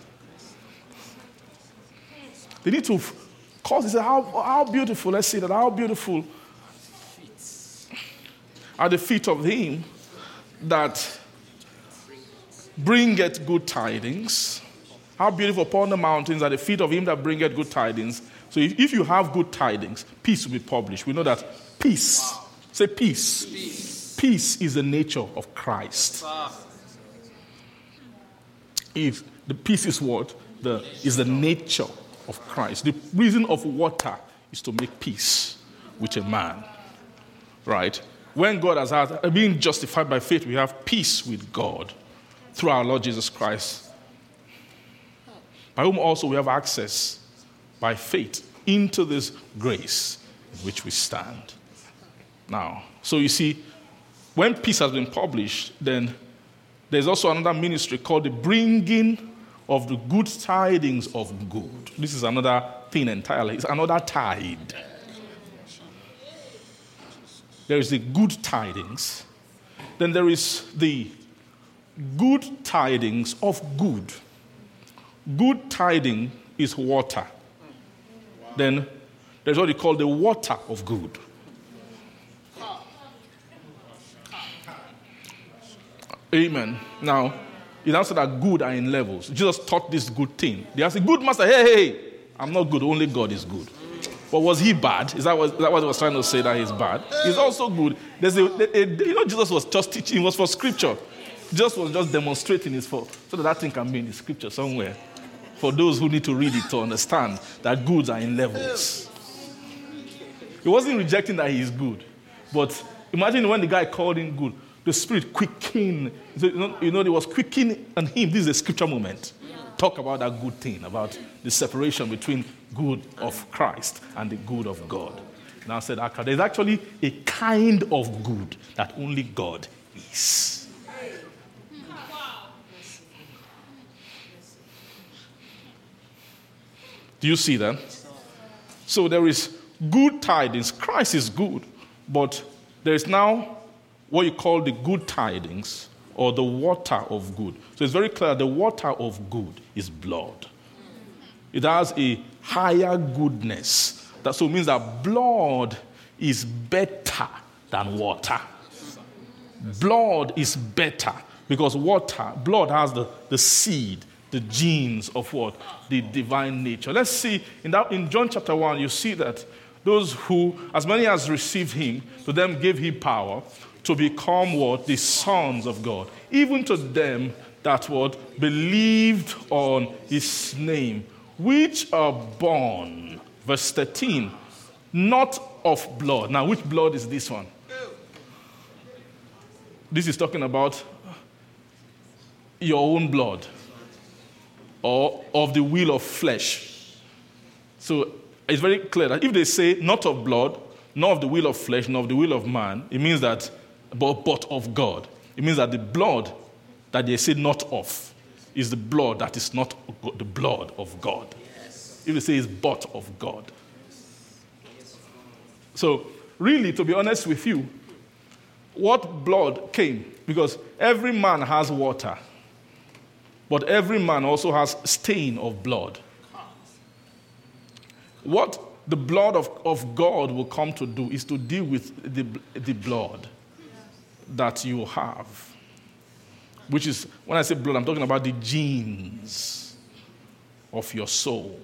They need to cause this. How, how beautiful, let's see that, how beautiful are the feet of him that bringeth good tidings. How beautiful upon the mountains are the feet of him that bringeth good tidings. So if, if you have good tidings, peace will be published. We know that peace, say peace. Peace, peace is the nature of Christ. If the peace is what? The, is the nature of Christ. The reason of water is to make peace with a man. Right? When God has had, being justified by faith, we have peace with God through our Lord Jesus Christ, by whom also we have access by faith into this grace in which we stand. Now, so you see, when peace has been published, then there's also another ministry called the bringing of the good tidings of good. This is another thing entirely. It's another tide. There is the good tidings, then there is the good tidings of good. Good tiding is water. Then there's what you call the water of good. Amen. Now, it also that good are in levels. Jesus taught this good thing. They asked, Good master, hey, hey, I'm not good, only God is good. But was he bad? Is that, what, is that what he was trying to say that he's bad? He's also good. There's a, a, a, you know, Jesus was just teaching, it was for scripture. Jesus was just demonstrating his for so that that thing can be in the scripture somewhere. For those who need to read it to understand that goods are in levels. He wasn't rejecting that he is good. But imagine when the guy called him good, the spirit quickened. You know, you know, it was quickening on him. This is a scripture moment. Talk about that good thing, about the separation between good of Christ and the good of God. Now said there's actually a kind of good that only God is. Do you see that? So there is good tidings. Christ is good, but there is now what you call the good tidings or the water of good. So it's very clear the water of good is blood. It has a higher goodness. That so means that blood is better than water. Blood is better because water, blood has the, the seed, the genes of what? The divine nature. Let's see in that in John chapter 1, you see that those who, as many as received him, to them gave him power to become what? The sons of God. Even to them that what believed on his name, which are born, verse 13, not of blood. Now, which blood is this one? This is talking about your own blood or of the will of flesh. So it's very clear that if they say not of blood, nor of the will of flesh, nor of the will of man, it means that, but, but of God. It means that the blood that they say not of is the blood that is not the blood of God. If they say it's but of God. So, really, to be honest with you, what blood came? Because every man has water, but every man also has stain of blood. What the blood of, of God will come to do is to deal with the, the blood that you have. Which is, when I say blood, I'm talking about the genes of your soul.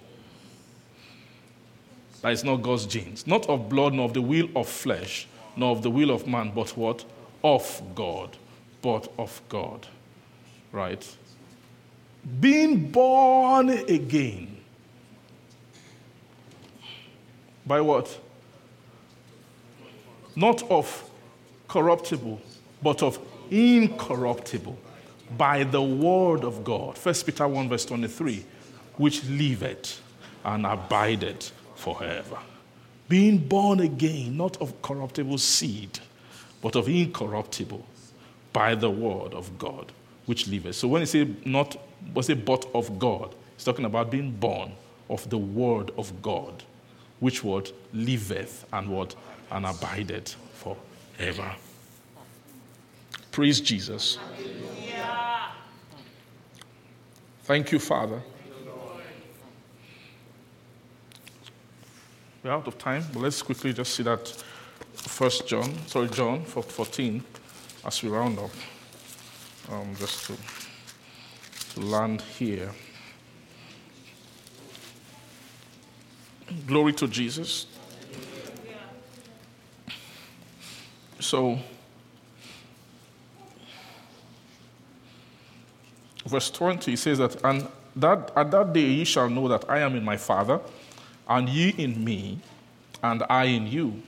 That is not God's genes. Not of blood, nor of the will of flesh, nor of the will of man, but what? Of God. But of God. Right? Being born again. By what? Not of corruptible, but of incorruptible. By the word of God. 1 Peter 1, verse 23. Which liveth and abideth forever. Being born again, not of corruptible seed, but of incorruptible, by the word of God, which liveth. So when he say not, was it but of God, he's talking about being born of the word of God, which what liveth and what and abideth forever. Praise Jesus. Thank you, Father. We're out of time, but let's quickly just see that First John, sorry, John 14, as we round up, um, just to, to land here. Glory to Jesus. So, verse 20 says that, and that at that day ye shall know that I am in my Father and ye in me, and I in you.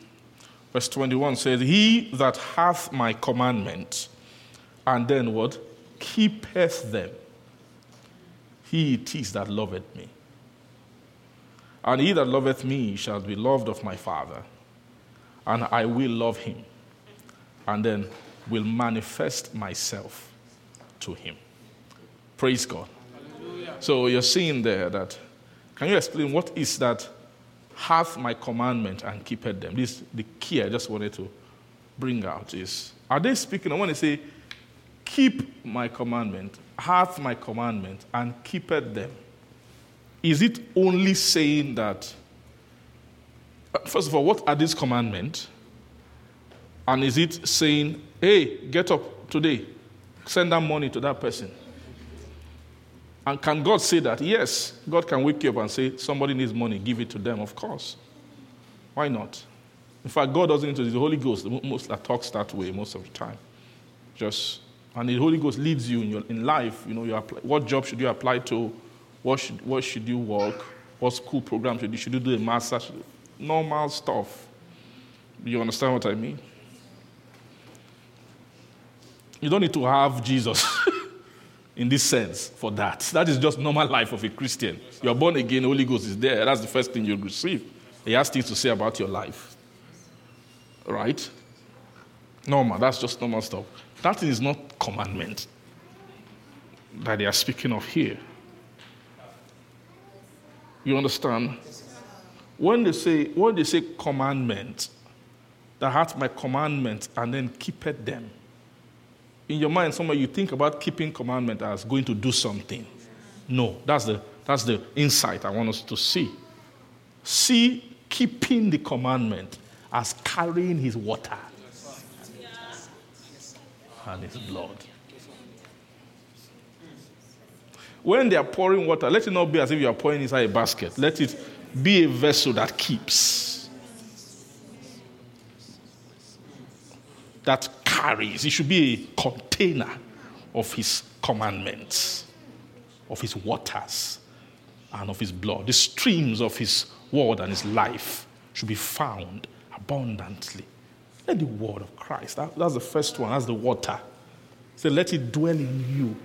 Verse 21 says, He that hath my commandments, and then what? Keepeth them. He it is that loveth me. And he that loveth me shall be loved of my Father, and I will love him, and then will manifest myself to him. Praise God. Hallelujah. So you're seeing there that can you explain what is that hath my commandment and keepeth them? This the key I just wanted to bring out is are they speaking? I want to say, keep my commandment, hath my commandment, and keepeth them. Is it only saying that? Uh, first of all, what are these commandments? And is it saying, hey, get up today, send that money to that person? And can God say that? Yes, God can wake you up and say, somebody needs money, give it to them, of course. Why not? In fact, God doesn't introduce the Holy Ghost most that talks that way most of the time. Just and the Holy Ghost leads you in your in life. You know, you apply, what job should you apply to? What should what should you work? What school program should you should you do a master? Normal stuff. You understand what I mean? You don't need to have Jesus. <laughs> in this sense for that. That is just normal life of a Christian. You are born again, Holy Ghost is there. That's the first thing you receive. He has things to say about your life. Right? Normal. That's just normal stuff. That is not commandment that they are speaking of here. You understand? When they say when they say commandment, that hath my commandment and then keepeth them in your mind somewhere you think about keeping commandment as going to do something. No, that's the, that's the insight I want us to see. See keeping the commandment as carrying his water and his blood. When they are pouring water, let it not be as if you are pouring inside a basket. Let it be a vessel that keeps. That carries. It should be a container of his commandments, of his waters, and of his blood. The streams of his word and his life should be found abundantly. Let the word of Christ, that, that's the first one, that's the water. So let it dwell in you,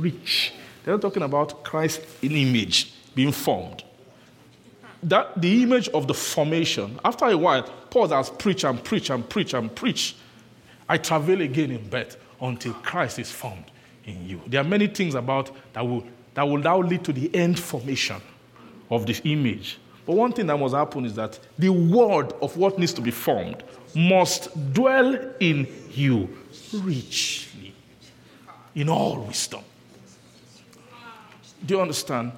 rich. They're not talking about Christ in image being formed. That the image of the formation, after a while, Paul has preached and preached and preached and preached I travel again in birth until Christ is formed in you. There are many things about that will, that will now lead to the end formation of this image But one thing that must happen is that the word of what needs to be formed must dwell in you richly, in all wisdom. Do you understand?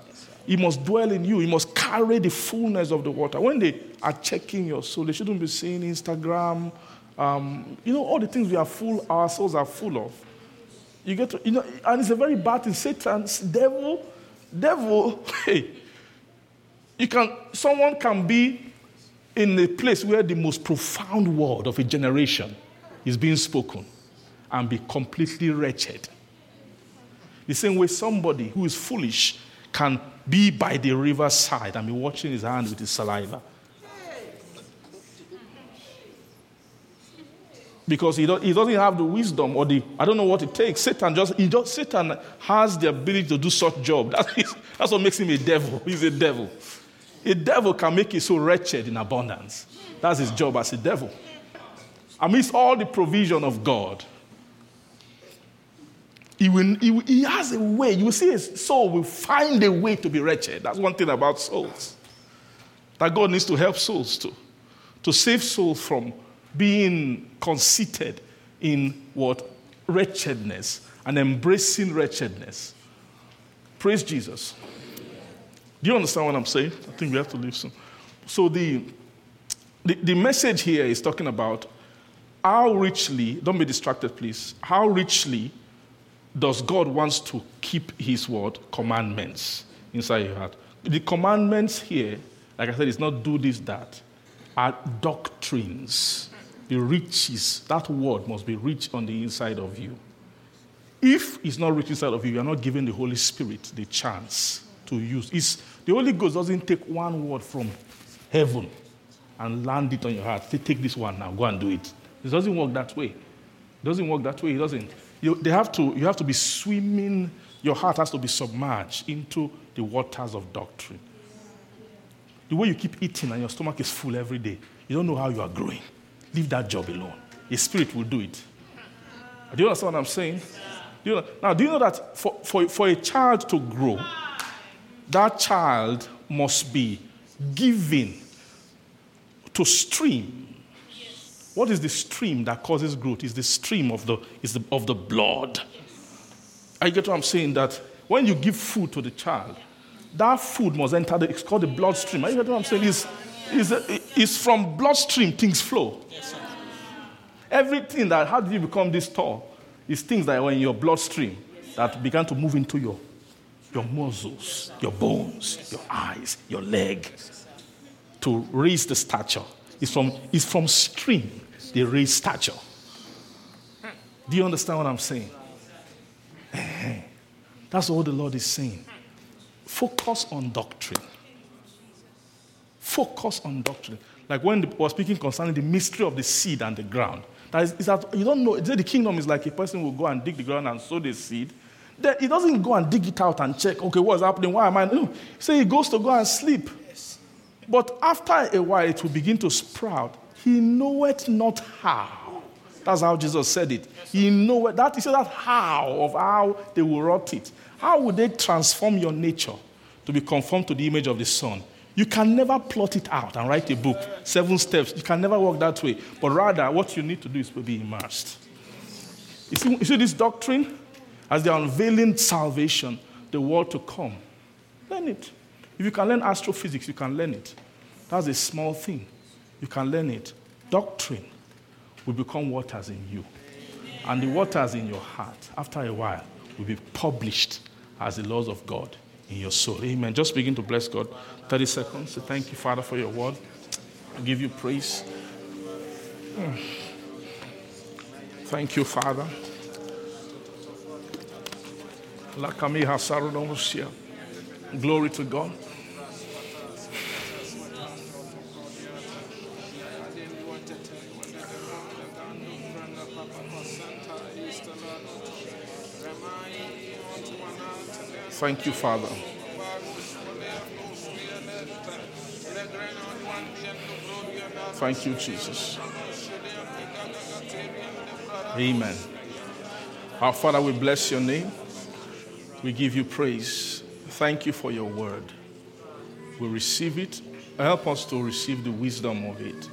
He must dwell in you. He must carry the fullness of the water. When they are checking your soul, they shouldn't be seeing Instagram, um, you know, all the things we are full, our souls are full of. You get to, you know, and it's a very bad thing. Satan's devil, devil, <laughs> hey, you can, someone can be in a place where the most profound word of a generation is being spoken and be completely wretched. The same way somebody who is foolish can be by the riverside and be watching his hand with his saliva. Because he, he doesn't have the wisdom or the, I don't know what it takes. Satan just, he just, Satan has the ability to do such job. <laughs> That's, that's what makes him a devil. He's a devil. A devil can make you so wretched in abundance. That's his job as a devil. Amidst all the provision of God, he, will, he, he has a way. You will see his soul will find a way to be wretched. That's one thing about souls. That God needs to help souls to. To save souls from being conceited in what? Wretchedness and embracing wretchedness. Praise Jesus. Do you understand what I'm saying? I think we have to leave soon. So the, the, the message here is talking about how richly, don't be distracted, please, how richly does God wants to keep his word, commandments, inside your heart. The commandments here, like I said, is not do this, that, are doctrines. The riches, that word must be rich on the inside of you. If it's not rich inside of you, you're not giving the Holy Spirit the chance to use. It's, the Holy Ghost doesn't take one word from heaven and land it on your heart. Say, take this one now, go and do it. It doesn't work that way. It doesn't work that way. It doesn't. You, they have to, you have to be swimming, your heart has to be submerged into the waters of doctrine. The way you keep eating and your stomach is full every day, you don't know how you are growing. Leave that job alone. A spirit will do it. Do you understand what I'm saying? Do you know, now, do you know that for, for, for a child to grow, that child must be given to stream. What is the stream that causes growth? Is the stream of the, is the, of the blood. I get what I'm saying? That when you give food to the child, that food must enter the, it's called the bloodstream. I get what I'm saying? Is is is from bloodstream things flow. Everything that how did you become this tall is things that were in your bloodstream that began to move into your your muscles, your bones, your eyes, your leg to raise the stature. It's from, it's from stream they raise stature. Do you understand what I'm saying? That's what the Lord is saying. Focus on doctrine. Focus on doctrine. Like when we were speaking concerning the mystery of the seed and the ground. That is, is that you don't know. The kingdom is like a person will go and dig the ground and sow the seed. Then he doesn't go and dig it out and check, okay, what's happening? Why am I? No. So he goes to go and sleep. But after a while, it will begin to sprout. He knoweth not how. That's how Jesus said it. He knoweth that. He said that how of how they will rot it. How would they transform your nature to be conformed to the image of the Son? You can never plot it out and write a book, seven steps. You can never work that way. But rather, what you need to do is to be immersed. You see, you see this doctrine? As they are unveiling salvation, the world to come. Learn it. If you can learn astrophysics, you can learn it. That's a small thing. You can learn it. Doctrine will become waters in you. And the waters in your heart, after a while, will be published as the laws of God in your soul. Amen. Just begin to bless God. 30 seconds. Say, Thank you, Father, for your word. I give you praise. Hmm. Thank you, Father. Glory to God. Thank you, Father. Thank you, Jesus. Amen. Our Father, we bless your name. We give you praise. Thank you for your word. We receive it help us to receive the wisdom of it.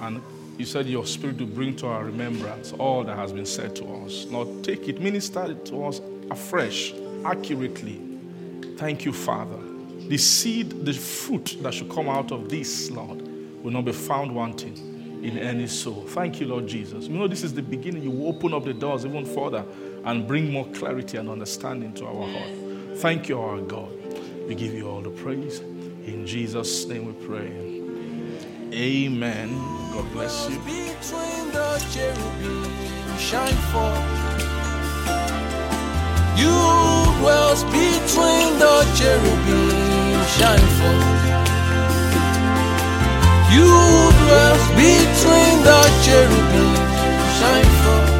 And you said your spirit to bring to our remembrance all that has been said to us. Now take it, minister it to us afresh, accurately. Thank you, Father. The seed, the fruit that should come out of this, Lord, will not be found wanting in any soul. Thank you, Lord Jesus. You know, this is the beginning. You will open up the doors even further and bring more clarity and understanding to our heart. Thank you, our God. We give you all the praise. In Jesus' name we pray. Amen. God bless you. Between the cherubim, shine forth. You dwells between the cherubim, shine forth. You dwells between the cherubim, shine forth.